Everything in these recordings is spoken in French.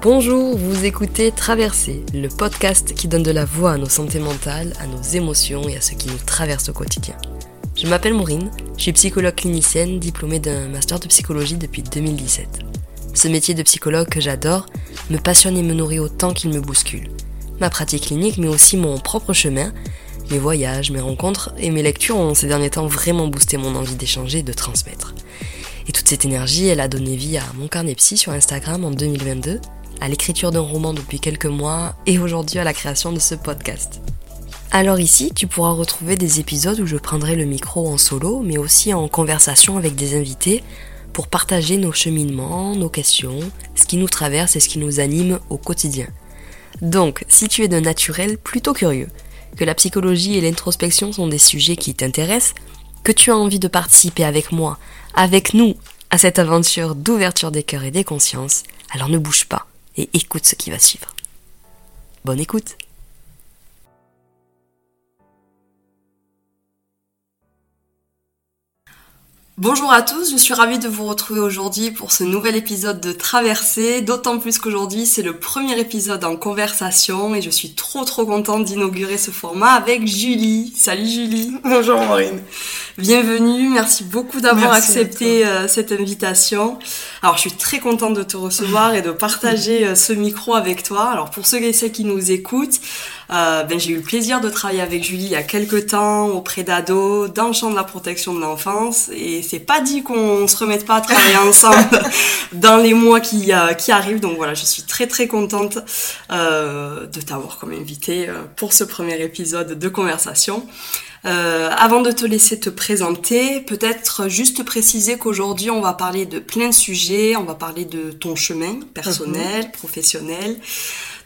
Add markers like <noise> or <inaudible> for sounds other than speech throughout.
Bonjour, vous écoutez Traverser, le podcast qui donne de la voix à nos santé mentales, à nos émotions et à ce qui nous traverse au quotidien. Je m'appelle Maureen, je suis psychologue clinicienne diplômée d'un master de psychologie depuis 2017. Ce métier de psychologue que j'adore me passionne et me nourrit autant qu'il me bouscule. Ma pratique clinique, mais aussi mon propre chemin, mes voyages, mes rencontres et mes lectures ont ces derniers temps vraiment boosté mon envie d'échanger et de transmettre. Et toute cette énergie, elle a donné vie à mon carnet psy sur Instagram en 2022 à l'écriture d'un roman depuis quelques mois et aujourd'hui à la création de ce podcast. Alors ici, tu pourras retrouver des épisodes où je prendrai le micro en solo, mais aussi en conversation avec des invités pour partager nos cheminements, nos questions, ce qui nous traverse et ce qui nous anime au quotidien. Donc, si tu es d'un naturel plutôt curieux, que la psychologie et l'introspection sont des sujets qui t'intéressent, que tu as envie de participer avec moi, avec nous, à cette aventure d'ouverture des cœurs et des consciences, alors ne bouge pas et écoute ce qui va suivre. Bonne écoute Bonjour à tous, je suis ravie de vous retrouver aujourd'hui pour ce nouvel épisode de Traversée, d'autant plus qu'aujourd'hui c'est le premier épisode en conversation et je suis trop trop contente d'inaugurer ce format avec Julie. Salut Julie <laughs> Bonjour Maureen Bienvenue, merci beaucoup d'avoir accepté euh, cette invitation. Alors je suis très contente de te recevoir et de partager euh, ce micro avec toi. Alors pour ceux et celles qui nous écoutent, euh, ben, j'ai eu le plaisir de travailler avec Julie il y a quelques temps auprès d'ados dans le champ de la protection de l'enfance et c'est pas dit qu'on se remette pas à travailler <laughs> ensemble <laughs> dans les mois qui, euh, qui arrivent. Donc voilà, je suis très très contente euh, de t'avoir comme invité pour ce premier épisode de conversation. Euh, avant de te laisser te présenter, peut-être juste préciser qu'aujourd'hui on va parler de plein de sujets. On va parler de ton chemin personnel, mhm. professionnel,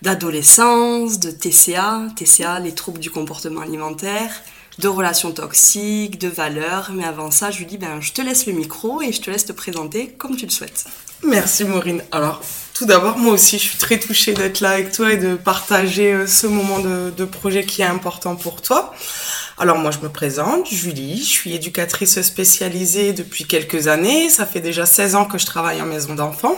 d'adolescence, de TCA, TCA, les troubles du comportement alimentaire, de relations toxiques, de valeurs. Mais avant ça, dis, ben, je te laisse le micro et je te laisse te présenter comme tu le souhaites. Merci Maureen. Alors, tout d'abord, moi aussi, je suis très touchée d'être là avec toi et de partager euh, ce moment de, de projet qui est important pour toi. Alors moi je me présente, Julie, je suis éducatrice spécialisée depuis quelques années, ça fait déjà 16 ans que je travaille en maison d'enfants.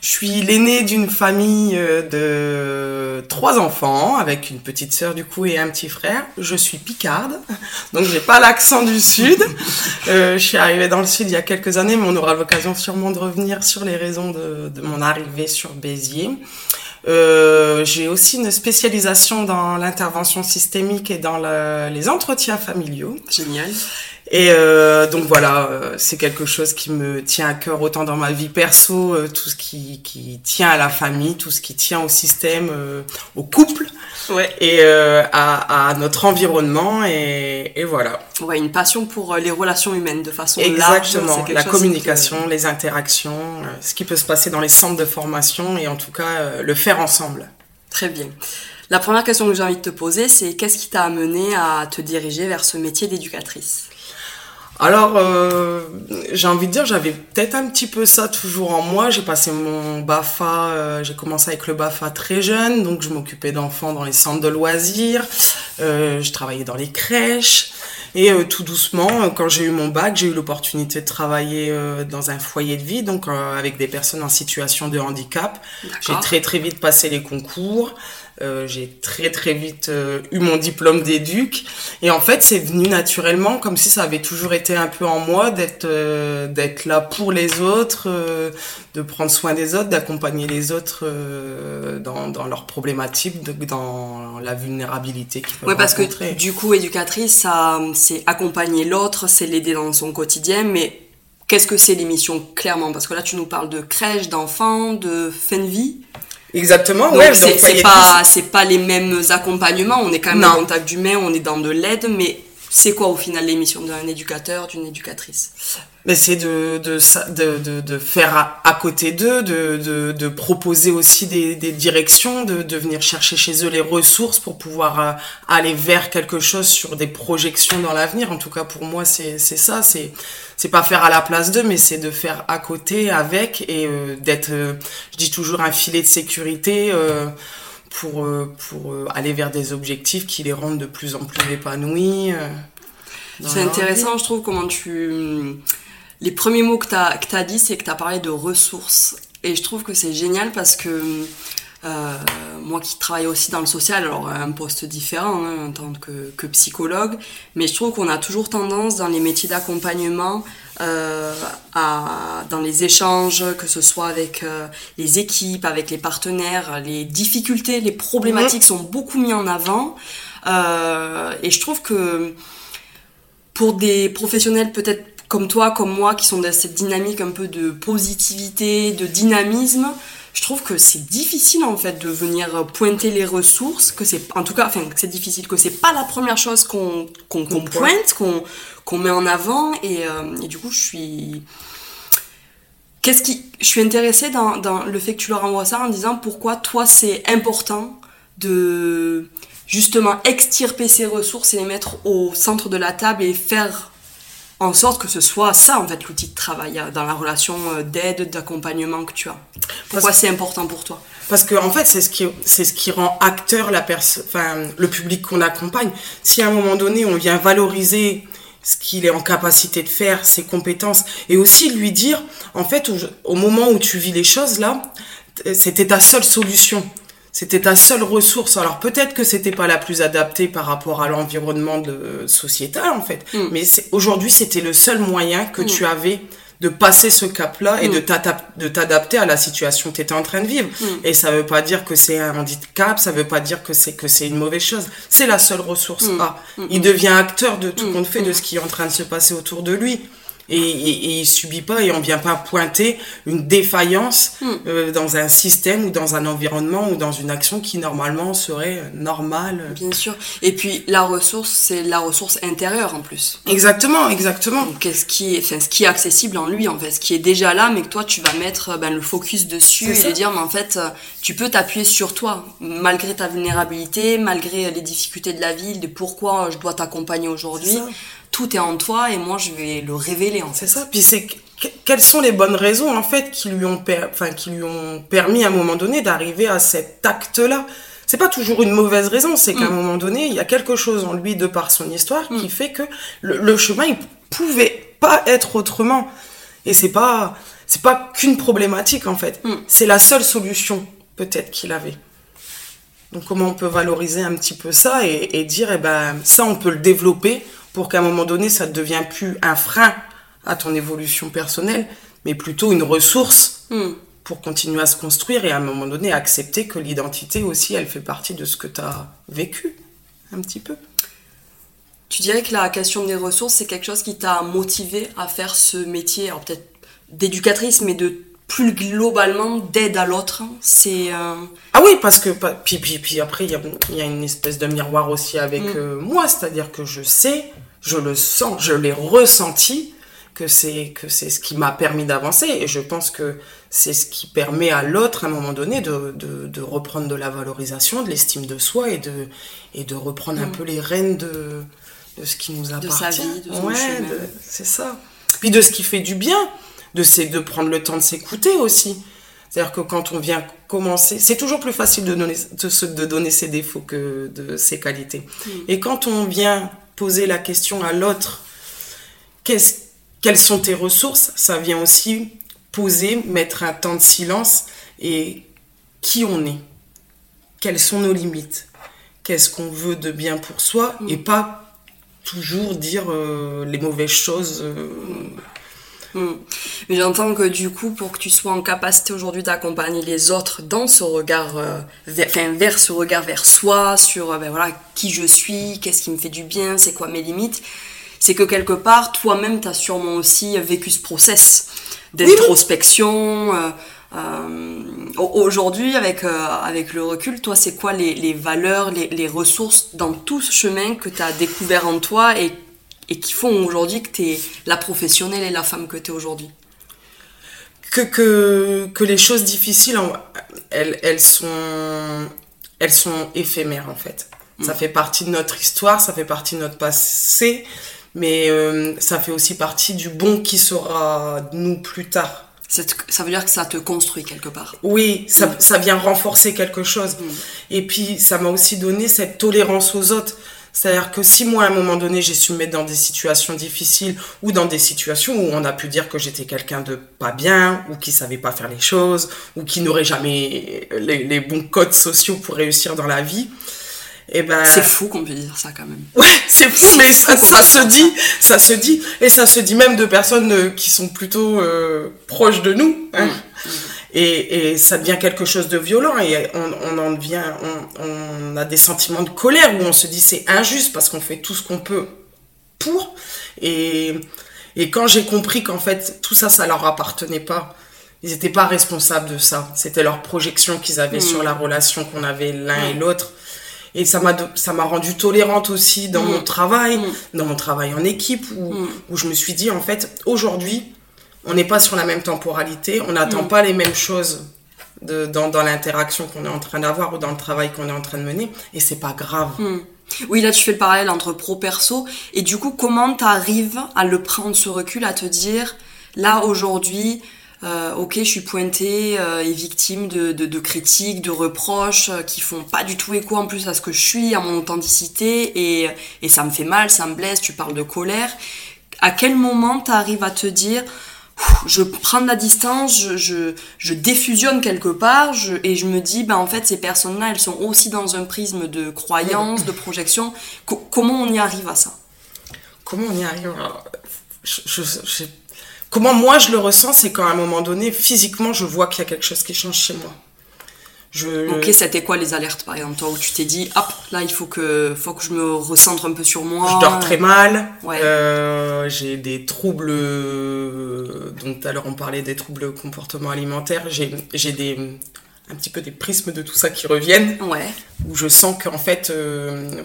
Je suis l'aînée d'une famille euh, de trois enfants, avec une petite sœur du coup et un petit frère. Je suis picarde, <laughs> donc j'ai pas l'accent du sud. Euh, je suis arrivée dans le sud il y a quelques années, mais on aura l'occasion sûrement de revenir sur les raisons de, de mon arrivée sur Béziers. Euh, j'ai aussi une spécialisation dans l'intervention systémique et dans les entretiens familiaux. Génial. Et euh, donc voilà, euh, c'est quelque chose qui me tient à cœur autant dans ma vie perso, euh, tout ce qui, qui tient à la famille, tout ce qui tient au système, au couple, ouais. et à, à, notre environnement, et, et, voilà. Ouais, une passion pour les relations humaines de façon Exactement, large. la communication, les interactions, ce qui peut se passer dans les centres de formation, et en tout cas le faire ensemble. Très bien. La première question que j'ai envie de te poser, c'est qu'est-ce qui t'a amené à te diriger vers ce métier d'éducatrice? Alors, euh, j'ai envie de dire, j'avais peut-être un petit peu ça toujours en moi. J'ai passé mon BAFA, euh, j'ai commencé avec le BAFA très jeune, donc je m'occupais d'enfants dans les centres de loisirs, euh, je travaillais dans les crèches. Et tout doucement, quand j'ai eu mon bac, j'ai eu l'opportunité de travailler dans un foyer de vie, donc avec des personnes en situation de handicap. J'ai très très vite passé les concours. Euh, j'ai très très vite euh, eu mon diplôme d'éduc. Et en fait c'est venu naturellement comme si ça avait toujours été un peu en moi d'être euh, d'être là pour les autres de prendre soin des autres d'accompagner les autres dans, dans leurs problématiques dans la vulnérabilité qu'ils peuvent ouais, parce que du coup éducatrice ça c'est accompagner l'autre c'est l'aider dans son quotidien mais Qu'est-ce que c'est l'émission clairement? Parce que là, tu nous parles de crèche, d'enfants, de fin de vie. Exactement, donc ouais. C'est pas, c'est pas les mêmes accompagnements. On est quand même en contact humain, on est dans de l'aide, mais c'est quoi au final l'émission d'un éducateur, d'une éducatrice? Mais c'est de, de, de, de, faire à, côté d'eux, de, de, de, proposer aussi des, des directions, de, de venir chercher chez eux les ressources pour pouvoir euh, aller vers quelque chose sur des projections dans l'avenir. En tout cas, pour moi, c'est ça. C'est c'est pas faire à la place d'eux, mais c'est de faire à côté, avec, et euh, d'être, euh, je dis toujours, un filet de sécurité pour, pour aller vers des objectifs qui les rendent de plus en plus épanouis. c'est intéressant, je trouve, comment tu les premiers mots que tu as, que as dit, c'est que tu as parlé de ressources. Et je trouve que c'est génial parce que euh, moi qui travaille aussi dans le social, alors un poste différent hein, en tant que, que, psychologue, mais je trouve qu'on a toujours tendance dans les métiers d'accompagnement, euh, à, dans les échanges, que ce soit avec euh, les équipes, avec les partenaires, les difficultés, les problématiques sont beaucoup mis en avant. Euh, et je trouve que pour des professionnels peut-être comme toi, comme moi, qui sont dans cette dynamique un peu de positivité, de dynamisme, je trouve que c'est difficile en fait de venir pointer les ressources, que c'est en tout cas, enfin c'est difficile, que c'est pas la première chose qu'on qu'on pointe, qu'on qu'on met en avant. Et, euh, et, du coup je suis qu'est-ce qui je suis intéressée dans, dans le fait que tu leur envoies ça en disant pourquoi toi c'est important de justement extirper ces ressources et les mettre au centre de la table et faire en sorte que ce soit ça, en fait, l'outil de travail euh, dans la relation euh, d'aide, d'accompagnement que tu as. Pourquoi c'est important pour toi? Parce que, en fait, c'est ce qui, c'est ce qui rend acteur la enfin, le public qu'on accompagne. Si à un moment donné, on vient valoriser ce qu'il est en capacité de faire, ses compétences, et aussi lui dire, en fait, au moment où tu vis les choses là, c'était ta seule solution. C'était ta seule ressource. Alors peut-être que c'était pas la plus adaptée par rapport à l'environnement de, sociétal en fait, mm. mais aujourd'hui c'était le seul moyen que mm. tu avais de passer ce cap-là et mm. de t'adapter à la situation que tu étais en train de vivre. Et ça veut pas dire que c'est un handicap, ça veut pas dire que c'est que c'est une mauvaise chose. C'est la seule ressource Il devient acteur de tout compte fait de ce qui est en train de se passer autour de lui et, et, il subit pas et on vient pas pointer une défaillance hmm. euh, dans un système ou dans un environnement ou dans une action qui normalement serait normale. Bien sûr. Et puis la ressource, c'est la ressource intérieure en plus. Exactement, exactement. Qu'est-ce qui est, enfin, ce qui est accessible en lui en fait, ce qui est déjà là, mais que toi tu vas mettre ben, le focus dessus et dire mais en fait tu peux t'appuyer sur toi malgré ta vulnérabilité, malgré les difficultés de la vie, de pourquoi je dois t'accompagner aujourd'hui tout est en toi et moi je vais le révéler en C'est ça. Puis c'est quelles sont les bonnes raisons en fait qui lui ont enfin qui lui ont permis à un moment donné d'arriver à cet acte-là? C'est pas toujours une mauvaise raison, c'est qu'à un mm. moment donné, il y a quelque chose en lui de par son histoire qui mm. fait que le, chemin il pouvait pas être autrement. Et c'est pas c'est pas qu'une problématique en fait. Mm. C'est la seule solution peut-être qu'il avait. Donc comment on peut valoriser un petit peu ça et, et dire eh ben ça on peut le développer pour qu'à un moment donné, ça ne devienne plus un frein à ton évolution personnelle, mais plutôt une ressource hmm. pour continuer à se construire et à un moment donné accepter que l'identité aussi, elle fait partie de ce que tu as vécu, un petit peu. Tu dirais que la question des ressources, c'est quelque chose qui t'a motivé à faire ce métier, alors peut-être d'éducatrice, mais de plus globalement d'aide à l'autre. C'est euh, ah oui parce que puis puis, puis après il y a, une espèce de miroir aussi avec mm. euh, moi, c'est-à-dire que je sais, je le sens, je l'ai ressenti que c'est que c'est ce qui m'a permis d'avancer et je pense que c'est ce qui permet à l'autre à un moment donné de, de, reprendre de la valorisation, de l'estime de soi et de et de reprendre un mm. peu les rênes de, de ce qui nous appartient. De sa vie, de son ouais, c'est ça. Puis de ce qui fait du bien de, de prendre le temps de s'écouter aussi. C'est-à-dire que quand on vient commencer, c'est toujours plus facile de donner, de, donner ses défauts que de ses qualités. Mm. Et quand on vient poser la question à l'autre, quelles sont tes ressources? Ça vient aussi poser, mettre un temps de silence et qui on est? Quelles sont nos limites? Qu'est-ce qu'on veut de bien pour soi? Mm. et pas toujours dire euh, les mauvaises choses. Euh, Hmm. Mais j'entends que du coup, pour que tu sois en capacité aujourd'hui d'accompagner les autres dans ce regard, euh, vers, vers ce regard vers soi, sur euh, ben voilà, qui je suis, qu'est-ce qui me fait du bien, c'est quoi mes limites, c'est que quelque part, toi-même, tu as sûrement aussi vécu ce process d'introspection. Euh, aujourd'hui, avec, avec le recul, toi, c'est quoi les, les valeurs, les, les, ressources dans tout ce chemin que tu as découvert en toi et et qui font aujourd'hui que tu es la professionnelle et la femme que tu es aujourd'hui que, que, que, les choses difficiles, elles, elles, sont, elles sont éphémères en fait. Mm. Ça fait partie de notre histoire, ça fait partie de notre passé, mais euh, ça fait aussi partie du bon qui sera nous plus tard. Ça veut dire que ça te construit quelque part. Oui, ça, mm. ça vient renforcer quelque chose. Mm. Et puis, ça m'a aussi donné cette tolérance aux autres C'est-à-dire que si moi, à un moment donné, j'ai su me mettre dans des situations difficiles ou dans des situations où on a pu dire que j'étais quelqu'un de pas bien ou qui savait pas faire les choses ou qui n'aurait jamais les, les, bons codes sociaux pour réussir dans la vie, et eh ben... C'est fou qu'on puisse dire ça quand même. <laughs> Ouais, c'est fou, mais ça, ça se dit, ça se dit, et ça se dit même de personnes euh, qui sont plutôt euh, proches de nous. Hein. Mmh. Et, et, ça devient quelque chose de violent et on, on en devient, on, on, a des sentiments de colère où on se dit c'est injuste parce qu'on fait tout ce qu'on peut pour. Et, et quand j'ai compris qu'en fait tout ça, ça leur appartenait pas, ils n'étaient pas responsables de ça. C'était leur projection qu'ils avaient sur la mmh. relation qu'on avait l'un et mmh. l'autre. Et ça m'a ça m'a rendu tolérante aussi dans mon travail, dans mon travail en équipe où, où je me suis dit en fait aujourd'hui on n'est pas sur la même temporalité, on n'attend mm. pas les mêmes choses dans, l'interaction qu'on est en train d'avoir ou dans le travail qu'on est en train de mener, et c'est pas grave. Mm. Oui, là tu fais le parallèle entre pro-perso, et du coup, comment tu arrives à le prendre ce recul, à te dire, là aujourd'hui, euh, ok, je suis pointée euh, et victime de, critiques, de reproches euh, qui font pas du tout écho en plus à ce que je suis, à mon authenticité, et, et ça me fait mal, ça me blesse, tu parles de colère. À quel moment tu arrives à te dire, je prends de la distance, je, défusionne quelque part et je me dis, ben en fait, ces personnes-là, elles sont aussi dans un prisme de croyance, de projection. comment on y arrive à ça? Comment on y arrive? Comment moi je le ressens, c'est qu'à un moment donné, physiquement, je vois qu'il y a quelque chose qui change chez moi. Ok, c'était quoi les alertes par exemple Toi où tu t'es dit, hop, là il faut que, faut que je me recentre un peu sur moi. Je dors très mal. Euh, j'ai des troubles. Donc tout à l'heure on parlait des troubles comportement alimentaire. J'ai des un petit peu des prismes de tout ça qui reviennent. Ouais. Où je sens qu'en fait, euh,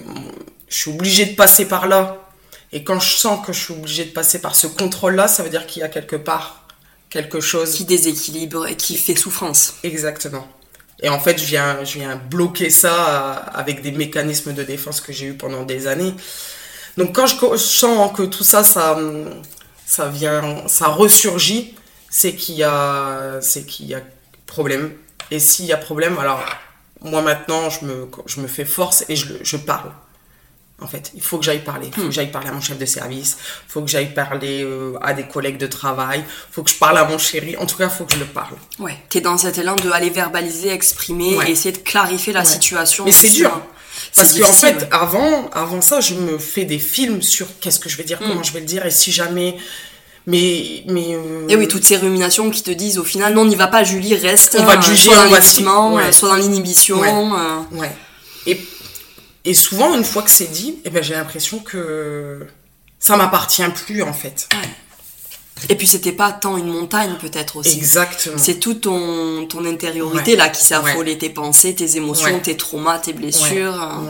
je suis obligée de passer par là. Et quand je sens que je suis obligée de passer par ce contrôle-là, ça veut dire qu'il y a quelque part quelque chose. Qui déséquilibre et qui fait souffrance. Exactement. Et en fait, je viens, je viens bloquer ça avec des mécanismes de défense que j'ai eu pendant des années. Donc quand je sens que tout ça, ça, ça vient, ça ressurgit, c'est qu'il y a, c'est qu'il y a problème. Et s'il y a problème, alors moi maintenant, je me, je me fais force et je, je parle en fait. Il faut que j'aille parler. Il faut que j'aille parler à mon chef de service. Il faut que j'aille parler euh, à des collègues de travail. Il faut que je parle à mon chéri. En tout cas, il faut que je le parle. Ouais. Tu es dans cet élan de aller verbaliser, exprimer et essayer de clarifier la situation. Mais c'est dur. Parce qu'en en fait, avant, avant ça, je me fais des films sur qu'est-ce que je vais dire, hmm. comment je vais le dire, et si jamais. Mais. mais euh, Et oui, toutes ces ruminations qui te disent au final, non, n'y va pas, Julie, reste. On va te juger, soit dans soit dans l'inhibition. ouais. Et et souvent, une fois que c'est dit, eh ben, j'ai l'impression que ça m'appartient plus, en fait. Et puis c'était pas tant une montagne peut-être aussi. Exactement. C'est toute ton, ton intériorité là qui s'est affolée, tes pensées, tes émotions, tes traumas, tes blessures.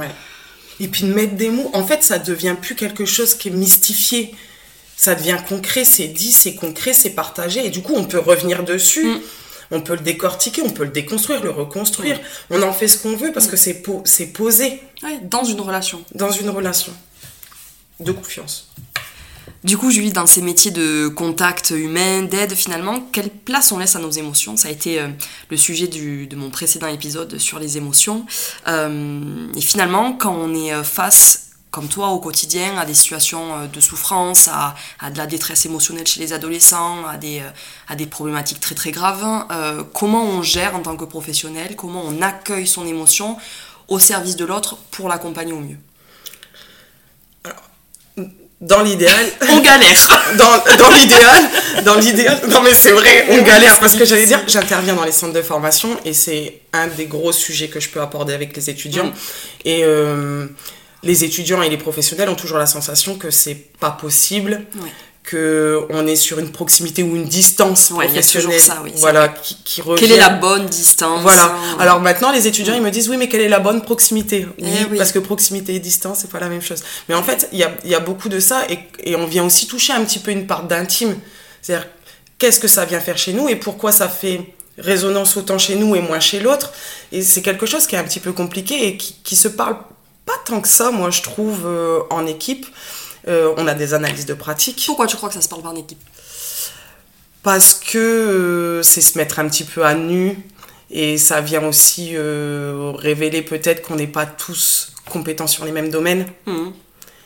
Et puis de mettre des mots, en fait ça devient plus quelque chose qui est mystifié. Ça devient concret, c'est dit, c'est concret, c'est partagé. Et du coup on peut revenir dessus. Mm on peut le décortiquer, on peut le déconstruire, le reconstruire. On en fait ce qu'on veut parce que c'est posé. dans une relation. Dans une relation de confiance. Du coup, Julie, dans ces métiers de contact humain, d'aide, finalement, quelle place on laisse à nos émotions? Ça a été euh, le sujet de mon précédent épisode sur les émotions. Euh, et finalement, quand on est euh, face comme toi au quotidien à des situations euh, de souffrance, à, à, de la détresse émotionnelle chez les adolescents, à des, euh, à des problématiques très très graves. Euh, comment on gère en tant que professionnel, comment on accueille son émotion au service de l'autre pour l'accompagner au mieux? Dans l'idéal, <laughs> on galère. Dans, dans l'idéal, dans l'idéal, non mais c'est vrai, on galère parce que j'allais dire, j'interviens dans les centres de formation et c'est un des gros sujets que je peux aborder avec les étudiants. Mm. Et les étudiants et les professionnels ont toujours la sensation que c'est pas possible, ouais. que on est sur une proximité ou une distance professionnelle. ça, oui, voilà, qui, qui revient. Quelle est la bonne distance Voilà. Alors maintenant, les étudiants, ils me disent oui, mais quelle est la bonne proximité? Oui, eh parce que proximité et distance, c'est pas la même chose. Mais en fait, il y a, y a, beaucoup de ça et, et on vient aussi toucher un petit peu une part d'intime. C'est-à-dire, qu'est-ce que ça vient faire chez nous et pourquoi ça fait résonance autant chez nous et moins chez l'autre? Et c'est quelque chose qui est un petit peu compliqué et qui, qui se parle pas tant que ça, moi, je trouve, euh, en équipe. Euh, on a des analyses de pratique. Pourquoi tu crois que ça se parle pas en équipe? Parce que euh, c'est se mettre un petit peu à nu et ça vient aussi révéler peut-être qu'on n'est pas tous compétents sur les mêmes domaines. Mmh.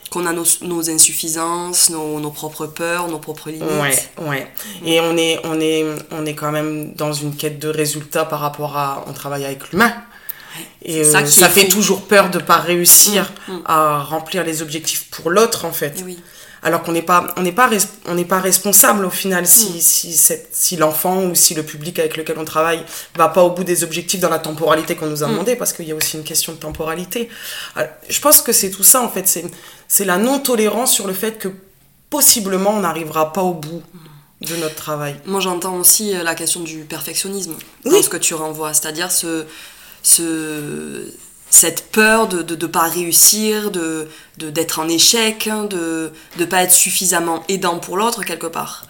Qu'on a nos, nos insuffisances, nos, nos, propres peurs, nos propres limites. Ouais, ouais. Et on est, on, est, on est quand même dans une quête de résultats par rapport à. On travaille avec l'humain. Et ça, ça fait toujours peur de ne pas réussir mmh, mmh. à remplir les objectifs pour l'autre, en fait. Oui alors qu'on n'est pas on n'est pas on n'est pas responsable au final si mm. si si l'enfant ou si le public avec lequel on travaille va pas au bout des objectifs dans la temporalité qu'on nous a mm. demandé parce qu'il y a aussi une question de temporalité je pense que c'est tout ça en fait c'est c'est la non tolérance sur le fait que possiblement on n'arrivera pas au bout de notre travail. Moi j'entends aussi euh, la question du perfectionnisme dans ce que tu renvoies, c'est-à-dire ce, ce cette peur de ne pas réussir, de d'être en échec, hein, de ne pas être suffisamment aidant pour l'autre quelque part.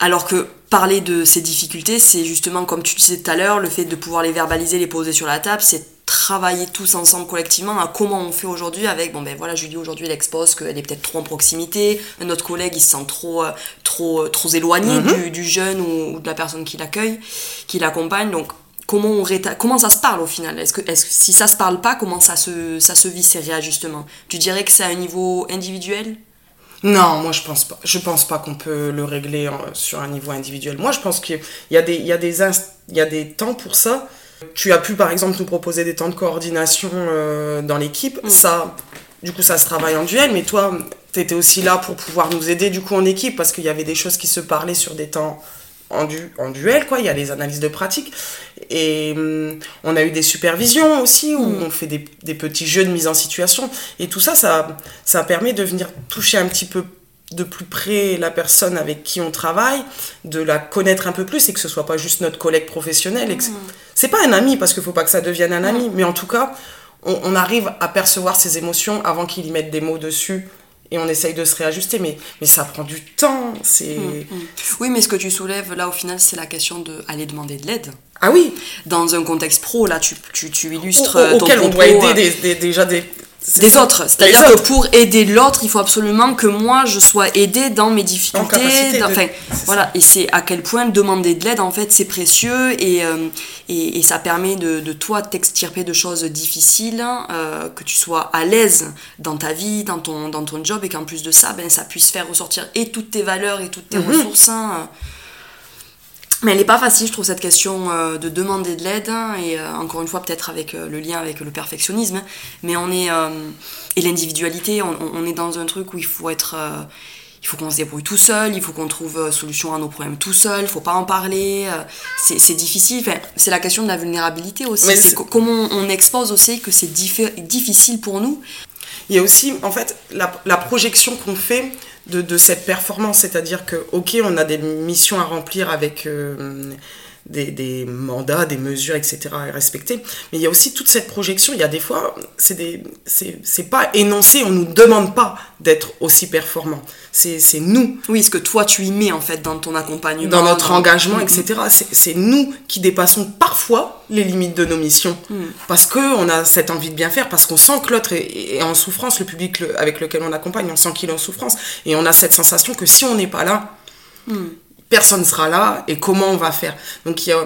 Alors que parler de ces difficultés, c'est justement, comme tu disais tout à l'heure, le fait de pouvoir les verbaliser, les poser sur la table, c'est travailler tous ensemble collectivement à comment on fait aujourd'hui avec, bon ben voilà, Julie aujourd'hui elle expose qu'elle est peut-être trop en proximité, un autre collègue il se sent trop, euh, trop, trop éloigné mhm. du, jeune ou, ou, de la personne qui l'accueille, qui l'accompagne, donc comment, on comment ça se parle au final? Est-ce que, est que si ça se parle pas, comment ça se, ça se vit ces réajustements Tu dirais que c'est à un niveau individuel? Non, moi je pense pas. Je pense pas qu'on peut le régler sur un niveau individuel. Moi je pense qu'il y a des, il y a des, il y a des temps pour ça. Tu as pu par exemple nous proposer des temps de coordination euh, dans l'équipe. Mm. Ça, du coup, ça se travaille en duel. Mais toi, tu étais aussi là pour pouvoir nous aider du coup en équipe parce qu'il y avait des choses qui se parlaient sur des temps en, du, en duel, quoi. Il y a les analyses de pratique. Et hum, on a eu des supervisions aussi, où mm. on fait des, des, petits jeux de mise en situation. Et tout ça, ça, ça permet de venir toucher un petit peu de plus près la personne avec qui on travaille, de la connaître un peu plus et que ce soit pas juste notre collègue professionnel. Et mm. C'est pas un ami, parce qu'il faut pas que ça devienne un ami, mais en tout cas, on, on arrive à percevoir ses émotions avant qu'il y mette des mots dessus et on essaye de se réajuster, mais, mais ça prend du temps. C'est... Mm, mm. Oui, mais ce que tu soulèves là au final, c'est la question d'aller demander de l'aide. Ah oui Dans un contexte pro, là, tu, tu, tu illustres. Au, auquel on doit aider euh, des, déjà des, des autres. C'est-à-dire que pour aider l'autre, il faut absolument que moi je sois aidée dans mes difficultés. Enfin, voilà. Et c'est à quel point demander de l'aide, en fait, c'est précieux et, euh, et, et, ça permet de, de toi t'extirper de choses difficiles, euh, que tu sois à l'aise dans ta vie, dans ton, dans ton job et qu'en plus de ça, ben, ça puisse faire ressortir et toutes tes valeurs et toutes tes mhm. ressources. Hein, mais elle n'est pas facile, je trouve, cette question euh, de demander de l'aide, hein, et euh, encore une fois, peut-être avec euh, le lien avec le perfectionnisme, mais on est. et l'individualité, on, est dans un truc où il faut être. il faut qu'on se débrouille tout seul, il faut qu'on trouve solution à nos problèmes tout seul, il faut pas en parler, c'est difficile. C'est la question de la vulnérabilité aussi. C'est comment on expose aussi que c'est difficile pour nous. Il y a aussi, en fait, la, la projection qu'on fait de, de cette performance. C'est-à-dire que, ok, on a des missions à remplir avec euh, des, des, mandats, des mesures, etc. à respecter, mais il y a aussi toute cette projection. Il y a des fois, c'est pas énoncé, on nous demande pas d'être aussi performant. C'est nous. Oui, ce que toi tu y mets en fait dans ton accompagnement. Dans notre engagement, etc. C'est nous qui dépassons parfois les limites de nos missions. Mm. Parce qu'on a cette envie de bien faire, parce qu'on sent que l'autre est, en souffrance, le public avec lequel on accompagne, on sent qu'il est en souffrance. Et on a cette sensation que si on n'est pas là, mm. Personne ne sera là, et comment on va faire Donc il y a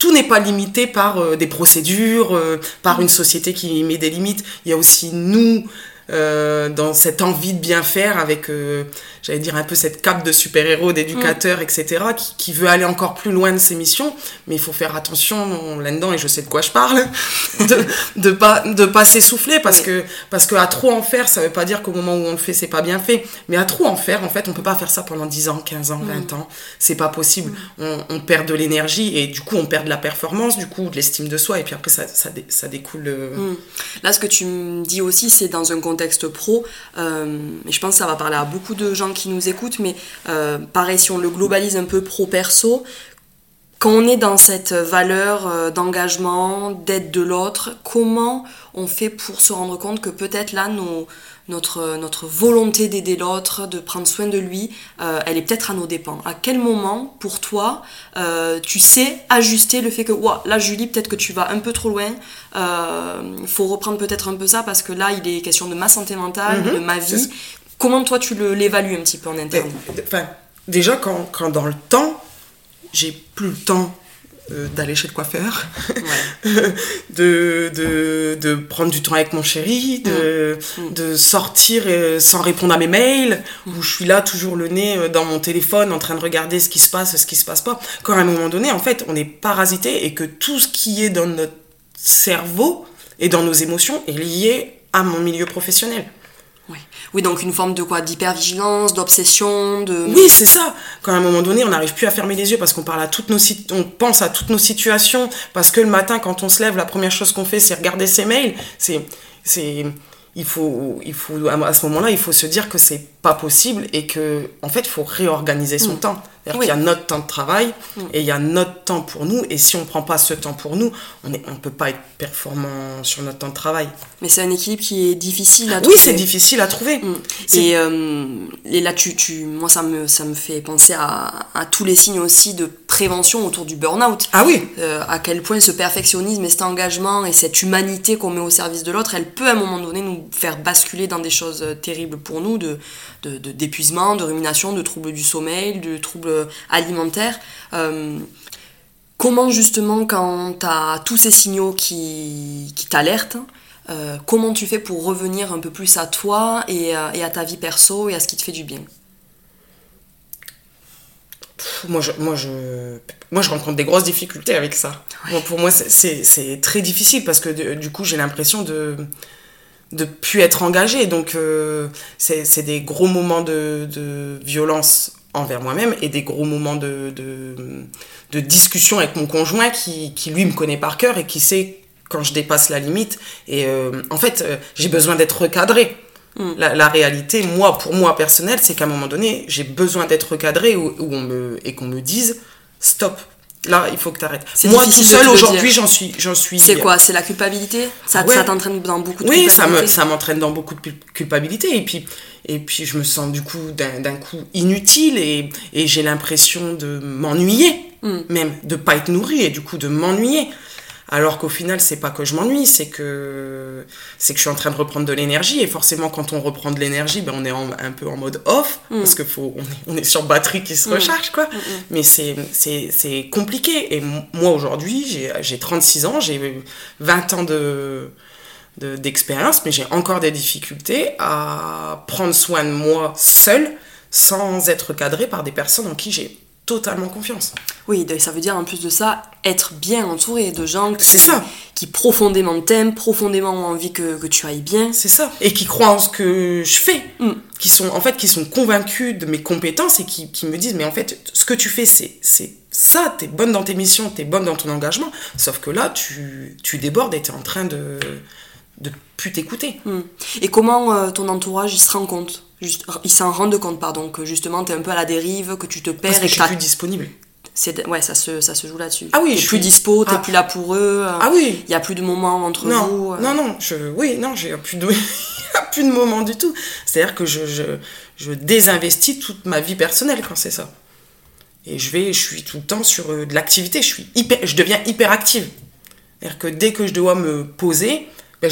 tout n'est pas limité par euh, des procédures, euh, par une société qui met des limites. Il y a aussi nous, euh, dans cette envie de bien faire avec, euh, j'allais dire, un peu cette cape de super-héros, d'éducateur, mm. etc., qui, qui, veut aller encore plus loin de ses missions, mais il faut faire attention là-dedans, et je sais de quoi je parle, <laughs> de, de pas, de pas s'essouffler, parce, que, parce que à trop en faire, ça veut pas dire qu'au moment où on le fait, c'est pas bien fait, mais à trop en faire, en fait, on peut pas faire ça pendant 10 ans, 15 ans, 20 mm. ans, c'est pas possible. Mm. On, on, perd de l'énergie, et du coup, on perd de la performance, du coup, de l'estime de soi, et puis après, ça, ça, ça découle. Euh, Là, ce que tu me dis aussi, c'est dans un contexte pro. Euh, et je pense que ça va parler à beaucoup de gens qui nous écoutent, mais euh, pareil, si on le globalise un peu pro-perso, quand on est dans cette valeur euh, d'engagement, d'aide de l'autre, comment on fait pour se rendre compte que peut-être là, nos, notre, notre volonté d'aider l'autre, de prendre soin de lui, euh, elle est peut-être à nos dépens. À quel moment, pour toi, euh, tu sais ajuster le fait que, ouah, là, Julie, peut-être que tu vas un peu trop loin, il euh, faut reprendre peut-être un peu ça parce que là, il est question de ma santé mentale, mhm. de ma vie. Comment toi, tu l'évalues un petit peu en interne? Enfin, déjà, quand, quand dans le temps, j'ai plus le temps euh, d'aller chez le coiffeur, <laughs> de, de, de, prendre du temps avec mon chéri, de, mm. Mm. de sortir euh, sans répondre à mes mails, où je suis là toujours le nez euh, dans mon téléphone en train de regarder ce qui se passe, ce qui se passe pas. Quand à un moment donné, en fait, on est parasité et que tout ce qui est dans notre cerveau et dans nos émotions est lié à mon milieu professionnel. Oui. donc une forme de quoi? D'hypervigilance, d'obsession, de... Oui, c'est ça. Quand à un moment donné, on n'arrive plus à fermer les yeux parce qu'on parle à toutes nos on pense à toutes nos situations, parce que le matin, quand on se lève, la première chose qu'on fait, c'est regarder ses mails. C'est... c'est il faut, il faut, à ce moment-là, il faut se dire que c'est pas possible et que, en fait, il faut réorganiser son mm. temps. Il y a notre temps de travail mm. et il y a notre temps pour nous. Et si on ne prend pas ce temps pour nous, on ne on peut pas être performant sur notre temps de travail. Mais c'est un équilibre qui est difficile à trouver. Oui, c'est difficile à trouver. Mm. Et, euh, et, là, tu, tu, moi, ça me, ça me fait penser à, à tous les signes aussi de prévention autour du burn-out. Ah oui euh, À quel point ce perfectionnisme et cet engagement et cette humanité qu'on met au service de l'autre, elle peut à un moment donné nous faire basculer dans des choses terribles pour nous, de d'épuisement, de, de, rumination, de troubles du sommeil, de troubles alimentaires. Euh, comment justement quand tu as tous ces signaux qui, qui t'alertent, euh, comment tu fais pour revenir un peu plus à toi et, et, à ta vie perso et à ce qui te fait du bien? Moi je, moi, je, moi, je rencontre des grosses difficultés avec ça. pour moi, c'est très difficile parce que du coup, j'ai l'impression de de plus être engagé. Donc, euh, c'est des gros moments de, de violence envers moi-même et des gros moments de, de, de, discussion avec mon conjoint qui, qui, lui, me connaît par cœur et qui sait quand je dépasse la limite. Et euh, en fait, euh, j'ai besoin d'être recadré. Mm. La, la, réalité, moi, pour moi personnel, c'est qu'à un moment donné, j'ai besoin d'être recadré on me, et qu'on me dise stop, Là, il faut que tu arrêtes. Moi, tout seul, aujourd'hui, j'en suis, j'en suis. C'est quoi? C'est la culpabilité? Ça, ça t'entraîne dans beaucoup de Oui, ça me, ça m'entraîne dans beaucoup de culpabilité. Et puis, et puis, je me sens du coup d'un coup inutile et, et j'ai l'impression de m'ennuyer, mm. même de pas être nourri et du coup de m'ennuyer. Alors qu'au final, c'est pas que je m'ennuie, c'est que c'est que je suis en train de reprendre de l'énergie. Et forcément, quand on reprend de l'énergie, ben on est un peu en mode off mm. parce que faut on est, sur batterie qui se mm. recharge quoi. Mm, Mais c'est c'est compliqué. Et moi aujourd'hui, j'ai 36 ans, j'ai 20 ans de d'expérience, mais j'ai encore des difficultés à prendre soin de moi seule sans être cadré par des personnes en qui j'ai totalement confiance. Oui, ça veut dire en plus de ça, être bien entouré de gens qui, ça. qui profondément t'aiment, profondément ont envie que, tu ailles bien. C'est ça. Et qui croient en ce que je fais. Mm. Qui sont, en fait, qui sont convaincus de mes compétences et qui, me disent, mais en fait, ce que tu fais, c'est, c'est ça, t'es bonne dans tes missions, t'es bonne dans ton engagement. Sauf que là, tu, tu débordes et t'es en train de, de plus t'écouter. Mm. Et comment euh, ton entourage, il se rend compte? Juste, ils s'en rendent compte, pardon, que justement tu es un peu à la dérive, que tu te perds. Parce que et je suis plus disponible. Ouais, ça se, ça se joue là-dessus. Ah oui, je plus dispo, t'es ah. plus là pour eux. Ah oui. Il y a plus de moments entre vous. Euh. Non, non, je, oui, non, j'ai plus de, <laughs> plus de moments du tout. C'est-à-dire que je, je, je, désinvestis toute ma vie personnelle quand c'est ça. Et je vais, je suis tout le temps sur euh, de l'activité. Je suis hyper, je deviens hyper active. C'est-à-dire que dès que je dois me poser, ben,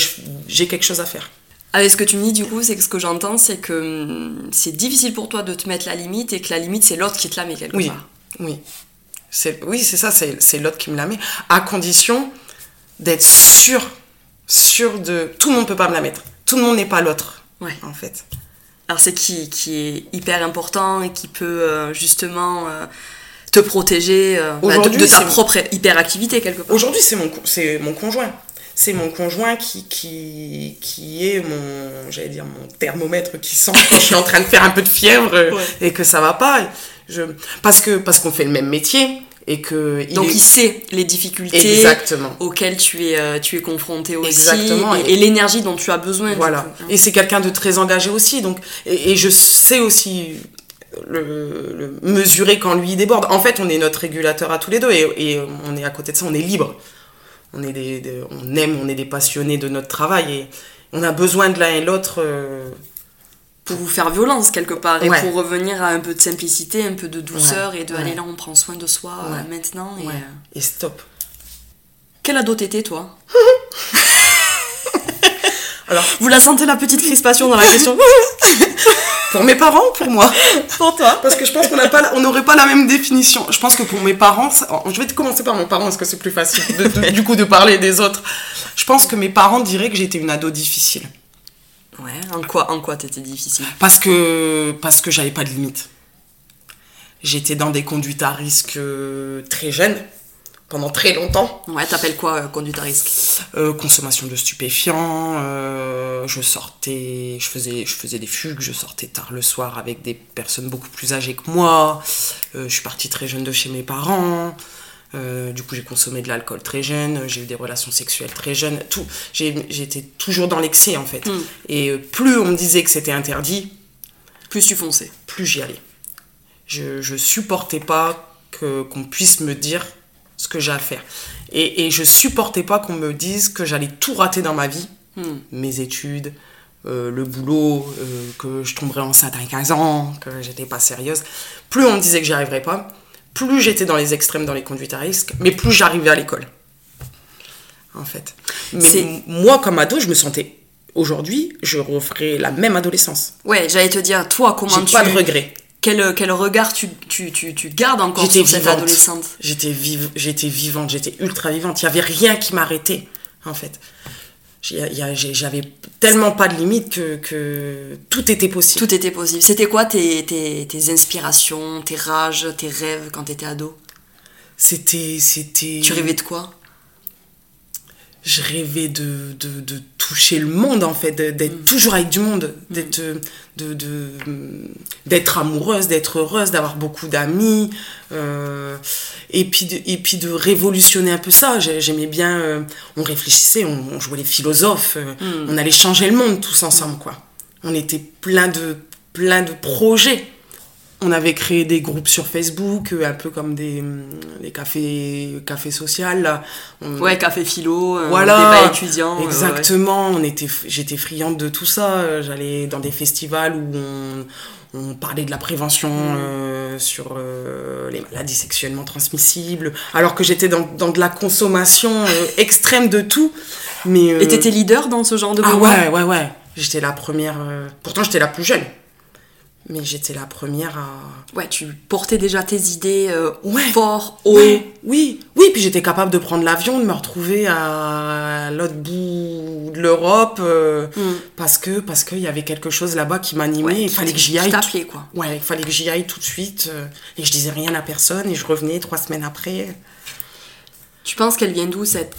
j'ai quelque chose à faire. Avec ce que tu me dis du coup, c'est que ce que j'entends, c'est que hum, c'est difficile pour toi de te mettre la limite et que la limite c'est l'autre qui te la met quelque oui. part. Oui, oui, c'est ça, c'est l'autre qui me la met, à condition d'être sûr, sûr de... Tout le monde peut pas me la mettre. Tout le monde n'est pas l'autre, ouais. en fait. Alors c'est qui, qui est hyper important et qui peut euh, justement euh, te protéger euh, bah, de, de, ta propre hyperactivité quelque part. Aujourd'hui, c'est mon, mon conjoint c'est mon conjoint qui, qui, qui est mon, j'allais dire, mon thermomètre qui sent quand je suis en train de faire un peu de fièvre et que ça va pas. Je, parce que parce qu'on fait le même métier et que il donc il sait les difficultés Exactement. auxquelles tu es euh, tu es confronté aussi Exactement. et, l'énergie dont tu as besoin voilà. et c'est quelqu'un de très engagé aussi. Donc et, je sais aussi le, mesurer quand lui déborde. En fait on est notre régulateur à tous les deux et, et on est à côté de ça. On est libre on, est des, on aime, on est des passionnés de notre travail et on a besoin de l'un et l'autre. Euh, pour vous faire violence quelque part et pour revenir à un peu de simplicité, un peu de douceur et de aller là, on prend soin de soi euh, maintenant. Et, euh, et stop. Quel ado t'étais toi? <laughs> Alors, vous la sentez la petite crispation dans la question <laughs> Pour mes parents ou pour moi Pour toi. Parce que je pense qu'on n'aurait pas la même définition. Je pense que pour mes parents, je vais commencer par mon parent parce que c'est plus facile du coup de parler des autres. Je pense que mes parents diraient que j'étais une ado difficile. Ouais, en quoi, en quoi t'étais difficile? Parce que, parce que j'avais pas de limite. J'étais dans des conduites à risque euh, très jeunes pendant très longtemps. Ouais, t'appelles quoi euh, conduite à risque? Euh, Consommation de stupéfiants. Euh, je sortais, je faisais, je faisais des fugues. Je sortais tard le soir avec des personnes beaucoup plus âgées que moi. je suis partie très jeune de chez mes parents. du coup, j'ai consommé de l'alcool très jeune. J'ai eu des relations sexuelles très jeunes. Tout, j'étais toujours dans l'excès en fait. Hmm. Et plus on me disait que c'était interdit, plus tu fonçais. Plus j'y allais. Je, je supportais pas qu'on puisse me dire ce que j'ai à faire. Et, et je supportais pas qu'on me dise que j'allais tout rater dans ma vie, hmm. mes études, euh, le boulot, euh, que je tomberais enceinte à 15 ans, que j'étais pas sérieuse. Plus on me disait que j'y arriverais pas, plus j'étais dans les extrêmes dans les conduites à risque, mais plus j'arrivais à l'école. En fait. Mais moi, comme ado, je me sentais. Aujourd'hui, je referais la même adolescence. Ouais, j'allais te dire, toi, comment tu. pas de regrets quel, quel regard tu, tu, tu, tu gardes encore sur cette adolescente J'étais vive, j'étais vivante, j'étais ultra vivante. Il n'y avait rien qui m'arrêtait, en fait. J'avais tellement pas de limites que, que, tout était possible. Tout était possible. C'était quoi tes, tes, tes, inspirations, tes rages, tes rêves quand tu étais ado C'était. Tu rêvais de quoi? Je rêvais de, de, de, toucher le monde en fait, d'être mm. toujours avec du monde, mm. d'être de, d'être amoureuse, d'être heureuse, d'avoir beaucoup d'amis, euh, et, puis de, et puis de révolutionner un peu ça. J'aimais bien, euh, on réfléchissait, on, jouait les philosophes, euh, mm. on allait changer le monde tous ensemble quoi. On était plein de, plein de projets on avait créé des groupes sur Facebook, euh, un peu comme des, mm, des cafés, cafés sociaux. Là. Ouais, café philo, euh, voilà, débat étudiant. Exactement, on était, j'étais friande de tout ça. J'allais dans des festivals où on, on parlait de la prévention mm. euh, sur les maladies sexuellement transmissibles, alors que j'étais dans, dans, de la consommation <laughs> extrême de tout. Mais, Et t'étais leader dans ce genre de Ah ouais, ouais, ouais. J'étais la première. Pourtant, j'étais la plus jeune. Mais j'étais la première à. Ouais, tu portais déjà tes idées euh, fort, haut. oui, oui, puis j'étais capable de prendre l'avion, de me retrouver à l'autre bout de l'Europe euh, mm. parce que parce qu'il y avait quelque chose là-bas qui m'animait. il fallait que j'y aille. quoi. Ouais, il fallait que j'y aille tout de suite euh, et je disais rien à personne et je revenais trois semaines après. Tu penses qu'elle vient d'où cette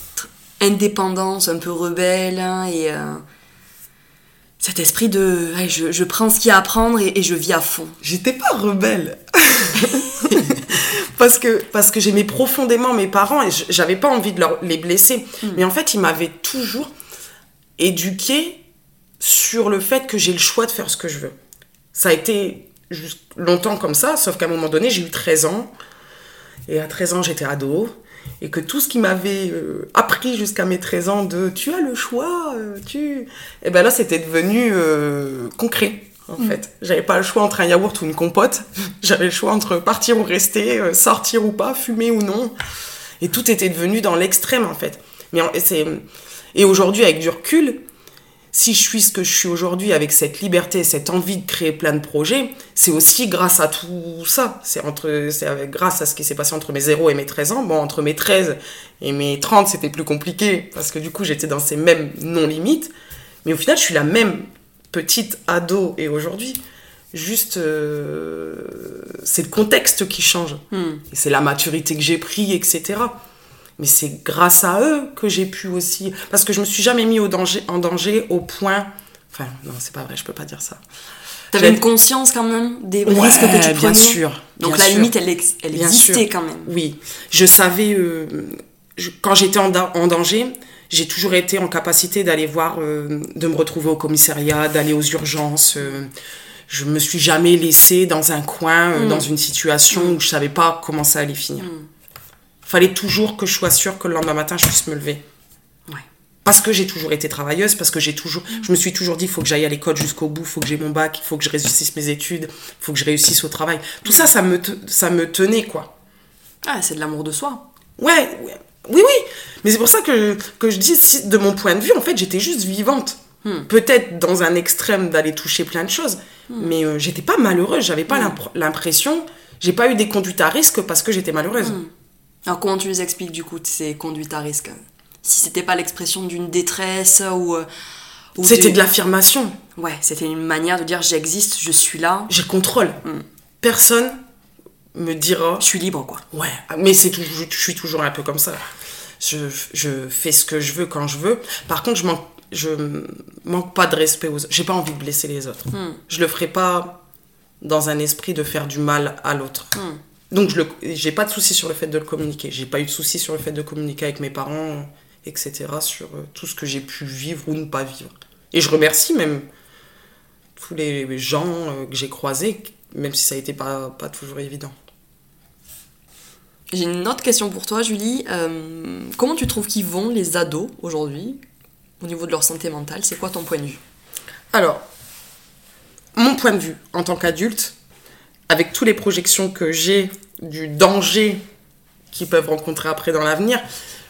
indépendance un peu rebelle hein, et cet esprit de je, prends ce qu'il y a à prendre et, je vis à fond. J'étais pas rebelle. <laughs> parce que, parce que j'aimais profondément mes parents et j'avais pas envie de leur, les blesser. Hmm. Mais en fait, ils m'avaient toujours éduqué sur le fait que j'ai le choix de faire ce que je veux. Ça a été longtemps comme ça, sauf qu'à un moment donné, j'ai eu 13 ans. Et à 13 ans, j'étais ado et que tout ce qui m'avait euh, appris jusqu'à mes 13 ans de tu as le choix, euh, tu. Et eh ben là, c'était devenu euh, concret. En mm. fait, j'avais pas le choix entre un yaourt ou une compote. <laughs> J'avais le choix entre partir ou rester, sortir ou pas, fumer ou non. Et tout était devenu dans l'extrême en fait. Mais c'est et aujourd'hui avec du recul, si je suis ce que je suis aujourd'hui avec cette liberté, cette envie de créer plein de projets, c'est aussi grâce à tout ça. C'est entre, c'est grâce à ce qui s'est passé entre mes 0 et mes 13 ans. Bon, entre mes 13 et mes 30, c'était plus compliqué parce que du coup, j'étais dans ces mêmes non-limites. Mais au final, je suis la même petite ado et aujourd'hui. Juste, euh, c'est le contexte qui change. Hmm. C'est la maturité que j'ai pris, etc mais c'est grâce à eux que j'ai pu aussi parce que je me suis jamais mis au danger en danger au point enfin non c'est pas vrai je peux pas dire ça. T'avais une conscience quand même des risques que tu prenais bien sûr donc la limite elle, elle existait quand même. Oui. Je savais euh, quand j'étais en, en, danger j'ai toujours été en capacité d'aller voir euh, de me retrouver au commissariat d'aller aux urgences euh, je me suis jamais laissée dans un coin mm. dans une situation où je savais pas comment ça allait finir. Mm fallait toujours que je sois sûre que le lendemain matin, je puisse me lever. Ouais. Parce que j'ai toujours été travailleuse, parce que j'ai toujours, je me suis toujours dit, il faut que j'aille à l'école jusqu'au bout, il faut que j'ai mon bac, il faut que je réussisse mes études, il faut que je réussisse au travail. Tout ça, ça me, ça me tenait, quoi. Ah, c'est de l'amour de soi. Ouais, oui, oui. Mais c'est pour ça que, que je dis, de mon point de vue, en fait, j'étais juste vivante. Hmm. Peut-être dans un extrême d'aller toucher plein de choses, hmm. mais euh, j'étais pas malheureuse, j'avais pas hmm. l'impression, j'ai pas eu des conduites à risque parce que j'étais malheureuse. Alors comment tu les expliques du coup ces conduites à risque? Si c'était pas l'expression d'une détresse ou... Euh, c'était de l'affirmation. Ouais, c'était une manière de dire j'existe, je suis là. J'ai contrôle. Personne me dira. Je suis libre, quoi. Ouais, mais c'est toujours, je suis toujours un peu comme ça. Je, je, fais ce que je veux quand je veux. Par contre, je manque, je manque pas de respect aux autres. J'ai pas envie de blesser les autres. Hmm. Je le ferai pas dans un esprit de faire du mal à l'autre. Hmm. Donc, je j'ai pas de souci sur le fait de le communiquer. J'ai pas eu de souci sur le fait de communiquer avec mes parents, etc. Sur euh, tout ce que j'ai pu vivre ou ne pas vivre. Et je remercie même tous les gens euh, que j'ai croisés, même si ça a été pas, pas toujours évident. J'ai une autre question pour toi, Julie. Euh, comment tu trouves qu'ils vont les ados aujourd'hui au niveau de leur santé mentale? C'est quoi ton point de vue? Alors, mon point de vue en tant qu'adulte, avec toutes les projections que j'ai du danger qu'ils peuvent rencontrer après dans l'avenir,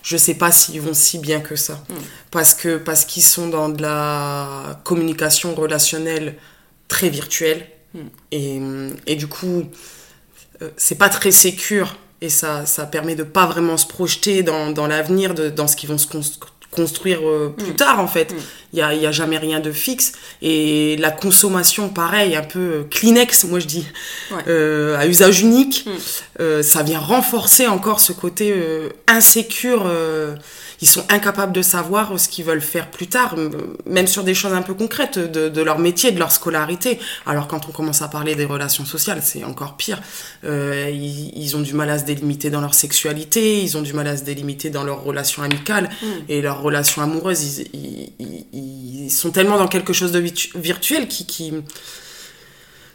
je sais pas s'ils vont si bien que ça. Hmm. Parce que parce qu'ils sont dans de la communication relationnelle très virtuelle. Hmm. Et, et, du coup, euh, c'est pas très sécure et ça, ça permet de pas vraiment se projeter dans, dans l'avenir, dans ce qu'ils vont se construire euh, plus mm. tard en fait. Il n'y a, y a, jamais rien de fixe. Et la consommation, pareil, un peu euh, Kleenex, moi je dis, euh, à usage unique, mm. ça vient renforcer encore ce côté insécure ils sont incapables de savoir ce qu'ils veulent faire plus tard, même sur des choses un peu concrètes de, leur métier, de leur scolarité. Alors quand on commence à parler des relations sociales, c'est encore pire. Euh, ils, ont du mal à se délimiter dans leur sexualité, ils ont du mal à se délimiter dans leurs relations amicales mm. et leurs relations amoureuses. Ils, ils, sont tellement dans quelque chose de virtuel qui, qui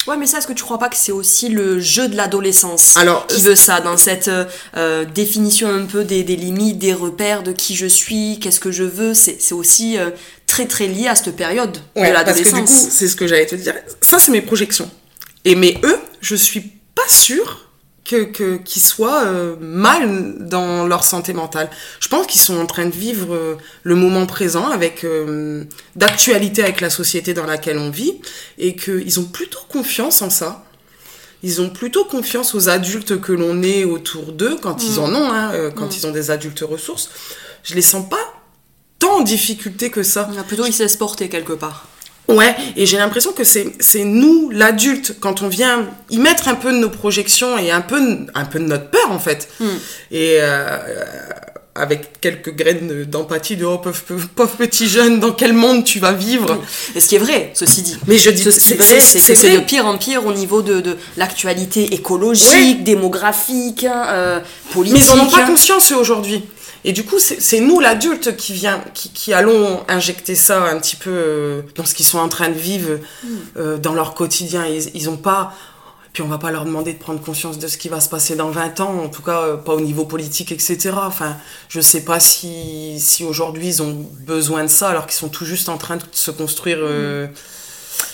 Ouais, mais ça, est-ce que tu crois pas que c'est aussi le jeu de l'adolescence qui veut ça, dans cette euh, définition un peu des, des, limites, des repères de qui je suis, qu'est-ce que je veux, c'est aussi euh, très très lié à cette période de l'adolescence. Parce que du coup, c'est ce que j'allais te dire. Ça, c'est mes projections. Et mais eux, je suis pas sûre que qu'ils soient euh, mal dans leur santé mentale. Je pense qu'ils sont en train de vivre euh, le moment présent avec euh, d'actualité avec la société dans laquelle on vit et qu'ils ont plutôt confiance en ça. Ils ont plutôt confiance aux adultes que l'on est autour d'eux quand ils en mm. ont, hein, quand mm. ils ont des adultes ressources. Je les sens pas tant en difficulté que ça. Plutôt ils se laissent porter quelque part. Ouais, et j'ai l'impression que c'est nous, l'adulte, quand on vient y mettre un peu de nos projections et un peu, un peu de notre peur, en fait. Hmm. Et euh, avec quelques graines d'empathie de oh, pauvre, petit jeune, dans quel monde tu vas vivre Et ce qui est vrai, ceci dit. Mais je dis, ce qui est vrai, c'est que c'est de pire en pire au niveau de, de l'actualité écologique, démographique, hein, euh, politique. Mais ils n'en ont pas conscience aujourd'hui. Et du coup, c'est nous, l'adulte, qui, vient, qui, qui, allons injecter ça un petit peu euh, dans ce qu'ils sont en train de vivre euh, dans leur quotidien. Ils n'ont pas... Puis on va pas leur demander de prendre conscience de ce qui va se passer dans 20 ans, en tout cas euh, pas au niveau politique, etc. Enfin, je sais pas si, si aujourd'hui ils ont besoin de ça alors qu'ils sont tout juste en train de se construire. Mm.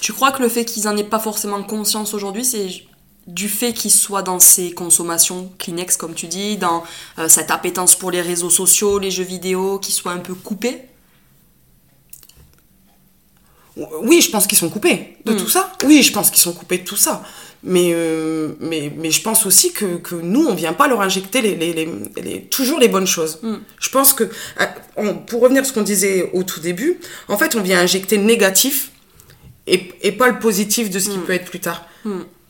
Tu crois que le fait qu'ils en aient pas forcément conscience aujourd'hui, c'est du fait qu'il soit dans ses consommations Kleenex, comme tu dis, dans euh, cette appétence pour les réseaux sociaux, les jeux vidéo, qu'il soit un peu coupé? Oui, je pense qu'ils sont coupés de hmm. tout ça. Oui, je pense qu'ils sont coupés de tout ça. Mais, euh, mais, mais je pense aussi que, que nous, on vient pas leur injecter les, les, les, toujours les bonnes choses. Hmm. Je pense que, euh, pour revenir à ce qu'on disait au tout début, en fait, on vient injecter le négatif et, et pas le positif de ce qui hmm. peut être plus tard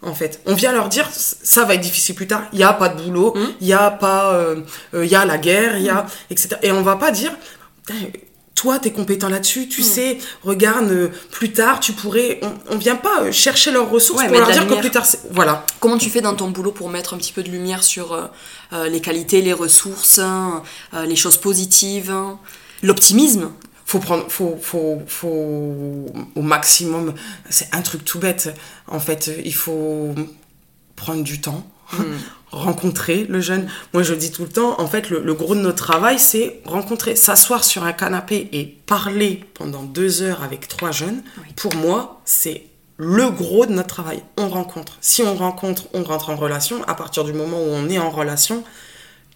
en fait. On vient leur dire ça va être difficile plus tard, il n'y a pas de boulot, hmm. il y a pas euh, euh, y a la guerre, il y a hmm. etc. Et on va pas dire toi tu es compétent là-dessus, tu hmm. sais, regarde euh, plus tard tu pourrais on, on vient pas chercher leurs ressources pour leur dire que plus tard voilà. Comment tu fais dans ton boulot pour mettre un petit peu de lumière sur les qualités, les ressources, hein, les choses positives, hein, l'optimisme faut prendre faut, faut, faut au maximum c'est un truc tout bête. En fait il faut prendre du temps hmm. <laughs> rencontrer le jeune. Moi je dis tout le temps en fait le, gros de notre travail c'est rencontrer s'asseoir sur un canapé et parler pendant deux heures avec trois jeunes. Pour moi c'est le gros de notre travail. On rencontre. Si on rencontre on rentre en relation. À partir du moment où on est en relation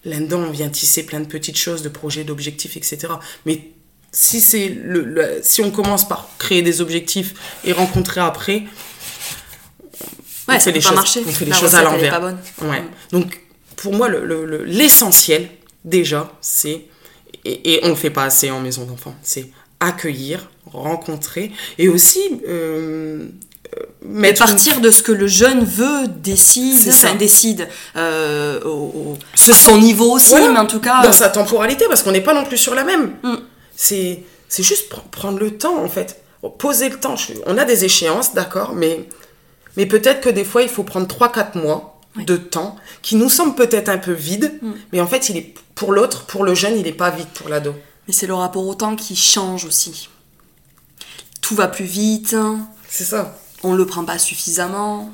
là-dedans on vient tisser plein de petites choses de projets d'objectifs etc mais si c'est le, si on commence par créer des objectifs et rencontrer après, on fait les choses, on fait les choses à l'envers. Ouais. Mm. Donc pour moi, l'essentiel le, déjà, c'est et, on ne le fait pas assez en maison d'enfants, c'est accueillir, rencontrer et aussi euh, mais partir de ce que le jeune veut, décide, enfin, décide euh, au, son niveau aussi, mais en tout cas. Dans sa temporalité, parce qu'on n'est pas non plus sur la même. Mm. C'est juste prendre le temps, en fait. Poser le temps. On a des échéances, d'accord, mais, mais peut-être que des fois, il faut prendre 3-4 mois de temps qui nous semble peut-être un peu vide, mm. mais en fait, il est pour l'autre, pour le jeune, il n'est pas vide pour l'ado. Mais c'est le rapport au temps qui change aussi. Tout va plus vite. C'est ça on le prend pas suffisamment.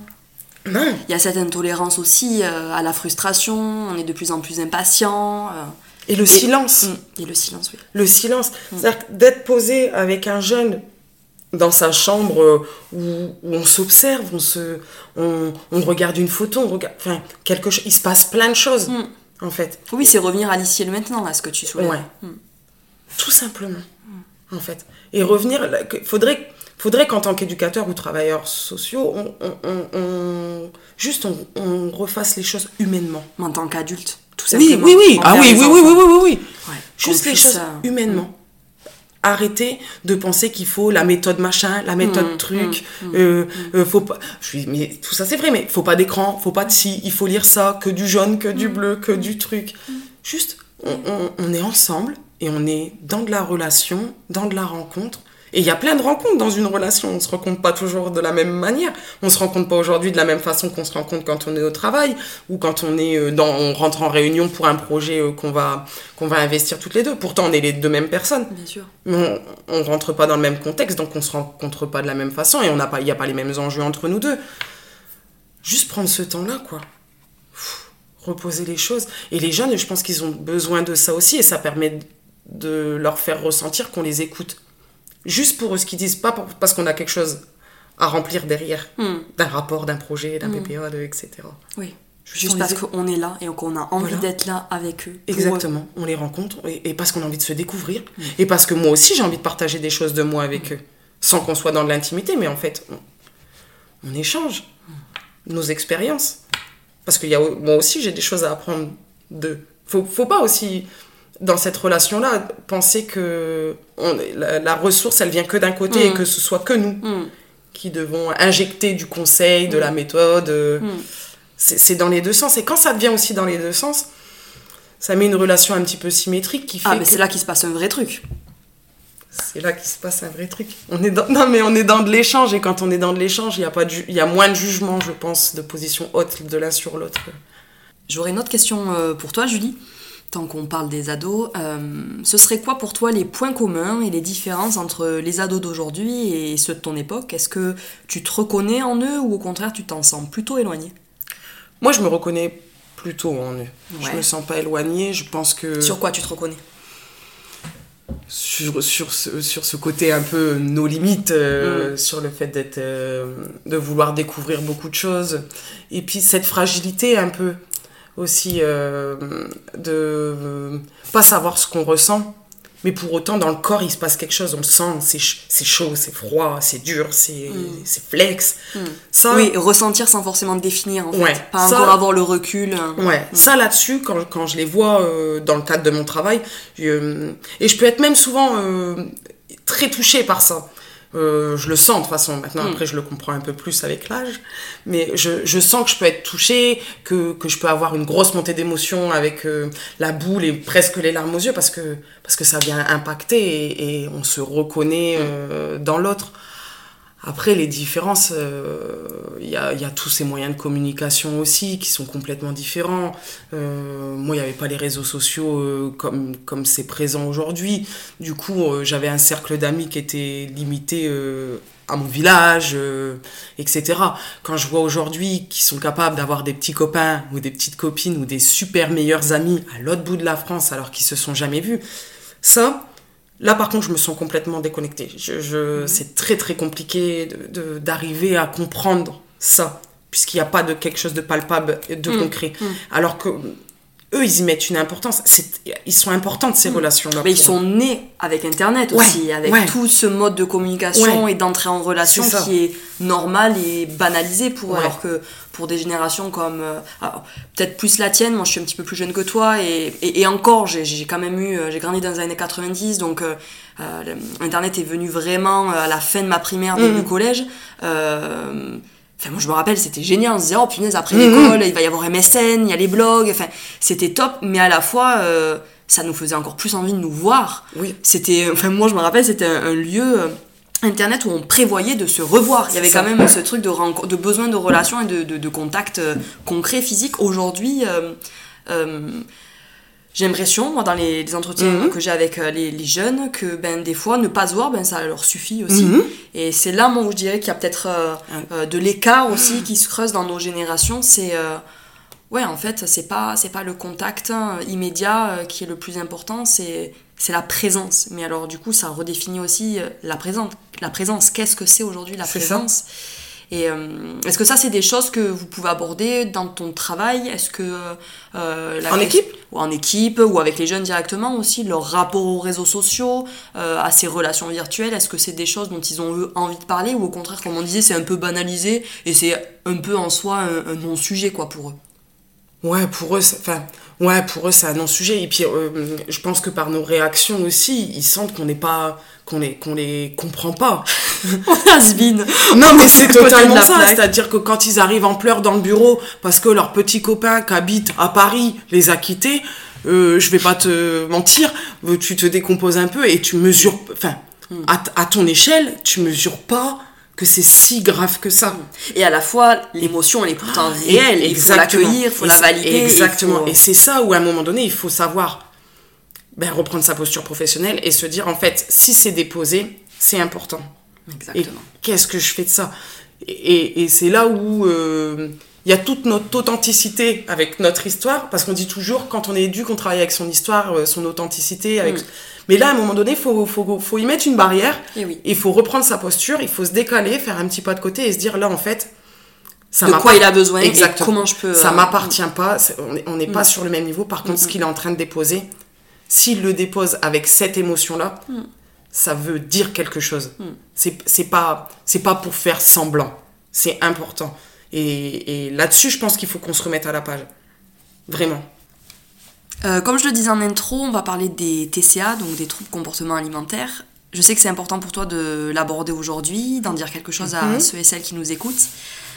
Non. Il y a cette intolérance aussi euh, à la frustration, on est de plus en plus impatient. Euh. Et le silence. Mm. Et le silence, oui. Le silence. Mm. C'est-à-dire d'être posé avec un jeune dans sa chambre euh, où, on s'observe, on, se, on, regarde une photo, on regarde, enfin, quelque chose, il se passe plein de choses, mm. en fait. Oui, c'est revenir à l'ici et le maintenant, là, ce que tu soulèves. Ouais. Tout simplement, en fait. Et revenir, il faudrait faudrait qu'en tant qu'éducateur ou travailleur sociaux, on, juste on, refasse les choses humainement. En tant qu'adulte, tout simplement. Oui, oui, oui. Ah oui, oui, oui, oui, oui, oui, juste les choses humainement. Arrêtez de penser qu'il faut la méthode machin, la méthode mmh, truc. Mmh, mmh. Euh, euh, faut pas. Je mais tout ça c'est vrai, mais faut pas d'écran, faut pas de si. Il faut lire ça, que du jaune, que du bleu, que du truc. Juste, on est ensemble et on est dans de la relation, dans de la rencontre et il y a plein de rencontres dans une relation. On ne se rencontre pas toujours de la même manière. On ne se rencontre pas aujourd'hui de la même façon qu'on se rencontre quand on est au travail ou quand on est euh, dans, on rentre en réunion pour un projet euh, qu'on va, qu'on va investir toutes les deux. Pourtant, on est les deux mêmes personnes. Bien sûr. Mais on, ne rentre pas dans le même contexte, donc on se rencontre pas de la même façon et on n'a pas, il n'y a pas les mêmes enjeux entre nous deux. Juste prendre ce temps-là, quoi. reposer les choses. Et les jeunes, je pense qu'ils ont besoin de ça aussi et ça permet de leur faire ressentir qu'on les écoute juste pour ce qu'ils disent, pas parce qu'on a quelque chose à remplir derrière, hmm. d'un rapport, d'un projet, d'un hmm. PPA, etc. Oui. Juste, parce qu'on est là et qu'on a envie d'être là avec eux. Exactement. On les rencontre et, parce qu'on a envie de se découvrir. Hmm. Et parce que moi aussi, j'ai envie de partager des choses de moi avec eux. Sans qu'on soit dans de l'intimité, mais en fait, on, échange nos expériences. Parce que y a, moi aussi, j'ai des choses à apprendre de. Faut, faut pas aussi dans cette relation-là, penser que la, ressource, elle vient que d'un côté et mm. que ce soit que nous mm. qui devons injecter du conseil, de la mm. méthode. C'est dans les deux sens. Et quand ça devient aussi dans les deux sens, ça met une relation un petit peu symétrique qui ah, fait. Ah, mais c'est là qu'il se passe un vrai truc. C'est là qu'il se passe un vrai truc. On est dans... Non, mais on est dans de l'échange. Et quand on est dans de l'échange, il y, a pas il y a moins de jugement, je pense, de position haute de l'un sur l'autre. J'aurais une autre question euh, pour toi, Julie tant qu'on parle des ados, euh, ce serait quoi pour toi les points communs et les différences entre les ados d'aujourd'hui et ceux de ton époque? Est-ce que tu te reconnais en eux ou au contraire tu t'en sens plutôt éloigné? Moi je me reconnais plutôt en eux. Je me sens pas éloigné, je pense que... Sur quoi tu te reconnais? Sur, sur, ce, sur ce côté un peu nos limites, euh, mm. sur le fait d'être, euh, de vouloir découvrir beaucoup de choses. Et puis cette fragilité un peu aussi euh, de euh, pas savoir ce qu'on ressent, mais pour autant dans le corps il se passe quelque chose, on le sent, c'est chaud, c'est froid, c'est dur, c'est mm. flex. Mm. Ça, oui, ressentir sans forcément définir en fait, pas encore avoir le recul. Ouais, mm. ça là-dessus, quand, quand, je les vois euh, dans le cadre de mon travail, et je peux être même souvent très touchée par ça. Euh, je le sens de toute façon. Maintenant, mm. après, je le comprends un peu plus avec l'âge. Mais je, je, sens que je peux être touchée, que, que je peux avoir une grosse montée d'émotion avec euh, la boule et presque les larmes aux yeux parce que, parce que ça vient impacter et, on se reconnaît mm. euh, dans l'autre. Après, les différences, il euh, y, a, y, a, tous ces moyens de communication aussi qui sont complètement différents. Euh, moi, il n'y avait pas les réseaux sociaux euh, comme comme c'est présent aujourd'hui. Du coup, j'avais un cercle d'amis qui était limité à mon village, etc. Quand je vois aujourd'hui qu'ils sont capables d'avoir des petits copains ou des petites copines ou des super meilleurs amis à l'autre bout de la France alors qu'ils se sont jamais vus, ça, Là, par contre, je me sens complètement déconnectée. Je, mhm. C'est très, très compliqué d'arriver à comprendre ça, puisqu'il n'y a pas de quelque chose de palpable, de mhm. concret. Mhm. Alors que eux, ils y mettent une importance. Ils sont importantes ces relations-là. Mais ils sont nés avec Internet Ouais, aussi, avec ouais. tout ce mode de communication Ouais. et d'entrée en relation qui est normal et banalisé pour. Alors que pour des générations comme. euh, peut-être plus la tienne, moi je suis un petit peu plus jeune que toi et, et, et encore, j'ai, quand même eu. euh, J'ai grandi dans les années 90, donc euh, euh, Internet est venu vraiment à la fin de ma primaire, début Mhm. collège. Euh, Enfin, moi, je me rappelle, c'était génial. On se disait, oh punaise, après Mhm. l'école, il va y avoir MSN, il y a les blogs. Enfin, c'était top, mais à la fois, euh, ça nous faisait encore plus envie de nous voir. Oui. C'était, enfin, moi, je me rappelle, c'était un, un lieu. euh, Internet où on prévoyait de se revoir. Il y avait ça. quand même ce truc de, besoin de relations et de, de, de contact euh, concret, physique. Aujourd'hui, euh, euh, j'ai l'impression, moi, dans les, les entretiens Mhm. que j'ai avec euh, les, les jeunes, que ben, des fois, ne pas se voir, ben, ça leur suffit aussi. Mhm. Et c'est là, moi, où je dirais qu'il y a peut-être euh, euh, de l'écart aussi qui se creuse dans nos générations. C'est. euh, ouais, en fait, c'est pas, pas le contact hein, immédiat qui est le plus important, c'est, c'est la présence. Mais alors, du coup, ça redéfinit aussi la présence. La présence, qu'est-ce que c'est aujourd'hui la ça. Et euh, est-ce que ça, c'est des choses que vous pouvez aborder dans ton travail? Est-ce que. euh, la En équipe? Ou en équipe, ou avec les jeunes directement aussi, leur rapport aux réseaux sociaux, euh, à ces relations virtuelles? Est-ce que c'est des choses dont ils ont eux, envie de parler? Ou au contraire, comme on disait, c'est un peu banalisé et c'est un peu en soi un, un non-sujet quoi pour eux? Ouais, pour eux, c'est- enfin, ouais, pour eux, c'est un non-sujet. Et puis, euh, je pense que par nos réactions aussi, ils sentent qu'on n'est pas, qu'on les, qu'on les comprend pas. <laughs> Has-been. Non, mais <laughs> c'est totalement ça. C'est-à-dire que quand ils arrivent en pleurs dans le bureau parce que leur petit copain qui habite à Paris les a quittés, euh, je vais pas te mentir, tu te décomposes un peu et tu mesures, enfin, Hmm. à, à ton échelle, tu mesures pas que c'est si grave que ça. Et à la fois, l'émotion, elle est pourtant réelle. Il faut Exactement. l'accueillir, il faut Et la c'est- valider. Exactement. Et c'est ça où, à un moment donné, il faut savoir ben, reprendre sa posture professionnelle et se dire, en fait, si c'est déposé, c'est important. Exactement. qu'est-ce que je fais de ça? Et c'est là où euh, il y a toute notre authenticité avec notre histoire, parce qu'on dit toujours, quand on est éduque, on travaille avec son histoire, euh, son authenticité. Avec... Mm. Mais là, à un moment donné, il faut, faut, faut y mettre une barrière, Et oui. il faut reprendre sa posture, il faut se décaler, faire un petit pas de côté et se dire, là, en fait, ça de quoi il a besoin Exactement. et comment je peux. ça euh, m'appartient pas, c'est- on n'est pas Mm. sur le même niveau. Par contre, ce Mm. qu'il est en train de déposer, s'il le dépose avec cette émotion-là, Mm. ça veut dire quelque chose. Mm. C'est pas, pas pour faire semblant. C'est important. Et, et là-dessus, je pense qu'il faut qu'on se remette à la page. Vraiment. Euh, comme je le disais en intro, on va parler des TCA, donc des troubles comportement alimentaires. Je sais que c'est important pour toi de l'aborder aujourd'hui, d'en dire quelque chose à Mhm. ceux et celles qui nous écoutent.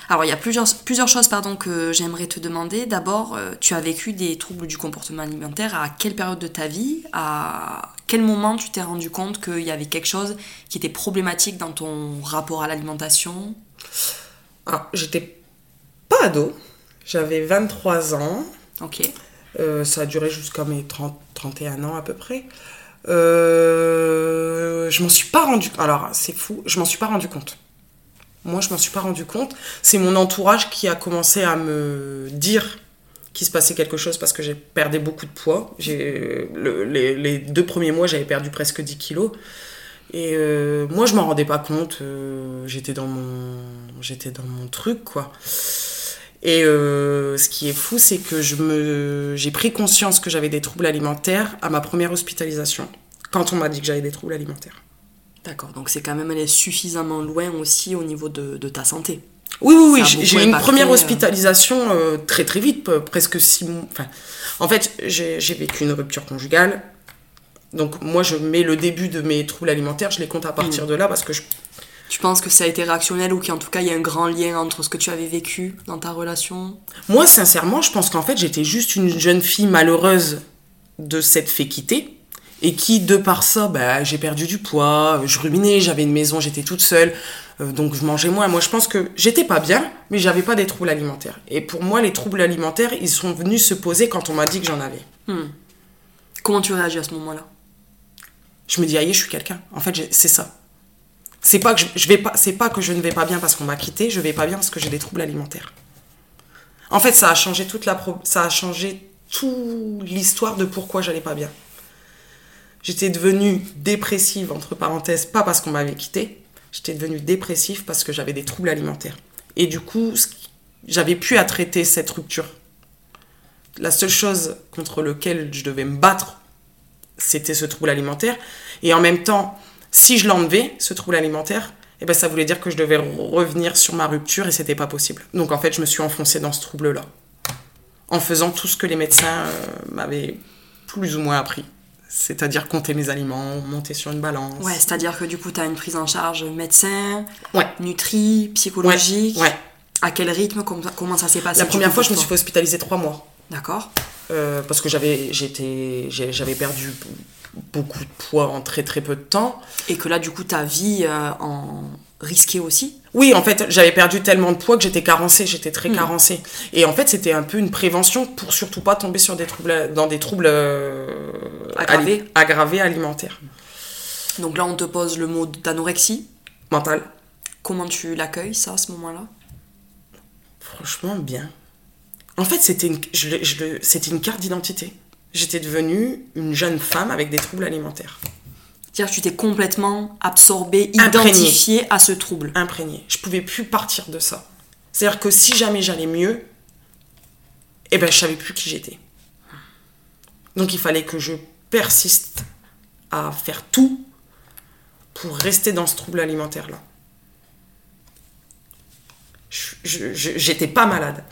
Alors, il y a plusieurs, plusieurs choses pardon, que j'aimerais te demander. D'abord, euh, tu as vécu des troubles du comportement alimentaire à quelle période de ta vie À quel moment tu t'es rendu compte qu'il y avait quelque chose qui était problématique dans ton rapport à l'alimentation? Alors, j'étais pas ado. J'avais 23 ans. Ok. Euh, ça a duré jusqu'à mes 30, 31 ans à peu près. Euh, je m'en suis pas rendu Alors, c'est fou, je m'en suis pas rendu compte. Moi, je m'en suis pas rendu compte. C'est mon entourage qui a commencé à me dire qu'il se passait quelque chose parce que j'ai perdu beaucoup de poids. J'ai, le- les, les deux premiers mois, j'avais perdu presque 10 kilos. Et euh, moi, je m'en rendais pas compte. euh, j'étais dans mon, j'étais dans mon truc, quoi. Et euh, ce qui est fou, c'est que je me, j'ai pris conscience que j'avais des troubles alimentaires à ma première hospitalisation, quand on m'a dit que j'avais des troubles alimentaires. D'accord, donc c'est quand même aller suffisamment loin aussi au niveau de, de ta santé. Oui, oui, oui, j'ai- eu une première euh. hospitalisation euh, très très vite, presque six mois. Enfin, en fait, j'ai j'ai vécu une rupture conjugale. Donc moi, je mets le début de mes troubles alimentaires, je les compte à partir de là parce que je Tu penses que ça a été réactionnel ou qu'en tout cas il y a un grand lien entre ce que tu avais vécu dans ta relation? Moi, sincèrement, je pense qu'en fait, j'étais juste une jeune fille malheureuse de cette féquité. Et qui, de par ça, bah, j'ai perdu du poids, je ruminais, j'avais une maison, j'étais toute seule, euh, donc je mangeais moins. Moi, je pense que j'étais pas bien, mais j'avais pas des troubles alimentaires. Et pour moi, les troubles alimentaires, ils sont venus se poser quand on m'a dit que j'en avais. Hmm. Comment tu réagis à ce moment-là? Je me dis, aïe, je suis quelqu'un. En fait, c'est ça. C'est pas que je, je vais pas, c'est pas que je ne vais pas bien parce qu'on m'a quitté, je vais pas bien parce que j'ai des troubles alimentaires. En fait, ça a changé toute la, ça a changé toute l'histoire de pourquoi j'allais pas bien. J'étais devenue dépressive entre parenthèses, pas parce qu'on m'avait quitté, j'étais devenue dépressive parce que j'avais des troubles alimentaires. Et du coup, j'avais plus à traiter cette rupture. la seule chose contre lequel je devais me battre, c'était ce trouble alimentaire. Et en même temps, si je l'enlevais, ce trouble alimentaire, eh ben, ça voulait dire que je devais revenir sur ma rupture et c'était pas possible. Donc en fait, je me suis enfoncée dans ce trouble-là. En faisant tout ce que les médecins euh, m'avaient plus ou moins appris. C'est-à-dire compter mes aliments, monter sur une balance. Ouais, c'est-à-dire que du coup, tu as une prise en charge médecin, Ouais. nutri, psychologique. Ouais. À quel rythme? Comment, ça s'est passé La première fois, je me suis fait hospitaliser trois mois. D'accord. Euh, parce que j'avais j'étais j'avais perdu beaucoup de poids en très très peu de temps. Et que là, du coup, ta vie euh, en risquée aussi? Oui, en fait, j'avais perdu tellement de poids que j'étais carencée, j'étais très Hmm. carencée. Et en fait, c'était un peu une prévention pour surtout pas tomber sur des troubles dans des troubles euh, Aggravés. aggravés alimentaires, Donc là, on te pose le mot d'anorexie. mental. Comment tu l'accueilles, ça, à ce moment-là? Franchement, bien. En fait, c'était une, je une carte d'identité. J'étais devenue une jeune femme avec des troubles alimentaires. C'est-à-dire que tu t'es complètement absorbée, Imprégnée. identifiée à ce trouble. imprégnée. Je pouvais plus partir de ça. C'est-à-dire que si jamais j'allais mieux, eh ben je savais plus qui j'étais. Donc il fallait que je persiste à faire tout pour rester dans ce trouble alimentaire là. Je- je- je- J'étais pas malade.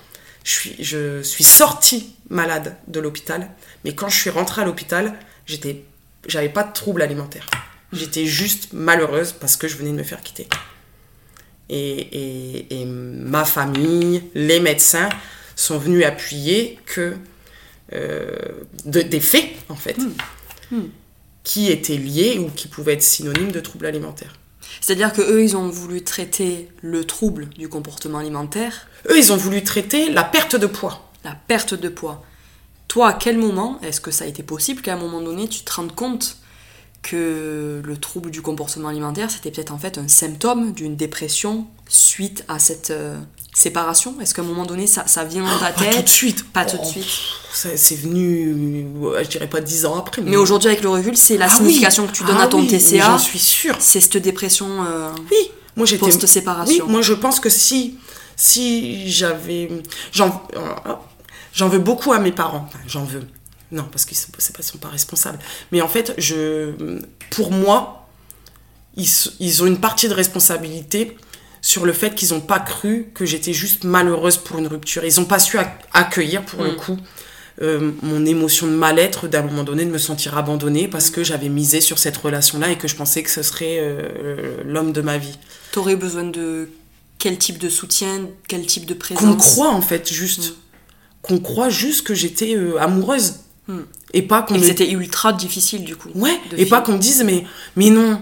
Je suis, je suis sortie malade de l'hôpital, mais quand je suis rentrée à l'hôpital, j'étais, j'avais pas de trouble alimentaire. J'étais juste malheureuse parce que je venais de me faire quitter. Et, et- et ma famille, les médecins sont venus appuyer que euh, de- des faits, en fait, qui étaient liés ou qui pouvaient être synonymes de troubles alimentaires. C'est-à-dire que eux, ils ont voulu traiter le trouble du comportement alimentaire, Eux, ils ont voulu traiter la perte de poids. la perte de poids. Toi, à quel moment est-ce que ça a été possible qu'à un moment donné, tu te rendes compte que le trouble du comportement alimentaire, c'était peut-être en fait un symptôme d'une dépression suite à cette euh, séparation Est-ce qu'à un moment donné, ça, ça vient dans ta Pas tout de tête suite. Pas tout de Oh, suite. C'est venu, je dirais pas dix ans après. Mais aujourd'hui, avec le recul, c'est la Ah oui. signification que tu donnes Ah à ton oui, TCA. J'en suis sûre. C'est cette dépression. euh, Oui, moi j'étais. Post-séparation. Oui, moi je pense que si, si j'avais. J'en j'en veux beaucoup à mes parents. Enfin, j'en veux. Non, parce qu'ils ne sont, pas responsables. Mais en fait, je, pour moi, ils, ils ont une partie de responsabilité sur le fait qu'ils n'ont pas cru que j'étais juste malheureuse pour une rupture. Ils n'ont pas su ac- accueillir, pour le Mm. coup, euh, mon émotion de mal-être d'un moment donné, de me sentir abandonnée parce que j'avais misé sur cette relation-là et que je pensais que ce serait euh, l'homme de ma vie. T'aurais besoin de quel type de soutien, quel type de présence? Qu'on croit en fait, juste. Qu'on croit juste que j'étais euh, amoureuse. Mm. Et pas qu'on Et me- c'était ultra difficile du coup. Ouais, et vivre. pas qu'on dise, mais, mais non,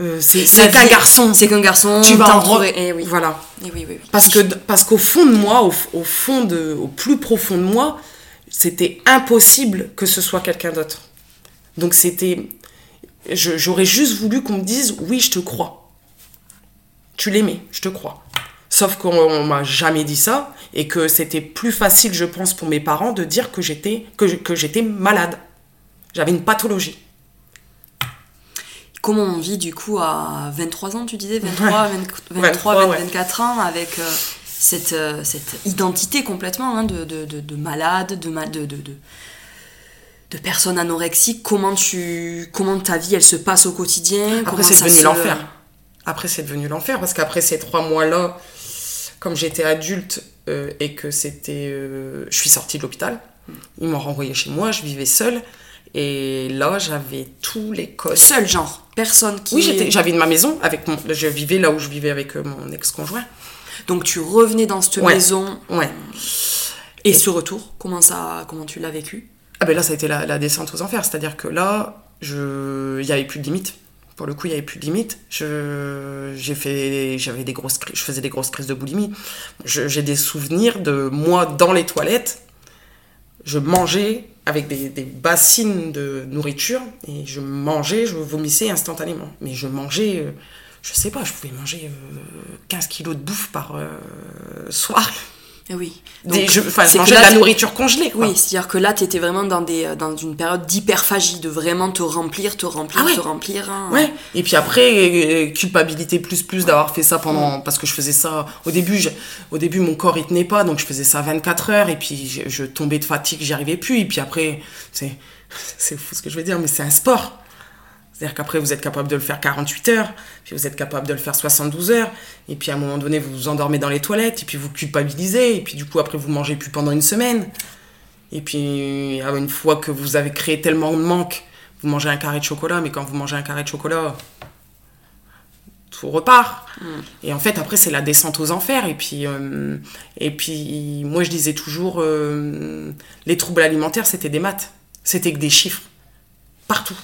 euh, c'est qu'un garçon. C'est qu'un garçon. Tu vas en trouver- Eh oui. Voilà. Eh oui, oui, oui. Parce que parce qu'au fond de moi, au, au fond de, au plus profond de moi, c'était impossible que ce soit quelqu'un d'autre. Donc c'était, j'aurais juste voulu qu'on me dise, oui, je te crois. Tu l'aimais, je te crois. Sauf qu'on on m'a jamais dit ça et que c'était plus facile, je pense, pour mes parents de dire que j'étais que j'étais malade. J'avais une pathologie. Comment on vit du coup à 23 ans, tu disais? 23, 20 23, 23, 20, ouais. 24 ans avec euh, cette, euh, cette identité complètement hein, de, de, de, de malade, de, de, de, de, de personne anorexique. Comment, tu, comment ta vie elle se passe au quotidien? Après, c'est devenu se- l'enfer. Après, c'est devenu l'enfer parce qu'après ces trois mois-là, comme j'étais adulte euh, et que c'était. je suis sortie de l'hôpital, ils m'ont renvoyé chez moi, je vivais seule. Et là, j'avais tous les codes. Seul genre, personne qui. Oui, j'étais- j'avais ma maison avec mon. Je vivais là où je vivais avec euh, mon ex-conjoint. Donc tu revenais dans cette Ouais. maison Ouais. et ce retour, comment, ça, comment tu l'as vécu? Ah ben là, ça a été la, la descente aux enfers. C'est-à-dire que là, je... il n'y avait plus de limite. Pour le coup, il n'y avait plus de limite. Je... J'ai fait... J'avais des grosses. Je faisais des grosses crises de boulimie. Je- J'ai des souvenirs de moi dans les toilettes. Je mangeais avec des, bassines de nourriture et je mangeais, je vomissais instantanément. Mais je mangeais, euh, je sais pas, je pouvais manger euh, 15 kilos de bouffe par euh, soir. Oui. Donc, je, de la nourriture congelée. Quoi. Oui, c'est-à-dire que là, tu étais vraiment dans, des, dans une période d'hyperphagie, de vraiment te remplir, te remplir, ah te remplir. Hein. Ouais. Et puis après, euh, culpabilité plus plus d'avoir fait ça pendant. Parce que je faisais ça. Au début, au début, mon corps, il tenait pas, donc je faisais ça 24 heures, et puis je, tombais de fatigue, j'y arrivais plus. Et puis après, c'est, <laughs> c'est fou ce que je veux dire, mais c'est un sport. C'est-à-dire qu'après, vous êtes capable de le faire 48 heures, puis vous êtes capable de le faire 72 heures, et puis à un moment donné, vous vous endormez dans les toilettes, et puis vous culpabilisez, et puis du coup, après, vous mangez plus pendant une semaine. Et puis, une fois que vous avez créé tellement de manque, vous mangez un carré de chocolat, mais quand vous mangez un carré de chocolat, tout repart. Mm. Et en fait, après, c'est la descente aux enfers. Et puis, euh, et puis moi, je disais toujours, euh, les troubles alimentaires, c'était des maths. C'était que des chiffres. Partout.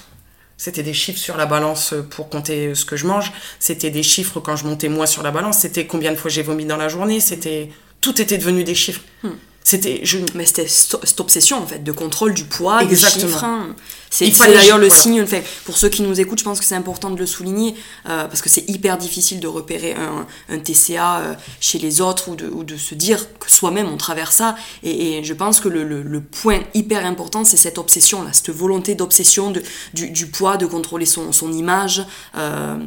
C'était des chiffres sur la balance pour compter ce que je mange. C'était des chiffres quand je montais moi sur la balance. C'était combien de fois j'ai vomi dans la journée. C'était tout était devenu des chiffres. Hmm. C'était je... mais c'était cette obsession en fait de contrôle du poids, Exactement. des chiffres. Hein. C'est d'ailleurs le signe. Fait, pour ceux qui nous écoutent, je pense que c'est important de le souligner euh, parce que c'est hyper difficile de repérer un, un TCA euh, chez les autres ou de, ou de, se dire que soi-même on traverse ça. Et, et je pense que le, le, le, point hyper important, c'est cette obsession là, cette volonté d'obsession du, du, poids, de contrôler son, son image. Euh,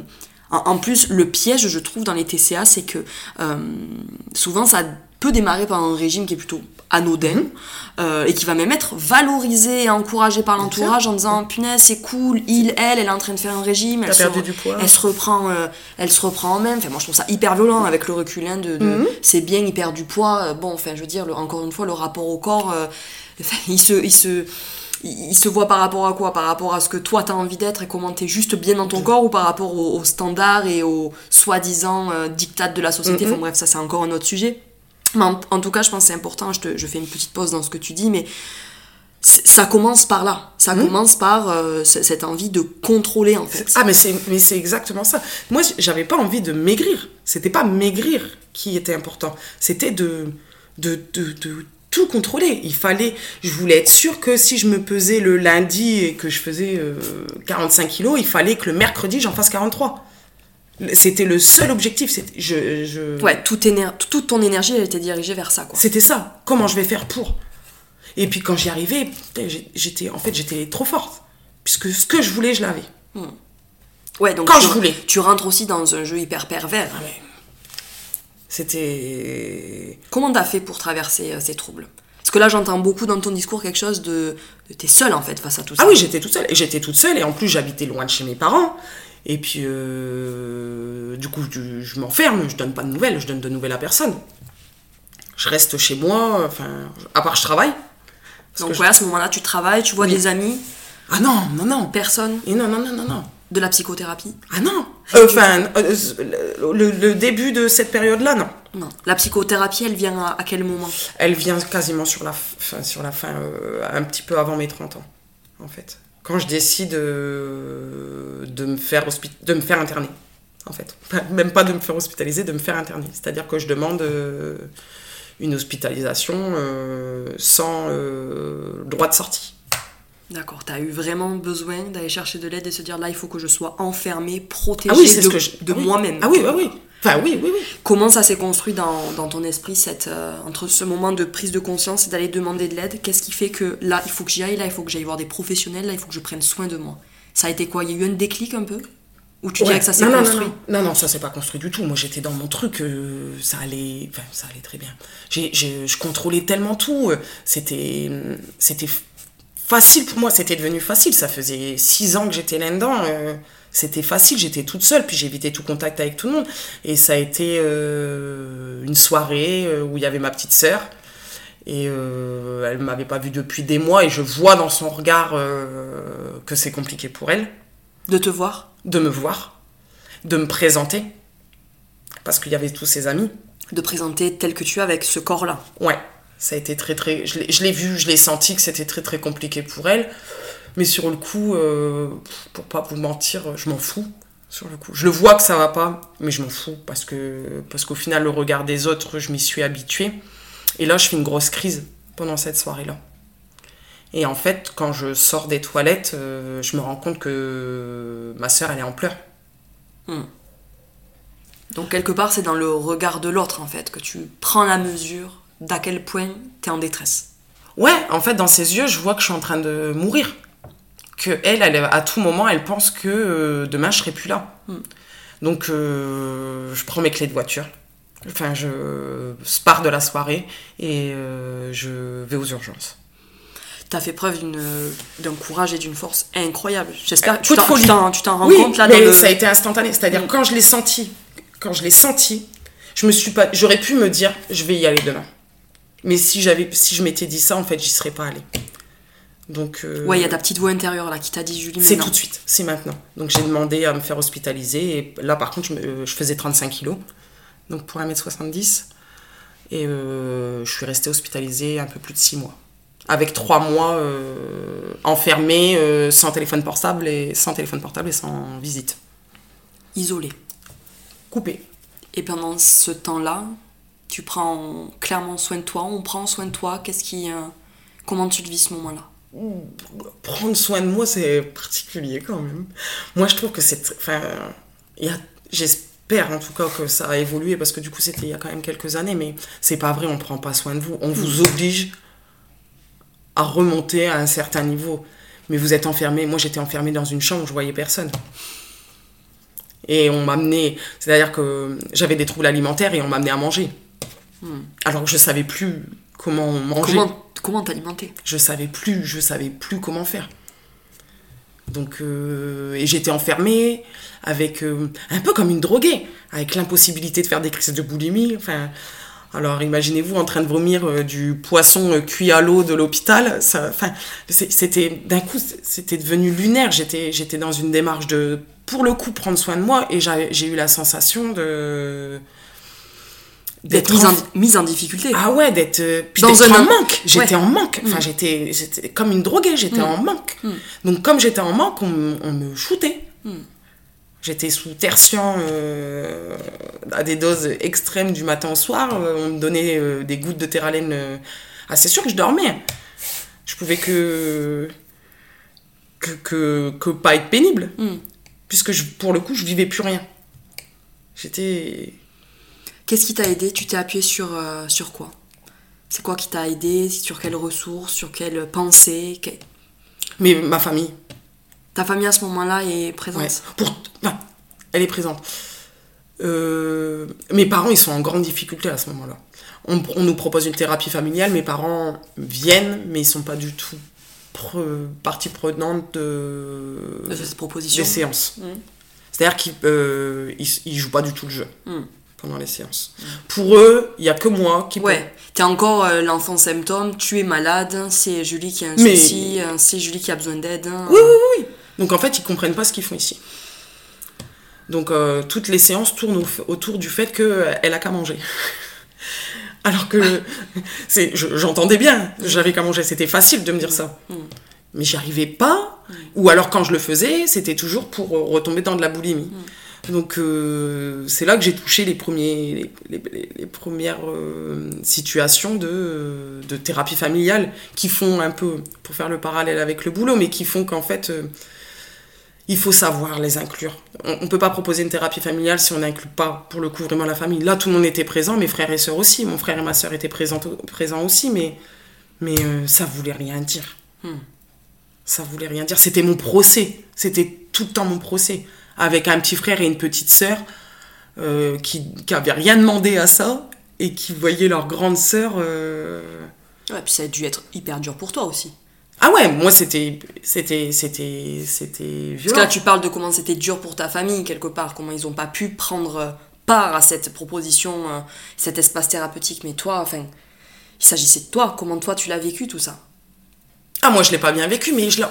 en, plus, le piège, je trouve, dans les TCA, c'est que euh, souvent ça peut démarrer par un régime qui est plutôt anodin euh, et qui va même être valorisé et encouragé par l'entourage en disant punaise c'est cool il elle elle est en train de faire un régime elle, se, du poids. elle se reprend euh, elle se reprend en même enfin moi je trouve ça hyper violent avec le recul hein, de, mhm. c'est bien il perd du poids euh, bon enfin je veux dire encore une fois le rapport au corps <laughs> il se il se il se voit par rapport à quoi? Par rapport à ce que toi t'as envie d'être et comment t'es juste bien dans ton corps ou par rapport aux, standards et aux soi-disant dictats de la société? Mhm. Enfin bref, ça c'est encore un autre sujet. Mais en, tout cas, je pense que c'est important, je, te, je, fais une petite pause dans ce que tu dis, mais ça commence par là. Ça mmh. commence par euh, cette envie de contrôler, en fait. Ah, mais c'est, exactement ça. Moi, j'avais pas envie de maigrir. C'était pas maigrir qui était important. C'était de, de, de, de tout contrôler. Il fallait, je voulais être sûre que si je me pesais le lundi et que je faisais 45 euh, kilos, il fallait que le mercredi j'en fasse 43. C'était le seul objectif. Je, je... Ouais, toute, toute ton énergie, elle était dirigée vers ça. C'était ça. Comment je vais faire pour? Et puis quand j'y arrivais, j'étais, en fait, j'étais trop forte. Puisque ce que je voulais, je l'avais. Hmm. Ouais, donc quand je voulais. Tu rentres aussi dans un jeu hyper pervers. Ah C'était. Comment t'as fait pour traverser euh, ces troubles? Parce que là, j'entends beaucoup dans ton discours quelque chose de. de T'es seule en fait face à tout ça. Ah oui, j'étais toute seule. Et j'étais toute seule. Et en plus, j'habitais loin de chez mes parents. Et puis, euh, du coup, je, m'enferme, je donne pas de nouvelles, je donne de nouvelles à personne. Je reste chez moi, enfin, à part je travaille. Donc, ouais, à ce moment-là, tu travailles, tu vois des amis Ah non, non, non. Personne Et non, non, non, non, non. De la psychothérapie Ah non Enfin, euh, le, début de cette période-là, non. Non. La psychothérapie, elle vient à, quel moment Elle vient quasiment sur la fin, sur la fin euh, un petit peu avant mes 30 ans, en fait quand je décide euh, de, me faire de me faire interner, en fait. Même pas de me faire hospitaliser, de me faire interner. C'est-à-dire que je demande euh, une hospitalisation euh, sans droit de sortie. D'accord, tu as eu vraiment besoin d'aller chercher de l'aide et se dire là, il faut que je sois enfermée, protégée ah de, de ah moi-même. Ah oui, oui, oui. Enfin, oui, oui, oui. Comment ça s'est construit dans, dans, ton esprit, cette, euh, entre ce moment de prise de conscience et d'aller demander de l'aide? Qu'est-ce qui fait que là, il faut que j'y aille, là, il faut que j'aille voir des professionnels, là, il faut que je prenne soin de moi? Ça a été quoi? Il y a eu un déclic un peu? Ou tu dirais que ça s'est construit? non, non, non, ça s'est pas construit du tout. Moi, j'étais dans mon truc, euh, ça allait, enfin, ça allait très bien. J'ai, je contrôlais tellement tout. Euh, c'était, c'était facile pour moi, c'était devenu facile. Ça faisait six ans que j'étais là-dedans c'était facile, j'étais toute seule, puis j'évitais tout contact avec tout le monde. Et ça a été euh, une soirée euh, où il y avait ma petite sœur. Et euh, elle ne m'avait pas vue depuis des mois, et je vois dans son regard que c'est compliqué pour elle. De te voir? De me voir, de me présenter, parce qu'il y avait tous ses amis. De présenter tel que tu es avec ce corps-là? Ouais, ça a été très très. Je l'ai vu, je l'ai senti que c'était très très compliqué pour elle. Mais sur le coup, euh, pour pas vous mentir, je m'en fous. Sur le coup. Je le vois que ça va pas, mais je m'en fous parce que parce qu'au final, le regard des autres, je m'y suis habituée. Et là, je fais une grosse crise pendant cette soirée-là. Et en fait, quand je sors des toilettes, euh, je me rends compte que ma soeur, elle est en pleurs. Hmm. Donc quelque part, c'est dans le regard de l'autre, en fait, que tu prends la mesure d'à quel point t'es en détresse. Ouais, en fait, dans ses yeux, je vois que je suis en train de mourir. Que elle, elle à tout moment, elle pense que euh, demain, je serai plus là. Hmm. Donc, euh, je prends mes clés de voiture. Enfin, je pars de la soirée et euh, je vais aux urgences. T'as fait preuve d'un courage et d'une force incroyable. J'espère que tu t'en- tu rends oui, compte là mais dans le- ça a été instantané. C'est-à-dire Mm. quand je l'ai senti, quand je l'ai senti, je me suis pas, j'aurais pu me dire, je vais y aller demain. Mais si j'avais, si je m'étais dit ça, en fait, j'y serais pas allée. Donc. euh, Ouais, il y a ta petite voix intérieure là qui t'a dit Julie, C'est tout de suite, c'est maintenant. Donc j'ai demandé à me faire hospitaliser. Et là, par contre, je, me- je faisais 35 kilos. Donc pour 1m70. Et euh, je suis restée hospitalisée un peu plus de 6 mois. Avec 3 mois euh, enfermée, euh, sans téléphone portable et sans téléphone portable et sans visite. Isolée. Coupée. Et pendant ce temps-là, tu prends clairement soin de toi, on prend soin de toi. Qu'est-ce qui, euh, comment tu le vis ce moment-là? Prendre soin de moi, c'est particulier quand même. Moi, je trouve que c'est. Enfin, j'espère en tout cas que ça a évolué parce que du coup, c'était il y a quand même quelques années, mais c'est pas vrai, on prend pas soin de vous. On vous oblige à remonter à un certain niveau. Mais vous êtes enfermé. Moi, j'étais enfermée dans une chambre, je voyais personne. Et on m'amenait. C'est-à-dire que j'avais des troubles alimentaires et on m'amenait à manger. Alors que je savais plus comment manger Comment t'alimenter? Je savais plus, je savais plus comment faire. Donc, euh, et j'étais enfermée avec euh, un peu comme une droguée, avec l'impossibilité de faire des crises de boulimie. Enfin, alors imaginez-vous en train de vomir euh, du poisson cuit à l'eau de l'hôpital. Enfin, c'était d'un coup, c'était devenu lunaire. J'étais, j'étais dans une démarche de, pour le coup, prendre soin de moi, et j'ai eu la sensation de D'être mise en, en- mise en difficulté. ah ouais, d'être euh, Dans un en an- manque. J'étais Ouais. en manque. Enfin, Mm. j'étais, j'étais comme une droguée, j'étais Mm. en manque. Mm. Donc, comme j'étais en manque, on, me- on me shootait. J'étais sous tertian euh, à des doses extrêmes du matin au soir. Euh, On me donnait euh, des gouttes de terralène. Ah, c'est sûr que je dormais. Je pouvais que, que, que, que pas être pénible. Puisque je, pour le coup, je vivais plus rien. J'étais. Qu'est-ce qui t'a aidé? Tu t'es appuyé sur, euh, sur quoi? C'est quoi qui t'a aidé? Sur quelles ressources? Sur quelles pensées? Que- Mais ma famille. Ta famille à ce moment-là est présente? Ouais. Pour... non, elle est présente. Euh, Mes parents, ils sont en grande difficulté à ce moment-là. On, on nous propose une thérapie familiale, mes parents viennent, mais ils sont pas du tout pre- partie prenante de... de cette proposition? des séances. Mm. C'est-à-dire qu'ils euh, ils, ils jouent pas du tout le jeu Mm. Pendant les séances. Pour eux, il y a que moi qui Ouais, t'es encore euh, l'enfant symptôme, tu es malade, c'est Julie qui a un Mais- souci, euh, c'est Julie qui a besoin d'aide. hein. Oui, oui, oui. Donc en fait, ils comprennent pas ce qu'ils font ici. Donc euh, toutes les séances tournent au- autour du fait qu'elle a qu'à manger. <laughs> Alors que <laughs> je- j'entendais bien, j'avais qu'à manger, c'était facile de me dire ça. Mm. Mais j'y arrivais pas. Ou alors quand je le faisais, c'était toujours pour euh, retomber dans de la boulimie. Donc euh, c'est là que j'ai touché les, premiers, les, les- les premières euh, situations de, de thérapie familiale qui font un peu, pour faire le parallèle avec le boulot, mais qui font qu'en fait, euh, il faut savoir les inclure. On ne peut pas proposer une thérapie familiale si on n'inclut pas, pour le coup, vraiment la famille. Là, tout le monde était présent, mes frères et sœurs aussi. Mon frère et ma sœur étaient présents, présents aussi, mais, mais ça voulait rien dire. Hmm. Ça voulait rien dire. C'était mon procès. C'était tout le temps mon procès. Avec un petit frère et une petite sœur euh, qui n'avaient rien demandé à ça et qui voyaient leur grande sœur. euh, Ouais, puis ça a dû être hyper dur pour toi aussi. Ah ouais, moi c'était c'était c'était c'était Parce violent. que là, tu parles de comment c'était dur pour ta famille, quelque part, comment ils ont pas pu prendre part à cette proposition, euh, cet espace thérapeutique. Mais toi, enfin, il s'agissait de toi. Comment toi, tu l'as vécu tout ça? Ah moi je l'ai pas bien vécu, mais je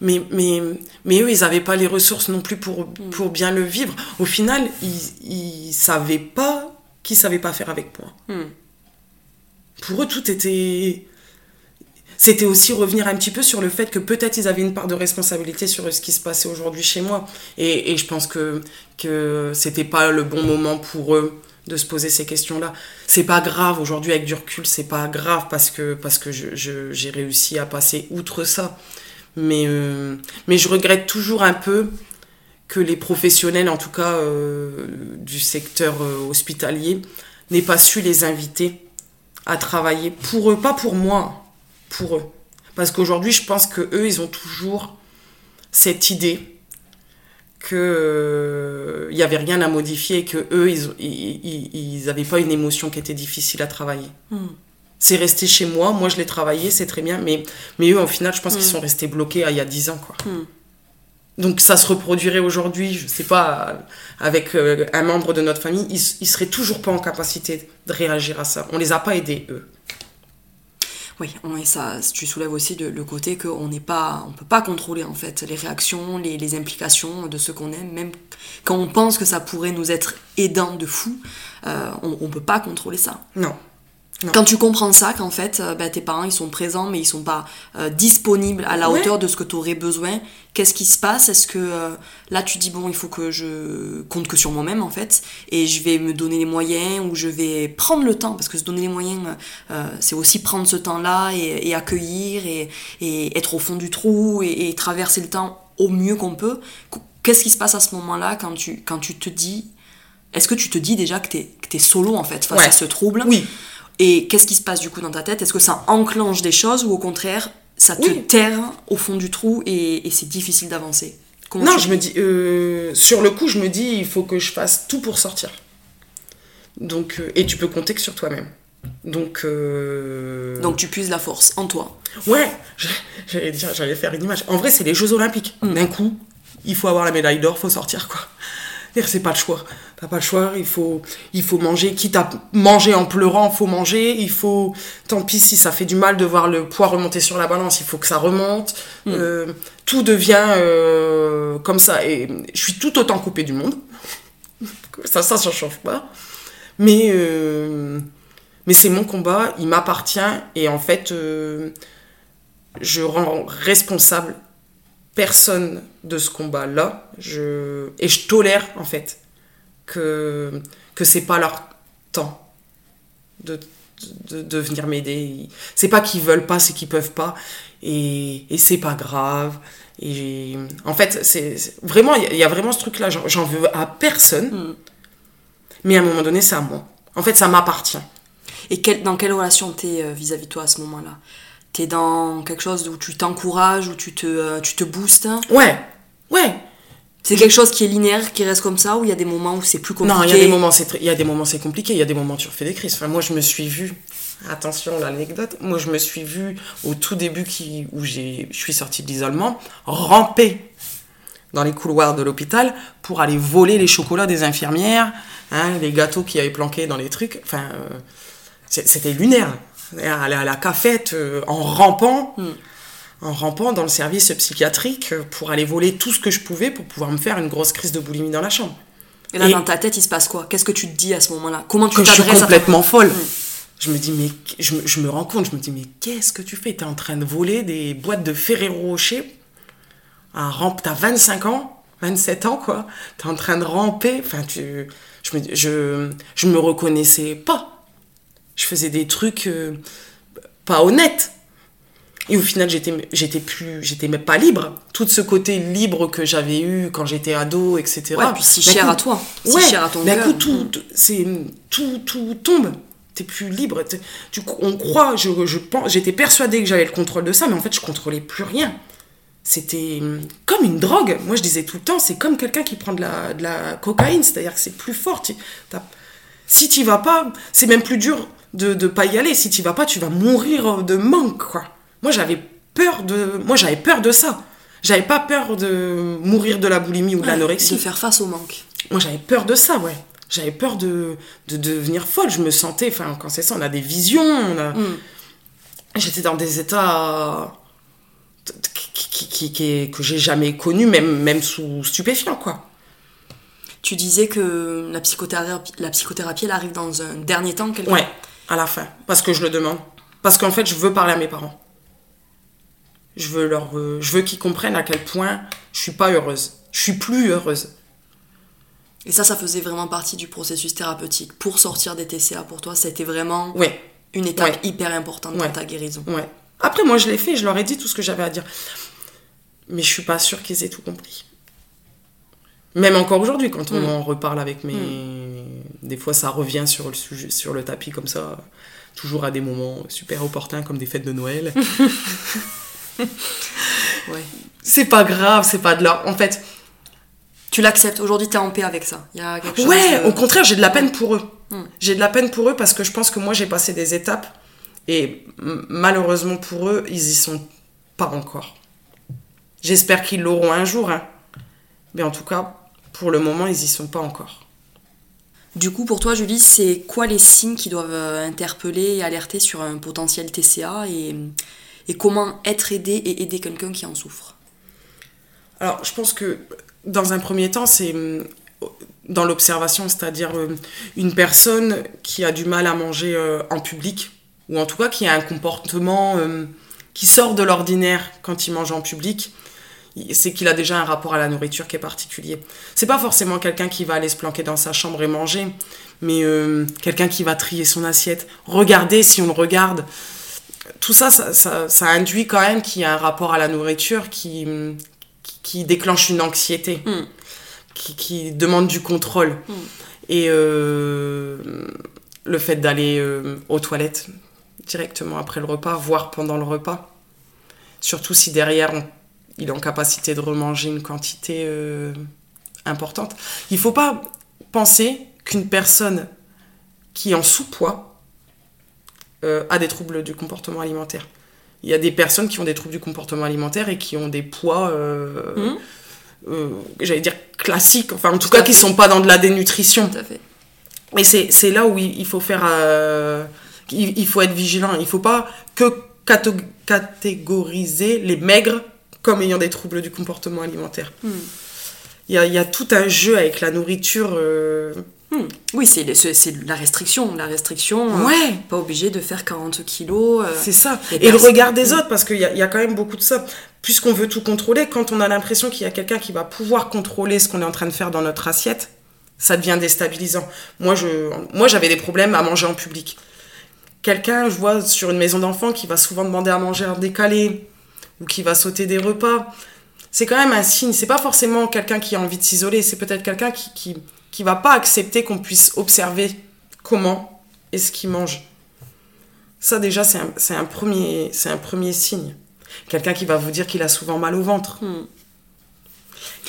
mais mais mais eux ils avaient pas les ressources non plus pour pour bien le vivre. Au final ils ils savaient pas qu'ils savaient pas faire avec moi. Hmm. Pour eux tout était c'était aussi revenir un petit peu sur le fait que peut-être ils avaient une part de responsabilité sur ce qui se passait aujourd'hui chez moi. Et, et je pense que, que c'était pas le bon moment pour eux de se poser ces questions-là. C'est pas grave aujourd'hui avec du recul, c'est pas grave parce que, parce que je- je- j'ai réussi à passer outre ça. Mais, euh, mais je regrette toujours un peu que les professionnels, en tout cas euh, du secteur euh, hospitalier, n'aient pas su les inviter à travailler pour eux, pas pour moi, pour eux. Parce qu'aujourd'hui, je pense que eux, ils ont toujours cette idée que il y avait rien à modifier, que eux, ils n'avaient pas une émotion qui était difficile à travailler. Hmm. C'est resté chez moi, moi je l'ai travaillé, c'est très bien, mais, mais eux, au final, je pense qu'ils Hmm. sont restés bloqués à il y a 10 ans, quoi. Hmm. Donc ça se reproduirait aujourd'hui, je sais pas, avec euh, un membre de notre famille, ils, ils seraient toujours pas en capacité de réagir à ça. On les a pas aidés, eux. Oui, et ça, tu soulèves aussi de- le côté qu'on n'est pas, on peut pas contrôler en fait les réactions, les, implications de ce qu'on aime, même quand on pense que ça pourrait nous être aidant de fou, euh, on, on peut pas contrôler ça. Non. Non. Quand tu comprends ça, qu'en fait, bah, tes parents ils sont présents, mais ils sont pas euh, disponibles à la Ouais. hauteur de ce que tu aurais besoin, qu'est-ce qui se passe? Est-ce que euh, là tu dis bon, il faut que je compte que sur moi-même en fait, et je vais me donner les moyens, ou je vais prendre le temps, parce que se donner les moyens, euh, c'est aussi prendre ce temps-là et, et accueillir et, et être au fond du trou et, et traverser le temps au mieux qu'on peut. Qu'est-ce qui se passe à ce moment-là quand tu, quand tu te dis. Est-ce que tu te dis déjà que t'es es solo en fait face Ouais. à ce trouble? Oui. Et qu'est-ce qui se passe du coup dans ta tête? Est-ce que ça enclenche des choses ou au contraire, ça te Oui. terre au fond du trou et, et c'est difficile d'avancer? Non, je me dis, euh, sur le coup, je me dis, il faut que je fasse tout pour sortir. Donc, euh, et tu peux compter que sur toi-même. Donc, euh, Donc tu puises la force en toi. ouais, j'allais dire, j'allais faire une image. En vrai, c'est les Jeux Olympiques. Mm. D'un coup, il faut avoir la médaille d'or, faut sortir quoi. C'est-à-dire, C'est pas le choix. T'as pas le choix. Il faut, il faut manger. Quitte à manger en pleurant, faut manger. Il faut. Tant pis si ça fait du mal de voir le poids remonter sur la balance. Il faut que ça remonte. Mm. Euh, tout devient euh, comme ça. Et je suis tout autant coupée du monde. <laughs> Ça, ça, ça change pas. Mais, euh, mais c'est mon combat, il m'appartient et en fait, je rends responsable personne de ce combat-là. Je, et je tolère en fait que, que c'est pas leur temps de, de, de venir m'aider. C'est pas qu'ils veulent pas, c'est qu'ils peuvent pas. Et, et c'est pas grave. Et en fait, c'est vraiment, il y a- vraiment ce truc-là. J'en veux à personne. Mm. Mais à un moment donné, c'est à moi. En fait, ça m'appartient. Et quel- dans quelle relation t'es euh, vis-à-vis de toi à ce moment-là? T'es dans quelque chose où tu t'encourages, où tu te, euh, tu te boostes Ouais, ouais. C'est quelque chose qui est linéaire, qui reste comme ça, ou il y a des moments où c'est plus compliqué Non, il y a des moments, c'est très- il y a des moments, c'est compliqué. Il y a des moments, tu refais des crises. Enfin, moi, je me suis vue. Attention, l'anecdote. Moi, je me suis vue au tout début qui, où j'ai, je suis sortie de l'isolement, ramper dans les couloirs de l'hôpital pour aller voler les chocolats des infirmières, hein, les gâteaux qui avaient planqués dans les trucs. Enfin, euh, c'était lunaire. Aller à la cafette euh, en rampant. Mm. en rampant dans le service psychiatrique pour aller voler tout ce que je pouvais pour pouvoir me faire une grosse crise de boulimie dans la chambre. Et là, Et- dans ta tête, il se passe quoi? Qu'est-ce que tu te dis à ce moment-là? Comment tu que je suis t'adresses à ta- complètement folle. Mm. Je me dis, mais je me, je me rends compte, je me dis, mais qu'est-ce que tu fais? T'es en train de voler des boîtes de Ferrero Rocher à rampe, t'as 25 ans, 27 ans, quoi. T'es en train de ramper. Enfin, tu, je, me, je, je me reconnaissais pas. Je faisais des trucs euh, pas honnêtes. Et au final, j'étais, j'étais plus, j'étais même pas libre. Tout ce côté libre que j'avais eu quand j'étais ado, etc. Ouais, puis si cher coup- à toi, si ouais, cher à ton cœur. coup, tout, c'est, tout, tout tombe. T'es plus libre. T'es- Tu, on croit, je, je pense, j'étais persuadée que j'avais le contrôle de ça, mais en fait, je contrôlais plus rien. C'était hum, comme une drogue. Moi, je disais tout le temps, c'est comme quelqu'un qui prend de la, de la cocaïne, c'est-à-dire que c'est plus fort. Tu- si tu vas pas, c'est même plus dur de ne pas y aller. Si tu vas pas, tu vas mourir de manque, quoi. Moi, j'avais peur de, moi, j'avais peur de ça. J'avais pas peur de mourir de la boulimie ou de Ouais, l'anorexie. De faire face au manque. Moi, j'avais peur de ça, ouais. J'avais peur de, de devenir folle. Je me sentais, enfin, quand c'est ça, on a des visions. On a... Mm. J'étais dans des états qui, qui, qui- que j'ai jamais connus, même, même sous stupéfiants, quoi. Tu disais que la psychothérapie, la psychothérapie, elle arrive dans un dernier temps, quelque Ouais, à la fin. Parce que je le demande. Parce qu'en fait, je veux parler à mes parents. Je veux, leur, euh, je veux qu'ils comprennent à quel point je suis pas heureuse. Je suis plus heureuse. Et ça, ça faisait vraiment partie du processus thérapeutique. Pour sortir des TCA, pour toi, ça a été vraiment Ouais, une étape Ouais. hyper importante Ouais. dans ta guérison. ouais. Après, moi, je l'ai fait, je leur ai dit tout ce que j'avais à dire. Mais je suis pas sûre qu'ils aient tout compris. Même encore aujourd'hui, quand on Mm. en reparle avec mes. Des fois, ça revient sur le, sujet, sur le tapis comme ça. toujours à des moments super opportuns comme des fêtes de Noël. <laughs> Ouais. C'est pas grave, c'est pas de l'or. En fait, Tu l'acceptes. Aujourd'hui, t'es en paix avec ça. Il y a quelque chose. ouais, de- au contraire, j'ai de la peine pour eux. J'ai de la peine pour eux parce que je pense que moi, j'ai passé des étapes et malheureusement pour eux, ils y sont pas encore. J'espère qu'ils l'auront un jour, hein. mais en tout cas, pour le moment, ils y sont pas encore. Du coup, pour toi, Julie, c'est quoi les signes qui doivent euh, interpeller et alerter sur un potentiel TCA et, comment être aidé et aider quelqu'un qui en souffre? Alors, je pense que dans un premier temps, c'est hum, dans l'observation, c'est-à-dire euh, une personne qui a du mal à manger euh, en public, ou en tout cas qui a un comportement euh, qui sort de l'ordinaire quand il mange en public, c'est qu'il a déjà un rapport à la nourriture qui est particulier. C'est pas forcément quelqu'un qui va aller se planquer dans sa chambre et manger, mais euh, quelqu'un qui va trier son assiette, regarder si on le regarde. Tout ça, ça, ça, ça induit quand même qu'il y a un rapport à la nourriture qui, qui, qui déclenche une anxiété, Mm. qui, qui demande du contrôle. Et euh, le fait d'aller euh, aux toilettes directement après le repas, voire pendant le repas, surtout si derrière on- il est en capacité de remanger une quantité euh, importante. Il faut pas penser qu'une personne qui est en sous-poids euh, a des troubles du comportement alimentaire. Il y a des personnes qui ont des troubles du comportement alimentaire et qui ont des poids, euh, euh, j'allais dire classiques, enfin en tout, Tout cas qui fait. sont pas dans de la dénutrition. Tout à fait. Et c'est là où il il faut faire. il, il faut être vigilant. Il faut pas que catégoriser les maigres comme ayant des troubles du comportement alimentaire. Hmm. Il y, a, il y a tout un jeu avec la nourriture. euh, Hmm. Oui, c'est la restriction. La restriction. euh, Ouais, Pas obligé de faire 40 kilos. euh, c'est ça. Et le regard des autres, parce qu'il y a, il y a quand même beaucoup de ça. Puisqu'on veut tout contrôler, quand on a l'impression qu'il y a quelqu'un qui va pouvoir contrôler ce qu'on est en train de faire dans notre assiette, ça devient déstabilisant. Moi, je, moi, j'avais des problèmes à manger en public. Quelqu'un, je vois sur une maison d'enfants, qui va souvent demander à manger en décalé, ou qui va sauter des repas. C'est quand même un signe. C'est pas forcément quelqu'un qui a envie de s'isoler. C'est peut-être quelqu'un qui, qui, qui va pas accepter qu'on puisse observer comment est-ce qu'il mange. Ça, déjà, c'est un, un, premier, un premier signe. Quelqu'un qui va vous dire qu'il a souvent mal au ventre. Hmm.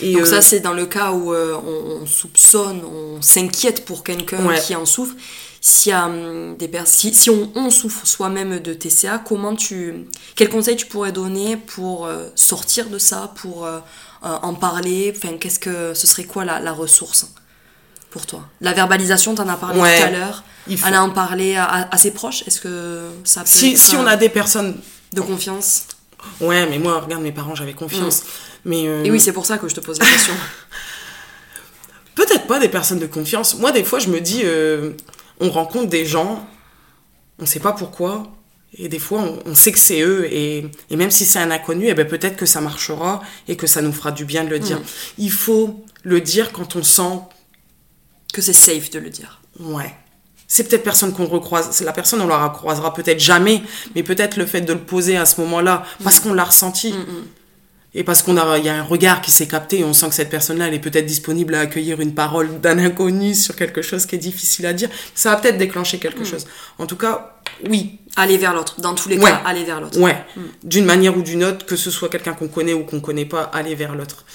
Et Donc euh, ça, c'est dans le cas où euh, on, on soupçonne, on s'inquiète pour quelqu'un Ouais. qui en souffre. A, hum, des si, si on, on souffre soi-même de TCA, comment tu, quel conseil tu pourrais donner pour euh, sortir de ça, pour euh, en parler? Enfin, qu'est-ce que ce serait quoi la, la ressource pour toi? La verbalisation, t'en as parlé Ouais. tout à l'heure. il faut- Aller en parler à, à- à ses proches, est-ce que ça peut si, être si on euh, a des personnes. de confiance? Ouais, mais moi, regarde, mes parents, j'avais confiance. Mais euh, Et oui, c'est pour ça que je te pose la question. <laughs> peut-être pas des personnes de confiance. Moi, des fois, je me dis, euh, on rencontre des gens, on sait pas pourquoi, et des fois, on, on sait que c'est eux, et, et même si c'est un inconnu, eh ben, peut-être que ça marchera et que ça nous fera du bien de le dire. Mm. Il faut le dire quand on sent, que c'est safe de le dire. ouais. C'est peut-être personne qu'on recroise, c'est la personne, on la recroisera peut-être jamais, mais peut-être le fait de le poser à ce moment-là, parce qu'on l'a ressenti. Mm, mm. Et parce qu'on a, il y a un regard qui s'est capté et on sent que cette personne-là, elle est peut-être disponible à accueillir une parole d'un inconnu sur quelque chose qui est difficile à dire. Ça va peut-être déclencher quelque chose. En tout cas, oui, Aller vers l'autre. Dans tous les Ouais. cas, aller vers l'autre. ouais. D'une manière ou d'une autre, que ce soit quelqu'un qu'on connaît ou qu'on connaît pas, aller vers l'autre.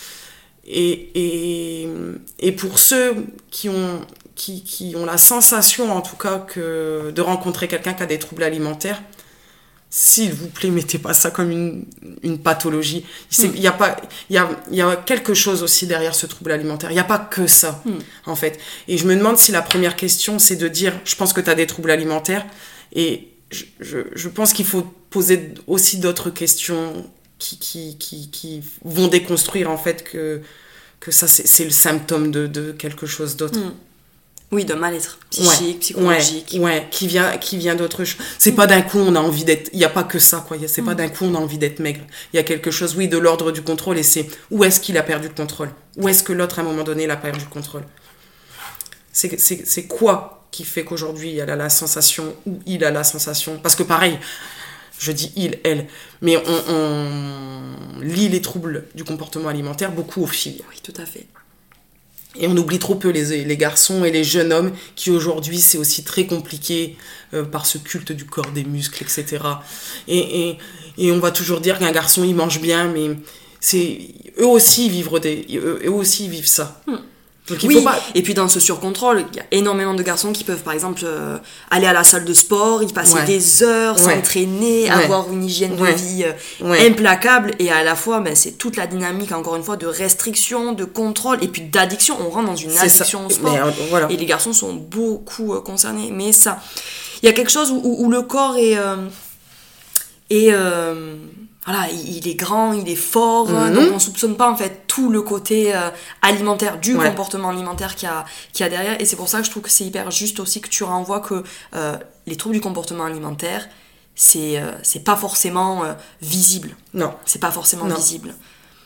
Et, et, et pour ceux qui ont, qui, qui ont la sensation, en tout cas, que de rencontrer quelqu'un qui a des troubles alimentaires, s'il vous plaît, mettez pas ça comme une, une pathologie. Il y, a pas- il y, a, y a quelque chose aussi derrière ce trouble alimentaire. Il n'y a pas que ça, Mm. en fait. Et je me demande si la première question, c'est de dire, je pense que tu as des troubles alimentaires. Et je, je, je pense qu'il faut poser aussi d'autres questions qui, qui, qui, qui vont déconstruire, en fait, que, que ça, c'est c'est le symptôme de, de quelque chose d'autre. Mm. Oui, de mal-être psychique, Ouais, psychologique. Ouais, ouais, qui vient, qui vient d'autre chose. C'est pas d'un coup on a envie d'être. Il y a pas que ça, quoi. C'est Mm. pas d'un coup on a envie d'être maigre. Il y a quelque chose, oui, de l'ordre du contrôle et c'est où est-ce qu'il a perdu le contrôle? Où est-ce que l'autre, à un moment donné, il a perdu le contrôle? C'est quoi qui fait qu'aujourd'hui elle a la sensation ou il a la sensation? Parce que pareil, je dis il, elle, mais on, on lit les troubles du comportement alimentaire beaucoup aux filles. Oui, tout à fait. Et on oublie trop peu les, les garçons et les jeunes hommes qui aujourd'hui c'est aussi très compliqué euh, par ce culte du corps, des muscles, etc. Et, et, et on va toujours dire qu'un garçon il mange bien, mais c'est eux aussi vivent des, eux, aussi vivent ça. Hmm. Donc, il oui, faut pas... et puis dans ce surcontrôle, il y a énormément de garçons qui peuvent par exemple euh, aller à la salle de sport, y passer des heures, s'entraîner, avoir une hygiène de vie euh, implacable. Et à la fois ben, c'est toute la dynamique encore une fois de restriction, de contrôle et puis d'addiction. On rentre dans une addiction au sport. euh, et les garçons sont beaucoup concernés. Mais ça, il y a quelque chose où, où le corps est... est voilà, il est grand, il est fort, mhm. donc on soupçonne pas en fait tout le côté euh, alimentaire, du comportement alimentaire qu'il y, a, y a derrière. Et c'est pour ça que je trouve que c'est hyper juste aussi que tu renvoies que euh, les troubles du comportement alimentaire, c'est euh, c'est pas forcément visible. Non. C'est pas forcément visible.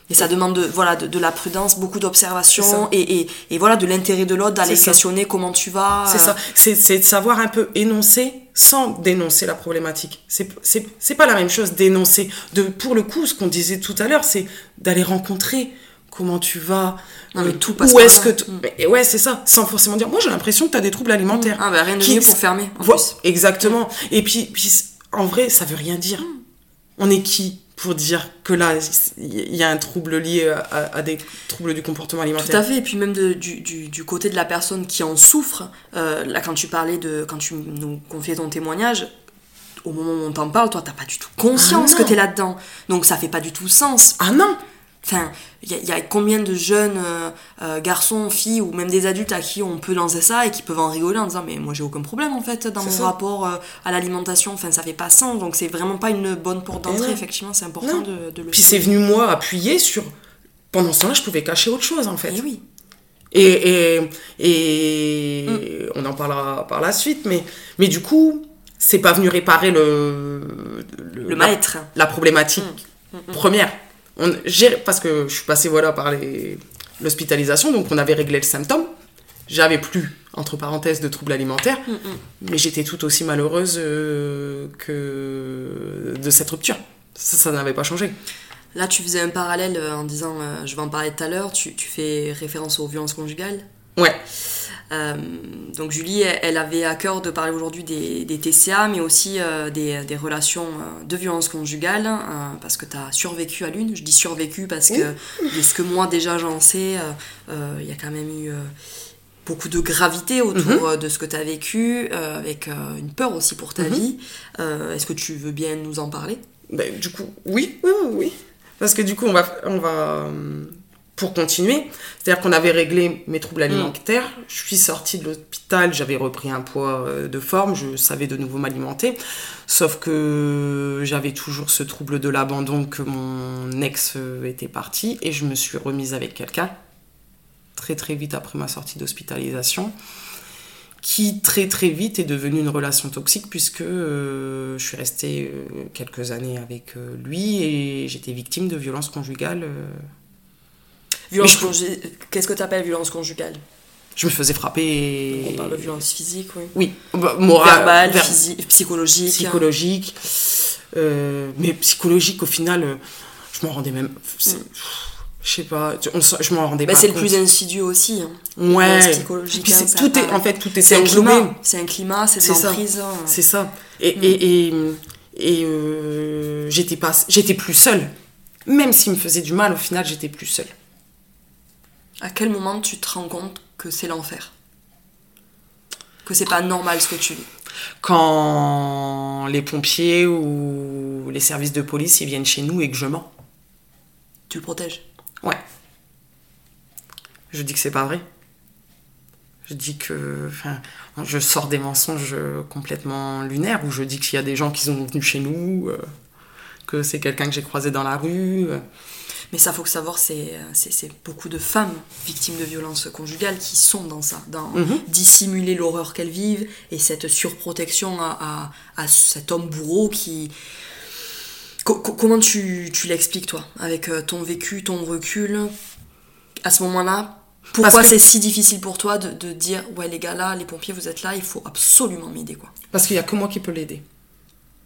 Et ça demande de, voilà, de, la prudence, beaucoup d'observation et, et, et, voilà, de l'intérêt de l'autre, d'aller questionner comment tu vas. C'est ça, c'est de savoir un peu énoncer sans dénoncer la problématique. C'est pas la même chose d'énoncer. De, pour le coup, ce qu'on disait tout à l'heure, c'est d'aller rencontrer comment tu vas, non, mais tout passe où est-ce que... Mm. Ouais, c'est ça, sans forcément dire, moi j'ai l'impression que tu as des troubles alimentaires. Ah bah rien de mieux pour fermer, en plus. Exactement. Et puis, puis, en vrai, ça veut rien dire. Mm. On est qui? Pour dire que là, il y a un trouble lié à, des troubles du comportement alimentaire. Tout à fait, et puis même de, du, du, du, côté de la personne qui en souffre, euh, là quand tu parlais de, quand tu nous confiais ton témoignage, au moment où on t'en parle, toi, t'as pas du tout conscience ah que t'es là-dedans. Donc ça fait pas du tout sens. Ah non Enfin, il y, a combien de jeunes euh, euh, garçons, filles ou même des adultes à qui on peut lancer ça et qui peuvent en rigoler en disant mais moi j'ai aucun problème en fait dans mon rapport euh, à l'alimentation. Enfin, ça fait pas sens donc c'est vraiment pas une bonne porte d'entrée. Effectivement, c'est important de, de, le. Puis c'est venu moi appuyer sur. Pendant ce temps-là, je pouvais cacher autre chose en fait. Et oui. Et, et, et mm. on en parlera par la suite, mais, mais du coup, c'est pas venu réparer le. Le, maître. La, problématique mm. Mm, première on, parce que je suis passée voilà, par l'hospitalisation, donc on avait réglé le symptôme. J'avais plus, entre parenthèses, de troubles alimentaires, mm, mm. mais j'étais tout aussi malheureuse euh, que de cette rupture. Ça, ça n'avait pas changé. Là, tu faisais un parallèle euh, en disant, euh, je vais en parler tout à l'heure, tu, tu, fais référence aux violences conjugales? Ouais. Euh, donc Julie, elle avait à cœur de parler aujourd'hui des, des, TCA, mais aussi euh, des, des, relations euh, de violence conjugale, parce que tu as survécu à l'une. Je dis survécu parce que de ce que moi déjà j'en sais, il y a quand même eu beaucoup de gravité autour mhm. de ce que tu as vécu, avec une peur aussi pour ta mhm. vie. Est-ce que tu veux bien nous en parler? Ben, Du coup, oui, oui, oui. Parce que du coup, on va, on va pour continuer. C'est-à-dire qu'on avait réglé mes troubles alimentaires. Je suis sortie de l'hôpital, j'avais repris un poids euh, de forme, je savais de nouveau m'alimenter. Sauf que j'avais toujours ce trouble de l'abandon que mon ex euh, était parti et je me suis remise avec quelqu'un très très vite après ma sortie d'hospitalisation qui très très vite est devenu une relation toxique puisque euh, je suis restée quelques années avec lui et j'étais victime de violences conjugales Qu'est-ce que tu appelles violence conjugale? Je me faisais frapper. On parle de violence physique, oui. Oui, bah, morale, verbale, physique, psychologique. Psychologique. Euh, mais psychologique, au final, euh, je m'en rendais même. Mm. Je sais pas, je m'en rendais bah, pas C'est le plus insidieux aussi. Hein. Ouais. Psychologique. Hein, tout est, en fait, tout est C'est un climat, c'est un climat, c'est de l'emprise. C'est ça. Et, mm. et, et, et euh, j'étais pas, j'étais plus seule. Même s'il me faisait du mal, au final, j'étais plus seule. À quel moment tu te rends compte que c'est l'enfer? Que c'est pas normal ce que tu vis? Quand les pompiers ou les services de police ils viennent chez nous et que je mens. Tu le protèges? Ouais. Je dis que c'est pas vrai. Je dis que. Enfin, je sors des mensonges complètement lunaires où je dis qu'il y a des gens qui sont venus chez nous, euh, que c'est quelqu'un que j'ai croisé dans la rue. Euh, mais ça, faut que savoir, c'est beaucoup de femmes victimes de violences conjugales qui sont dans ça, dans mhm. dissimuler l'horreur qu'elles vivent et cette surprotection à, à, cet homme bourreau qui. comment tu, tu l'expliques, toi, avec euh, ton vécu, ton recul À ce moment-là, pourquoi c'est si difficile pour toi de, de, dire ouais les gars là, les pompiers vous êtes là, il faut absolument m'aider quoi? Parce qu'il y a que moi qui peux l'aider.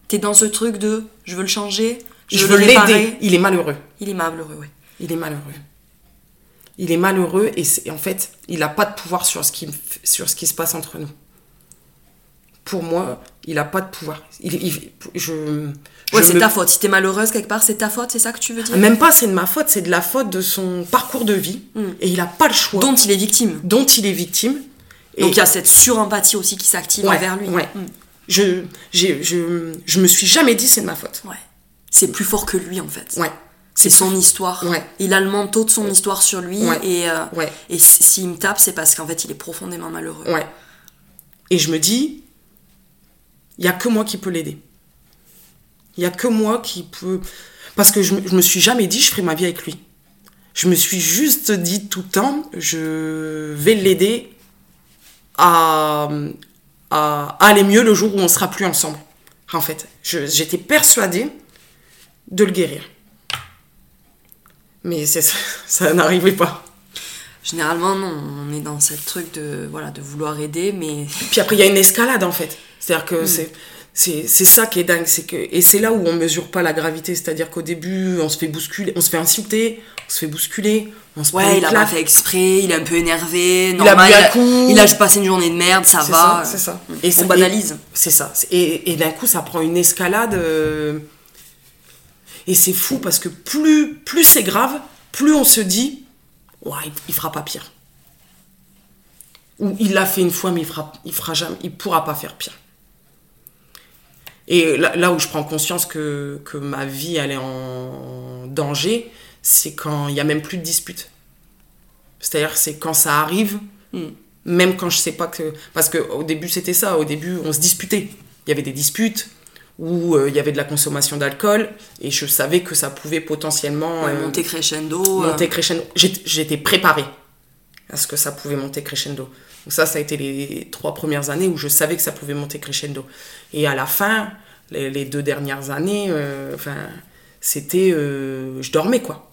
T'es dans ce truc de je veux le changer, je, veux l'aider. Il est malheureux. Il est malheureux, oui. Il est malheureux. il est malheureux et, en fait, il n'a pas de pouvoir sur ce, qui, sur ce qui se passe entre nous. Pour moi, il n'a pas de pouvoir. Il, il- je, Ouais, c'est me- ta faute. Si t'es malheureuse quelque part, c'est ta faute, c'est ça que tu veux dire? Même pas, c'est de ma faute, c'est de la faute de son parcours de vie. Et il n'a pas le choix. Dont il est victime. dont il est victime. Et- Donc il y a cette surempathie aussi qui s'active Ouais, envers lui. ouais. Mm. je, je, je me suis jamais dit c'est de ma faute. Ouais. C'est plus fort que lui en fait. Ouais. C'est son histoire. Ouais. Il a le manteau de son histoire sur lui Ouais. et, euh, Ouais. et s'il me tape, c'est parce qu'en fait il est profondément malheureux. Ouais. Et je me dis, il y a que moi qui peux l'aider. Il y a que moi qui peut. Parce que je, je me suis jamais dit je ferai ma vie avec lui. Je me suis juste dit tout le temps, je vais l'aider à, à aller mieux le jour où on sera plus ensemble. En fait, j'étais persuadée de le guérir. Mais ça, <laughs> ça n'arrivait pas. Généralement, non, on est dans ce truc de, voilà, de vouloir aider, mais Puis après, il y a une escalade en fait. C'est-à-dire Mm. que c'est. C'est ça qui est dingue, c'est que et c'est là où on mesure pas la gravité, c'est-à-dire qu'au début on se fait bousculer, on se fait insulter, on se fait bousculer, on se ouais, il a pas fait exprès, il est un peu énervé, normal, il a, coup. il a passé une journée de merde, ça va. c'est ça. Mm. Et on ça- banalise. C'est ça. Et, et d'un coup, ça prend une escalade. euh, Et c'est fou parce que plus, plus c'est grave, plus on se dit, ouais, il, il fera pas pire. Ou il l'a fait une fois, mais il fera, il fera jamais, il pourra pas faire pire. Et là, là où je prends conscience que, que ma vie elle est en danger, c'est quand il y a même plus de dispute. C'est-à-dire c'est quand ça arrive, Mm. même quand je sais pas que parce que au début c'était ça au début on se disputait il y avait des disputes où euh, il y avait de la consommation d'alcool et je savais que ça pouvait potentiellement Ouais, euh, monter crescendo. euh, monter crescendo. J'étais- préparée à ce que ça pouvait monter crescendo. Donc ça ça a été les trois premières années où je savais que ça pouvait monter crescendo. Et à la fin les, les deux dernières années euh, enfin c'était euh, je dormais quoi.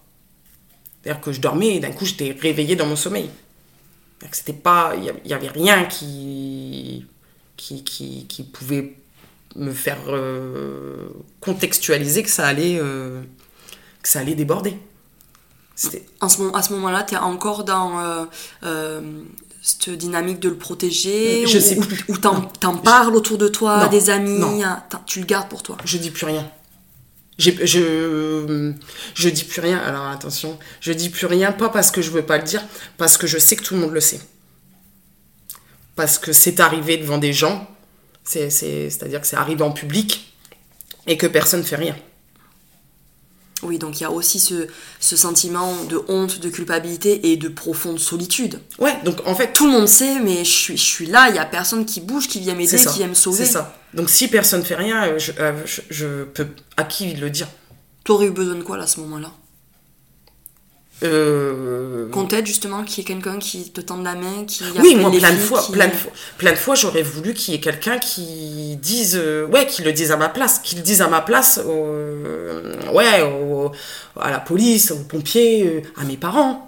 C'est-à-dire que je dormais et d'un coup j'étais réveillée dans mon sommeil. C'était pas il y avait- il y avait rien qui qui, qui, qui pouvait me faire euh, contextualiser que ça allait euh, que ça allait déborder. En ce moment, à ce moment-là, tu es encore dans euh, cette dynamique de le protéger Je ou, sais plus. ou t'en, parles autour de toi, Non. des amis, hein, tu le gardes pour toi. je dis plus rien. Je je dis plus rien. Alors attention. Je dis plus rien pas parce que je veux pas le dire parce que je sais que tout le monde le sait. Parce que c'est arrivé devant des gens c'est c'est c'est à dire que c'est arrivé en public et que personne fait rien. Oui, donc il y a aussi ce, ce sentiment de honte, de culpabilité et de profonde solitude. ouais donc en fait Tout le monde sait, mais je suis, je suis là, il y a personne qui bouge, qui vient m'aider, qui vient me sauver. c'est ça. Donc si personne fait rien je, euh, je, je peux à qui le dire? T'aurais eu besoin de quoi là, à ce moment-là? Euh, Qu'on t'aide justement, qu'il y ait quelqu'un qui te tende la main, qui Oui, moi, plein de fois, qui- plein de fois, plein de fois, j'aurais voulu qu'il y ait quelqu'un qui dise, euh, ouais, qui le dise à ma place, qui le dise à ma place, au- ouais, au- à la police, aux pompiers, euh, à mes parents.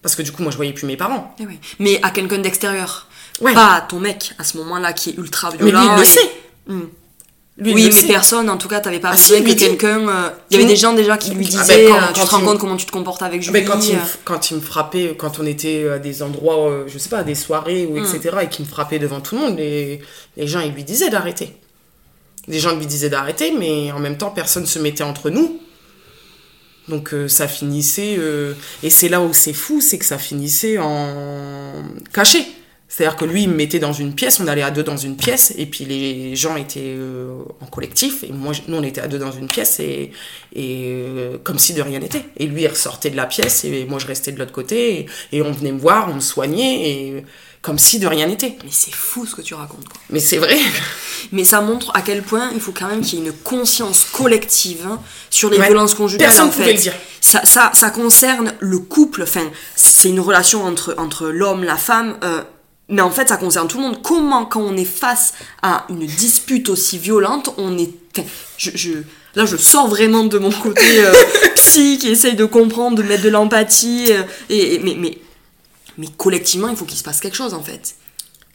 Parce que du coup, moi, je voyais plus mes parents. Eh oui. Mais à quelqu'un d'extérieur. Ouais. Pas à ton mec, à ce moment-là, qui est ultra Mais lui, violent. il le et- sait. Hmm. Lui, oui, mais personne, en tout cas, t'avais pas Ah, besoin si, que lui quelqu'un. euh, Il y avait des gens déjà qui lui Ah, disaient ben, quand- euh, quand Tu te rends compte comment tu te comportes avec Julie Mais quand il, me, euh, quand il me frappait, quand on était à des endroits, euh, je sais pas, à des soirées ou etc., et qu'il me frappait devant tout le monde, les, les gens, ils lui disaient d'arrêter. Les gens lui disaient d'arrêter, mais en même temps, personne se mettait entre nous. Donc euh, ça finissait, euh, et c'est là où c'est fou, c'est que ça finissait en caché. C'est-à-dire que lui, il me mettait dans une pièce, on allait à deux dans une pièce, et puis les gens étaient euh, en collectif, et moi, nous, on était à deux dans une pièce, et, et euh, comme si de rien n'était. Et lui, il ressortait de la pièce, et moi, je restais de l'autre côté, et, et on venait me voir, on me soignait, et comme si de rien n'était. Mais c'est fou ce que tu racontes. quoi. Mais c'est vrai. <laughs> Mais ça montre à quel point il faut quand même qu'il y ait une conscience collective hein, sur les Ouais. violences conjugales. Personne en pouvait fait. le dire. Ça, ça, ça concerne le couple, enfin, c'est une relation entre, entre l'homme, la femme, euh, mais en fait, ça concerne tout le monde. Comment, quand on est face à une dispute aussi violente, on est. je, je- là, je sors vraiment de mon côté euh, <laughs> psy qui essaye de comprendre, de mettre de l'empathie, euh, et, et- mais, mais, mais collectivement, il faut qu'il se passe quelque chose en fait.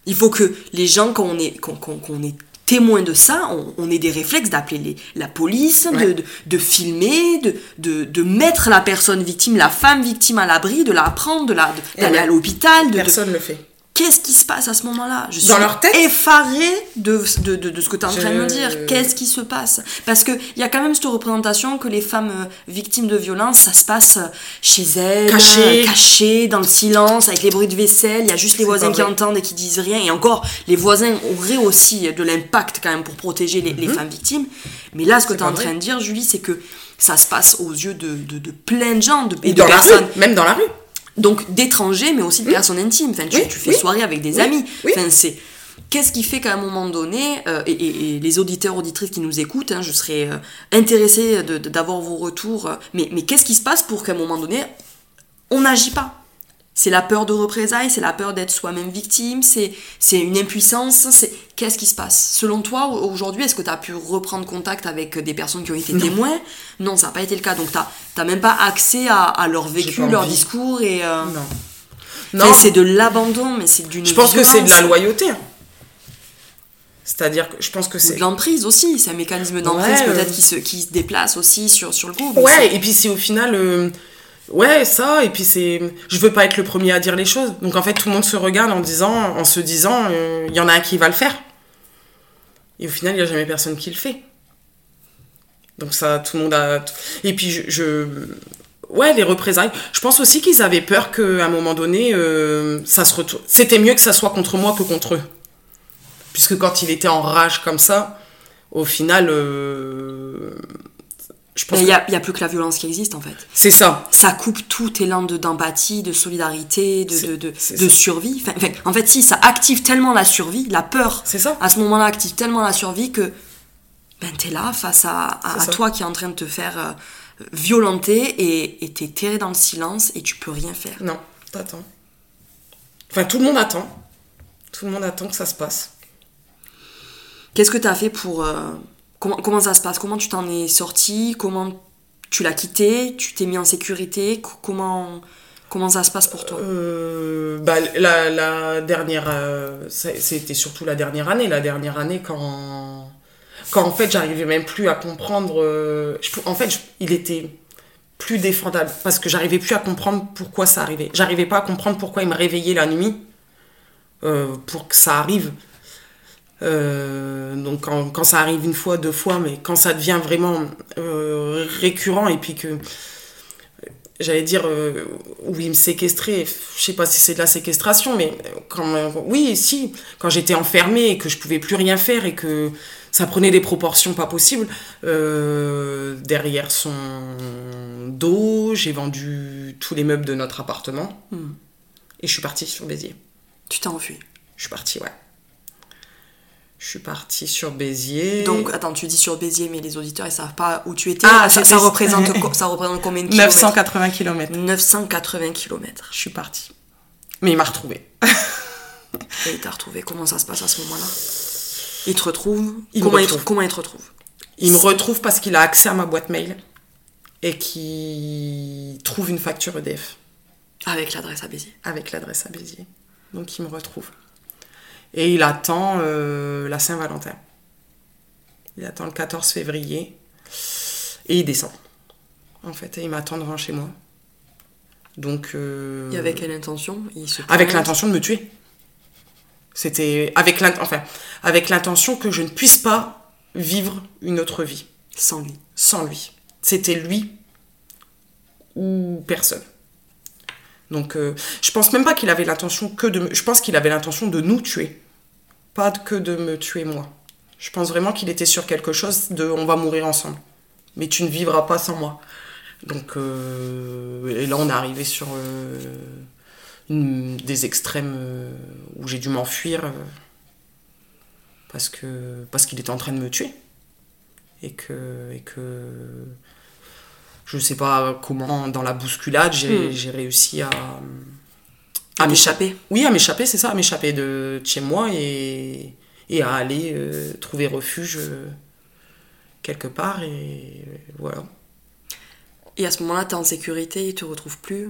Il faut que les gens, quand on est, qu'on- qu'on est témoin de ça, on, on ait des réflexes d'appeler la police, de, Ouais. de, de filmer, de, de, de mettre la personne victime, la femme victime à l'abri, de la prendre, de la, de- Et d'aller ouais. à l'hôpital. Personne ne le fait. Qu'est-ce qui se passe à ce moment-là? Je suis Dans leur tête? effarée de, de, de, de ce que tu es en train de me dire. Qu'est-ce qui se passe? Parce qu'il y a quand même cette représentation que les femmes euh, victimes de violence, ça se passe euh, chez elles, Caché. euh, caché, dans le silence, avec les bruits de vaisselle. Il y a juste les voisins qui entendent et qui disent rien. Et encore, les voisins auraient aussi de l'impact quand même pour protéger les, les femmes victimes. Mais là, ce que Mhm. Tu es en vrai. train de dire, Julie, c'est que ça se passe aux yeux de, de, de plein de gens de, et de dans la personnes rue, même dans la rue. Donc d'étrangers mais aussi de personnes intimes enfin tu, Oui, tu fais oui. soirée avec des Oui, amis oui. enfin c'est qu'est-ce qui fait qu'à un moment donné euh, et, et- et les auditeurs auditrices qui nous écoutent hein, je serais euh, intéressée d'avoir vos retours euh, mais, mais qu'est-ce qui se passe pour qu'à un moment donné on n'agit pas? C'est la peur de représailles, c'est la peur d'être soi-même victime, c'est c'est une impuissance, c'est qu'est-ce qui se passe? Selon toi, au- aujourd'hui, est-ce que tu as pu reprendre contact avec des personnes qui ont été témoins? Non, ça n'a pas été le cas. Donc tu n'as même pas accès à, à leur vécu, leur discours et... euh, Non. Enfin, Non, c'est de l'abandon, mais c'est d'une je pense que c'est de la loyauté. C'est-à-dire que je pense que c'est. de l'emprise aussi, c'est un mécanisme d'emprise Ouais, peut-être euh. qui, se, qui se déplace aussi sur, sur le groupe. Ouais, et puis c'est au final. euh, Ouais, ça, et puis c'est. Je veux pas être le premier à dire les choses. Donc en fait, tout le monde se regarde en, disant, en se disant euh, il y en a un qui va le faire. Et au final, il n'y a jamais personne qui le fait. Donc ça, tout le monde a. Et puis je. je- Ouais, les représailles. Je pense aussi qu'ils avaient peur qu'à un moment donné, euh, ça se retourne. C'était mieux que ça soit contre moi que contre eux. Puisque quand il était en rage comme ça, au final, euh, Il n'y a, y a plus que la violence qui existe en fait. c'est ça. Ça coupe tout élan de- d'empathie, de, solidarité, de, C'est- de, de, de survie. Enfin, enfin, en fait, si, ça active tellement la survie, la peur, C'est ça. à ce moment-là, active tellement la survie que ben, t'es là face à, à, toi qui est en train de te faire euh, violenter et t'es terré dans le silence et tu peux rien faire. Non, t'attends. Enfin, tout le monde attend. Tout le monde attend que ça se passe. Qu'est-ce que tu as fait pour... euh, comment, comment ça se passe? Comment tu t'en es sorti? Comment tu l'as quitté? Tu t'es mis en sécurité? Co- Comment, comment ça se passe pour toi? Euh, bah, la, la dernière, euh, c'était surtout la dernière année. La dernière année, quand, quand en fait, j'arrivais même plus à comprendre. euh, en fait, il était plus défendable parce que j'arrivais plus à comprendre pourquoi ça arrivait. J'arrivais pas à comprendre pourquoi il me réveillait la nuit pour que ça arrive. Euh, donc quand, quand ça arrive une fois, deux fois, mais quand ça devient vraiment euh, récurrent et puis que j'allais dire euh, où il me séquestrait, je sais pas si c'est de la séquestration, mais quand oui, si, quand j'étais enfermée et que je pouvais plus rien faire et que ça prenait des proportions pas possibles, euh, derrière son dos, j'ai vendu tous les meubles de notre appartement Hmm. et je suis partie sur Béziers. Tu t'es enfui. Je suis partie, ouais. Je suis partie sur Béziers. Donc, attends, tu dis sur Béziers, mais les auditeurs, ils savent pas où tu étais. Ah, ça, représente, <laughs> ça représente combien de kilomètres? 980 km. 980 km. Je suis partie. Mais il m'a retrouvée. Et <laughs> il t'a retrouvé. Comment ça se passe à ce moment-là? Il te retrouve? Il me comment, il te, retrouve. comment il te retrouve? Il me retrouve parce qu'il a accès à ma boîte mail et qu'il trouve une facture EDF Avec l'adresse à Béziers. avec l'adresse à Béziers. Donc il me retrouve. Et il attend euh, la Saint-Valentin. Il attend le 14 février et il descend. En fait, et il m'attend devant chez moi. Donc. euh, Et avec quelle intention il se avec l'intention de me tuer. C'était avec l'int- enfin, avec l'intention que je ne puisse pas vivre une autre vie Sans lui. sans lui. C'était lui ou personne. Donc, euh, je pense même pas qu'il avait l'intention que de. Je pense qu'il avait l'intention de nous tuer. Pas que de me tuer moi. Je pense vraiment qu'il était sur quelque chose de on va mourir ensemble. Mais tu ne vivras pas sans moi. Donc, euh, et là, on est arrivé sur euh, une- des extrêmes euh, où j'ai dû m'enfuir parce que parce qu'il était en train de me tuer et que et que je sais pas comment dans la bousculade j'ai Hmm. j'ai réussi à À m'échapper oui à m'échapper c'est ça à m'échapper de, de chez moi et et à aller euh, trouver refuge euh, quelque part et voilà Et à ce moment-là, t'es en sécurité, il te retrouve plus.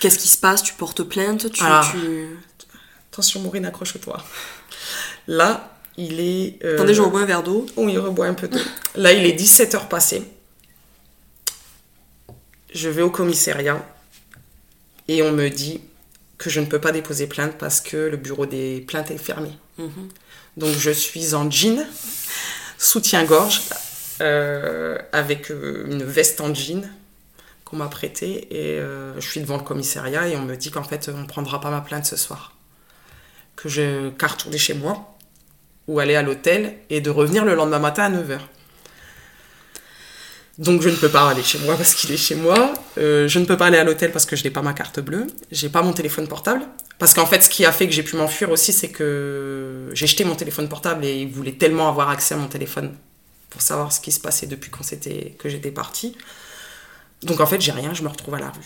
Qu'est-ce qui se passe? Tu portes plainte tu, Ah. tu... Attention, Maureen, accroche-toi. Là, Il est. euh, Attendez, je rebois un verre d'eau. Oui, il reboit un peu d'eau. Là, il est 17h passé. Je vais au commissariat et on me dit que je ne peux pas déposer plainte parce que le bureau des plaintes est fermé. Donc je suis en jean, soutien-gorge, euh, avec euh, une veste en jean qu'on m'a prêtée et euh, je suis devant le commissariat et on me dit qu'en fait on ne prendra pas ma plainte ce soir. Que je qu'à retourner chez moi ou aller à l'hôtel et de revenir le lendemain matin à 9h. Donc je ne peux pas aller chez moi parce qu'il est chez moi. Euh, je ne peux pas aller à l'hôtel parce que je n'ai pas ma carte bleue. J'ai pas mon téléphone portable. Parce qu'en fait, ce qui a fait que j'ai pu m'enfuir aussi, c'est que j'ai jeté mon téléphone portable et ils voulaient tellement avoir accès à mon téléphone pour savoir ce qui se passait depuis que j'étais partie. Donc en fait, j'ai rien, je me retrouve à la rue.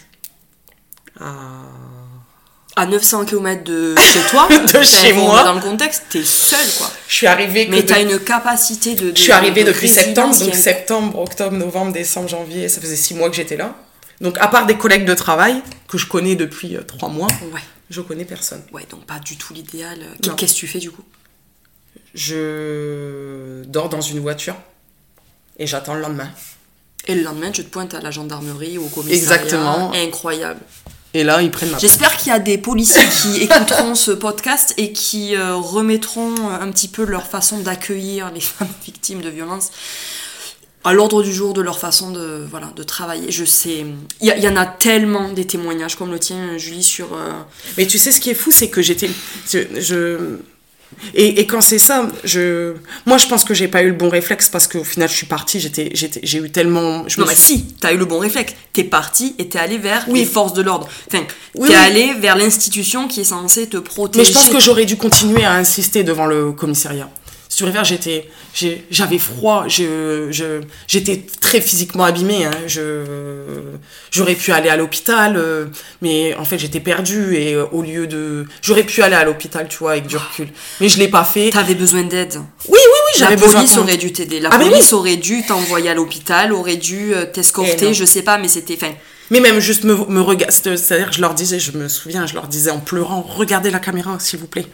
À 900 km de <laughs> chez toi, De enfin, chez moi. Dans le contexte, t'es seule quoi. Je suis arrivée que Mais de- t'as une capacité de. de- Je suis arrivée de depuis septembre, donc septembre, octobre, novembre, décembre, janvier, ça faisait six mois que j'étais là. Donc à part des collègues de travail que je connais depuis euh, trois mois, Ouais, je connais personne. ouais, donc pas du tout l'idéal. Qu'est-ce que tu fais du coup? Je dors dans une voiture et j'attends le lendemain. Et le lendemain, tu te pointes à la gendarmerie ou au commissariat. Exactement. Incroyable. Et là, ils prennent J'espère qu'il y a des policiers qui <laughs> écouteront ce podcast et qui euh, remettront un petit peu leur façon d'accueillir les <laughs> femmes victimes de violences à l'ordre du jour de leur façon de, voilà, de travailler. Je sais, il y, a- il y en a tellement des témoignages comme le tien, Julie, sur... euh, Mais tu sais, ce qui est fou, c'est que j'étais. Je. Et, et quand c'est ça, je. Moi, je pense que j'ai pas eu le bon réflexe parce qu'au final, je suis partie, j'étais, j'étais, j'ai eu tellement. Je Non me mais suis- si, t'as eu le bon réflexe. T'es parti et t'es allé vers Oui. les forces de l'ordre. Enfin, Oui, t'es oui. allé vers l'institution qui est censée te protéger. Mais je pense que j'aurais dû continuer à insister devant le commissariat. Tu préfères, j'étais, j'avais froid, je, je, j'étais très physiquement abîmée. Hein, je, j'aurais pu aller à l'hôpital, euh, mais en fait j'étais perdue et euh, au lieu de, j'aurais pu aller à l'hôpital, tu vois, avec du recul. Mais je l'ai pas fait. T'avais besoin d'aide. Oui, oui, oui, j'avais besoin. police aurait dû t'aider. La Ah, police aurait dû t'envoyer à l'hôpital, aurait dû euh, Eh t'escorter, non. je sais pas, mais c'était. Enfin, Mais même juste me, me regarder, c'est-à-dire que je leur disais, je me souviens, je leur disais en pleurant, regardez la caméra, s'il vous plaît.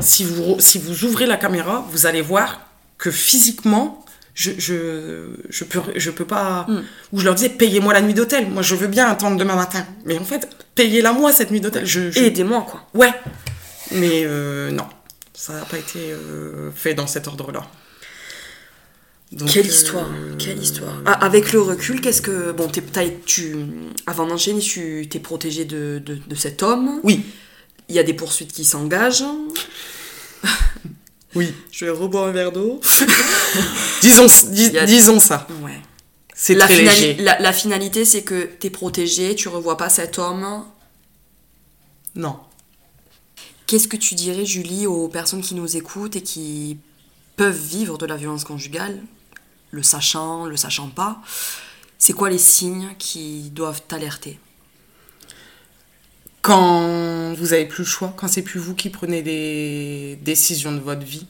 Si, vous, si vous ouvrez la caméra, vous allez voir que physiquement, je, je, je, peux, je peux pas. Ou je leur disais, payez-moi la nuit d'hôtel. Moi, je veux bien attendre demain matin. Mais en fait, payez-la moi, cette nuit d'hôtel. Je, je- aidez-moi quoi. Ouais. Mais euh, non, ça n'a pas été euh, fait dans cet ordre-là. Donc, Quelle euh, histoire, quelle histoire. Ah, avec le recul, qu'est-ce que. Bon, t'es- tu, avant d'enchaîner, tu t'es protégé de, de, de cet homme. Oui, Il y a des poursuites qui s'engagent. <laughs> oui. Je vais reboire un verre d'eau. <laughs> Disons, dis- disons ça. Ouais. C'est La, très finali- léger. la, la finalité, c'est que t'es protégé, tu revois pas cet homme. Non. Qu'est-ce que tu dirais, Julie, aux personnes qui nous écoutent et qui peuvent vivre de la violence conjugale, le sachant, le sachant pas? C'est quoi les signes qui doivent t'alerter? Quand vous avez plus le choix, quand c'est plus vous qui prenez les décisions de votre vie,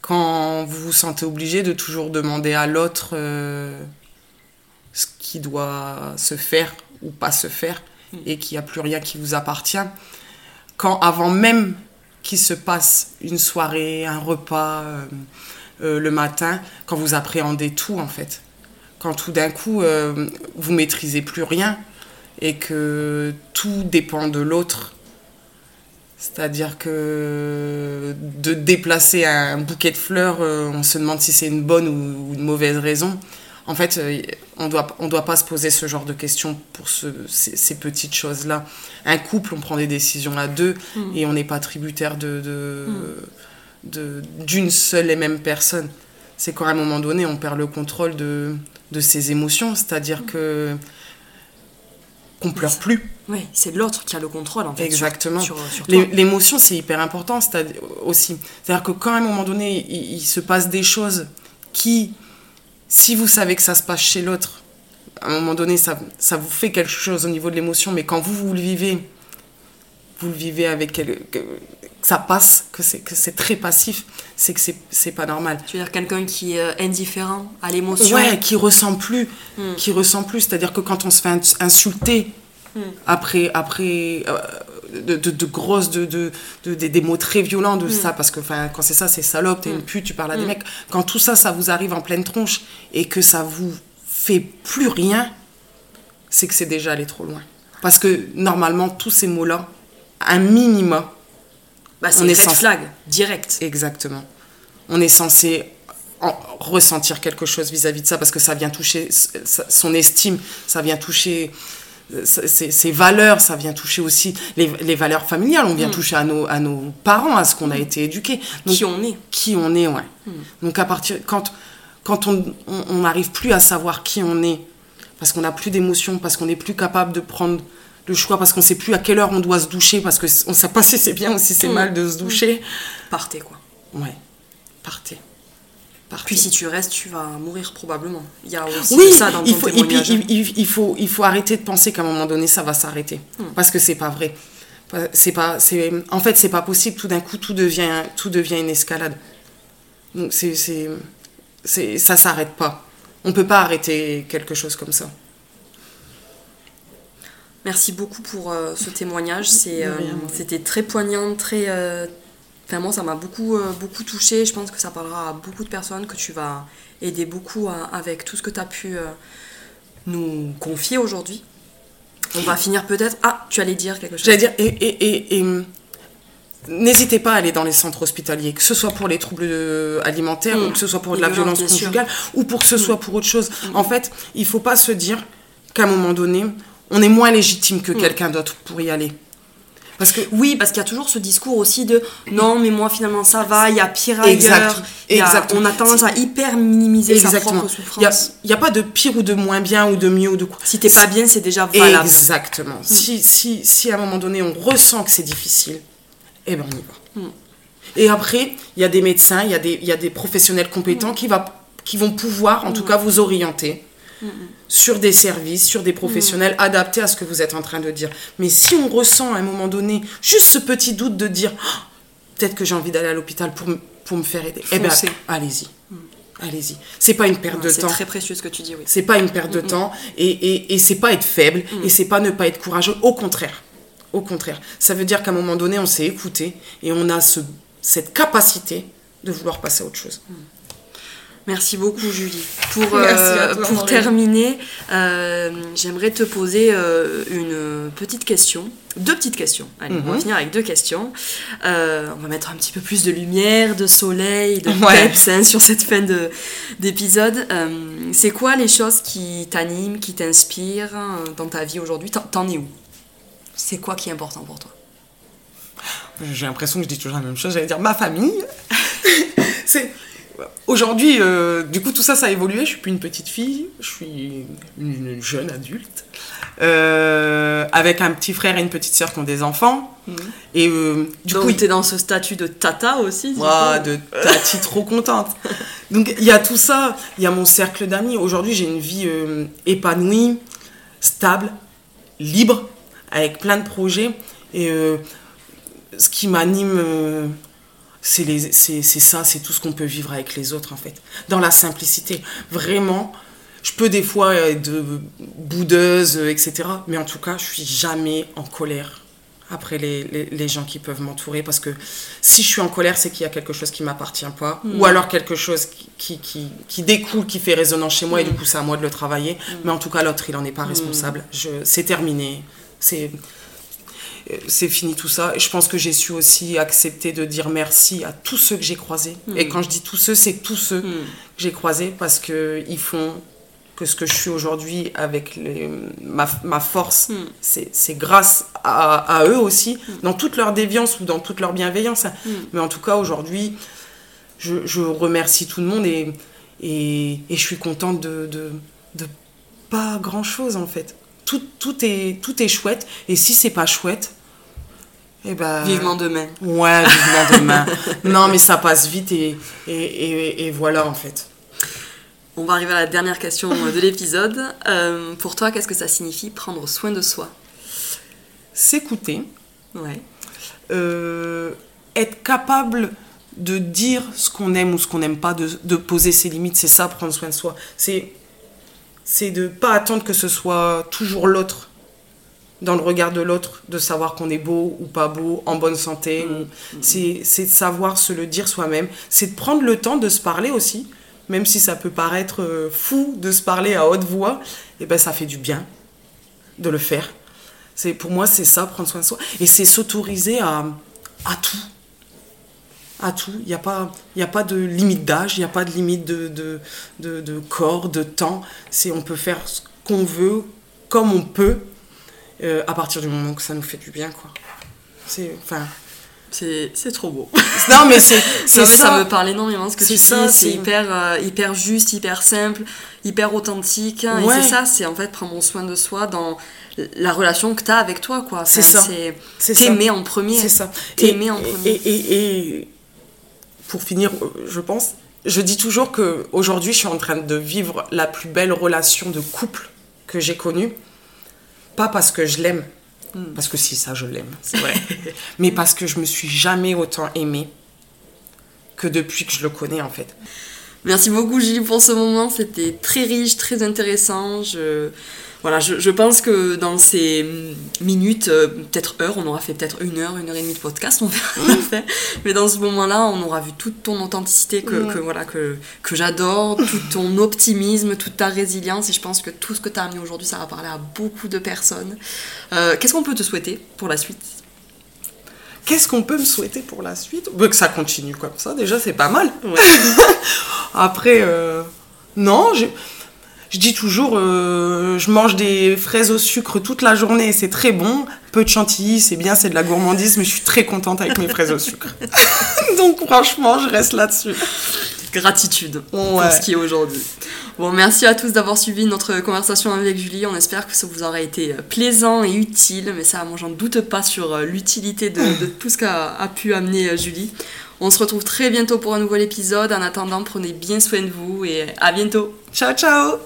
quand vous vous sentez obligé de toujours demander à l'autre euh, ce qui doit se faire ou pas se faire et qu'il n'y a plus rien qui vous appartient, quand avant même qu'il se passe une soirée, un repas euh, euh, le matin, quand vous appréhendez tout en fait, quand tout d'un coup vous maîtrisez plus rien et que tout dépend de l'autre. C'est-à-dire que de déplacer un bouquet de fleurs, euh, on se demande si c'est une bonne ou une mauvaise raison. En fait, euh, on doit, on doit pas se poser ce genre de questions pour ce- ces, ces petites choses-là. Un couple, on prend des décisions à deux et on n'est pas tributaire de, de, de- d'une seule et même personne. C'est quand à un moment donné, on perd le contrôle de, de ses émotions. C'est-à-dire que qu'on pleure plus. Oui, c'est l'autre qui a le contrôle en fait. Exactement. Sur, sur. L'émotion, c'est hyper important aussi. C'est-à-dire que quand à un moment donné, il, il se passe des choses qui, si vous savez que ça se passe chez l'autre, à un moment donné, ça, ça vous fait quelque chose au niveau de l'émotion, mais quand vous, vous le vivez, vous le vivez avec quel- que, ça passe, que c'est, que c'est très passif, c'est que c'est, c'est pas normal. Tu veux dire quelqu'un qui est euh, indifférent à l'émotion Ouais, qui ressent plus, Mm. qui ressent plus. C'est-à-dire que quand on se fait ins- insulter après, après, euh, de, de, de grosses, de, de, de- des- des mots très violents de ça, parce que quand c'est ça, c'est salope, t'es une pute, tu parles à des mecs. Quand tout ça, ça vous arrive en pleine tronche et que ça vous fait plus rien, c'est que c'est déjà allé trop loin. Parce que normalement, tous ces mots-là, un minima, Bah, c'est On est red flag, direct. Exactement. On est censé en- ressentir quelque chose vis-à-vis de ça parce que ça vient toucher son estime, ça vient toucher ses, ses valeurs, ça vient toucher aussi les, les valeurs familiales, on vient toucher à nos, à nos parents, à ce qu'on a été éduqué. Donc, Qui on est. qui on est, ouais. Donc à partir quand quand on n'arrive plus à savoir qui on est, parce qu'on n'a plus d'émotions, parce qu'on n'est plus capable de prendre le choix, parce qu'on sait plus à quelle heure on doit se doucher, parce que on sait pas <laughs> si c'est bien ou si c'est mal de se doucher. Partez, quoi. Ouais, partez. Partez. Puis si tu restes, tu vas mourir probablement. Il y a aussi oui, ça dans il ton faut, et puis témoignage. il, il- il faut, il faut arrêter de penser qu'à un moment donné, ça va s'arrêter. Hmm. Parce que c'est pas vrai. C'est pas, c'est, en fait, c'est pas possible. Tout d'un coup, tout devient, tout devient une escalade. Donc, c'est, c'est, ça s'arrête pas. On peut pas arrêter quelque chose comme ça. Merci beaucoup pour euh, ce <laughs> témoignage. C'est, euh, c'était très poignant, très. euh, Enfin, moi, ça m'a beaucoup, beaucoup touché. Je pense que ça parlera à beaucoup de personnes, que tu vas aider beaucoup à- avec tout ce que tu as pu nous confier aujourd'hui. On va finir peut-être. Ah, tu allais dire quelque chose. J'allais dire, et, et, et, et, hum, n'hésitez pas à aller dans les centres hospitaliers, que ce soit pour les troubles alimentaires, Mm. ou que ce soit pour de la violence sûr. conjugale, ou pour que ce soit pour autre chose. En fait, il faut pas se dire qu'à un moment donné, on est moins légitime que quelqu'un d'autre pour y aller. Parce que Oui, parce qu'il y a toujours ce discours aussi de non, mais moi finalement ça va, il y a pire ailleurs. Exact, a- exactement. On a tendance à hyper minimiser sa Exactement. propre Il n'y a, souffrance. il y a pas de pire ou de moins bien ou de mieux ou de quoi. Si t'es pas bien, c'est déjà valable. Exactement. Si, si, si à un moment donné on ressent que c'est difficile, eh ben on y va. Mm. Et après, il y a des médecins, il y, a des- il y a des professionnels compétents qui, va, qui vont pouvoir, en tout cas, vous orienter sur des services, sur des professionnels adaptés à ce que vous êtes en train de dire. Mais si on ressent à un moment donné juste ce petit doute de dire Ah, peut-être que j'ai envie d'aller à l'hôpital pour, me- pour me faire aider, eh ben, allez-y. Allez-y. C'est pas une perte de C'est temps. très précieux ce que tu dis, oui. C'est pas une perte de temps et, et, et c'est pas être faible et c'est pas ne pas être courageux. Au contraire. Au contraire. Ça veut dire qu'à un moment donné, on s'est écouté et on a ce, cette capacité de vouloir passer à autre chose. Merci beaucoup, Julie. Pour, <laughs> euh, toi, pour terminer, euh, j'aimerais te poser euh, une petite question. Deux petites questions. Allez, on va Mhm. finir avec deux questions. On va mettre un petit peu plus de lumière, de soleil, de Ouais. peps hein, sur cette fin de- d'épisode. C'est quoi les choses qui t'animent, qui t'inspirent dans ta vie aujourd'hui? T'en- T'en es où? C'est quoi qui est important pour toi? J'ai l'impression que je dis toujours la même chose. J'allais dire ma famille. <laughs> c'est aujourd'hui, euh, du coup, tout ça, ça a évolué. Je suis plus une petite fille. Je suis une jeune adulte euh, avec un petit frère et une petite sœur qui ont des enfants. Et euh, du Donc coup, t'es dans ce statut de tata aussi Moi, de tati trop contente. Donc il y a tout ça, il y a mon cercle d'amis. Aujourd'hui, j'ai une vie épanouie, stable, libre, avec plein de projets. Et ce qui m'anime, c'est ça, c'est tout ce qu'on peut vivre avec les autres, en fait. Dans la simplicité. Vraiment, je peux des fois être de boudeuse, euh, etc. Mais en tout cas, je suis jamais en colère après les, les, les gens qui peuvent m'entourer parce que si je suis en colère c'est qu'il y a quelque chose qui m'appartient pas ou alors quelque chose qui, qui, qui, qui découle qui fait résonance chez moi et du coup c'est à moi de le travailler mais en tout cas l'autre il en est pas responsable c'est terminé c'est c'est fini tout ça. Et je pense que j'ai su aussi accepter de dire merci à tous ceux que j'ai croisés. Et quand je dis tous ceux c'est tous ceux que j'ai croisés parce que ils font que ce que je suis aujourd'hui avec les, ma, ma force, c'est c'est grâce à, à eux aussi, dans toute leur déviance ou dans toute leur bienveillance. Mais en tout cas, aujourd'hui, je, je remercie tout le monde et, et, et je suis contente de, de, de pas grand-chose en fait. Tout, tout, est, tout est chouette et si c'est pas chouette, eh ben... Vivement demain. Ouais, vivement <laughs> demain. non, mais ça passe vite et, et, et, et voilà en fait. On va arriver à la dernière question de l'épisode. Euh, pour toi, qu'est-ce que ça signifie prendre soin de soi? S'écouter, Ouais. euh, être capable de dire ce qu'on aime ou ce qu'on n'aime pas, de, de poser ses limites, c'est ça, prendre soin de soi. C'est, c'est de pas attendre que ce soit toujours l'autre dans le regard de l'autre, de savoir qu'on est beau ou pas beau, en bonne santé. Mm. C'est de savoir se le dire soi-même. C'est de prendre le temps de se parler aussi, même si ça peut paraître euh, fou de se parler à haute voix. Et ben ça fait du bien de le faire. C'est pour moi c'est ça prendre soin de soi et c'est s'autoriser à à tout. À tout, il n'y a, pas- y a pas de limite d'âge, il n'y a pas de limite de, de, de, de corps, de temps. C'est on peut faire ce qu'on veut, comme on peut, euh, à partir du moment que ça nous fait du bien. quoi. C'est, enfin, C'est trop beau. <laughs> non mais c'est, ça. ça. me parle énormément ce que C'est tu ça, dis. C'est hyper, euh, hyper juste, hyper simple, hyper authentique. hein, Ouais. Et c'est ça, c'est en fait prendre soin de soi dans la relation que tu as avec toi. quoi. C'est Enfin, ça. C'est ça. t'aimer en premier. C'est ça. T'aimer en premier. Et, et, et pour finir, euh, je pense, je dis toujours que aujourd'hui, je suis en train de vivre la plus belle relation de couple que j'ai connue. Pas parce que je l'aime, Hmm. parce que si ça, je l'aime, c'est vrai. <laughs> mais parce que je me suis jamais autant aimée que depuis que je le connais, en fait. Merci beaucoup Julie pour ce moment, c'était très riche, très intéressant. Je, voilà, je, je pense que dans ces minutes, euh, peut-être heures, on aura fait peut-être une heure, une heure et demie de podcast, on verra qu'on fait. Mais dans ce moment-là, on aura vu toute ton authenticité que, Mm. que, voilà, que, que j'adore, tout ton optimisme, toute ta résilience. Et je pense que tout ce que tu as amené aujourd'hui, ça va parler à beaucoup de personnes. Euh, Qu'est-ce qu'on peut te souhaiter pour la suite? Qu'est-ce qu'on peut me souhaiter pour la suite? Bah, Que ça continue comme ça, déjà, c'est pas mal. <laughs> Après, euh, non, je, je dis toujours, euh, je mange des fraises au sucre toute la journée c'est très bon. Peu de chantilly, c'est bien, c'est de la gourmandise, mais je suis très contente avec mes fraises au sucre. <laughs> Donc franchement, je reste là-dessus. gratitude pour Ouais. ce qui est aujourd'hui. Bon, merci à tous d'avoir suivi notre conversation avec Julie. On espère que ça vous aura été euh, plaisant et utile, mais ça, moi, j'en doute pas sur euh, l'utilité de, de tout ce qu'a a pu amener Julie. On se retrouve très bientôt pour un nouvel épisode. En attendant, prenez bien soin de vous et à bientôt. Ciao, ciao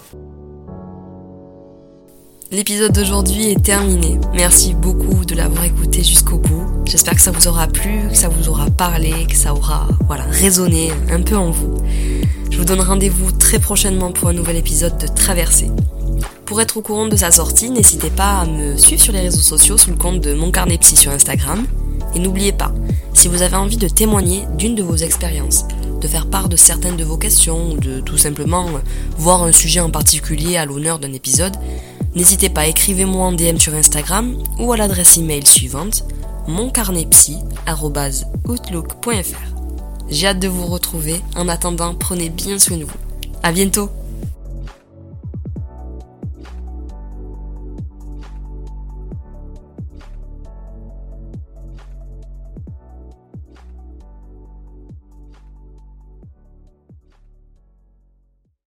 L'épisode d'aujourd'hui est terminé. Merci beaucoup de l'avoir écouté jusqu'au bout. J'espère que ça vous aura plu, que ça vous aura parlé, que ça aura voilà, résonné un peu en vous. Je vous donne rendez-vous très prochainement pour un nouvel épisode de Traversée. Pour être au courant de sa sortie, n'hésitez pas à me suivre sur les réseaux sociaux sous le compte de Mon Carnet Psy sur Instagram. Et n'oubliez pas, si vous avez envie de témoigner d'une de vos expériences, de faire part de certaines de vos questions ou de tout simplement euh, voir un sujet en particulier à l'honneur d'un épisode, N'hésitez pas, écrivez-moi en DM sur Instagram ou à l'adresse email suivante moncarnetpsy.outlook.fr. J'ai hâte de vous retrouver. En attendant, prenez bien soin de vous. À bientôt!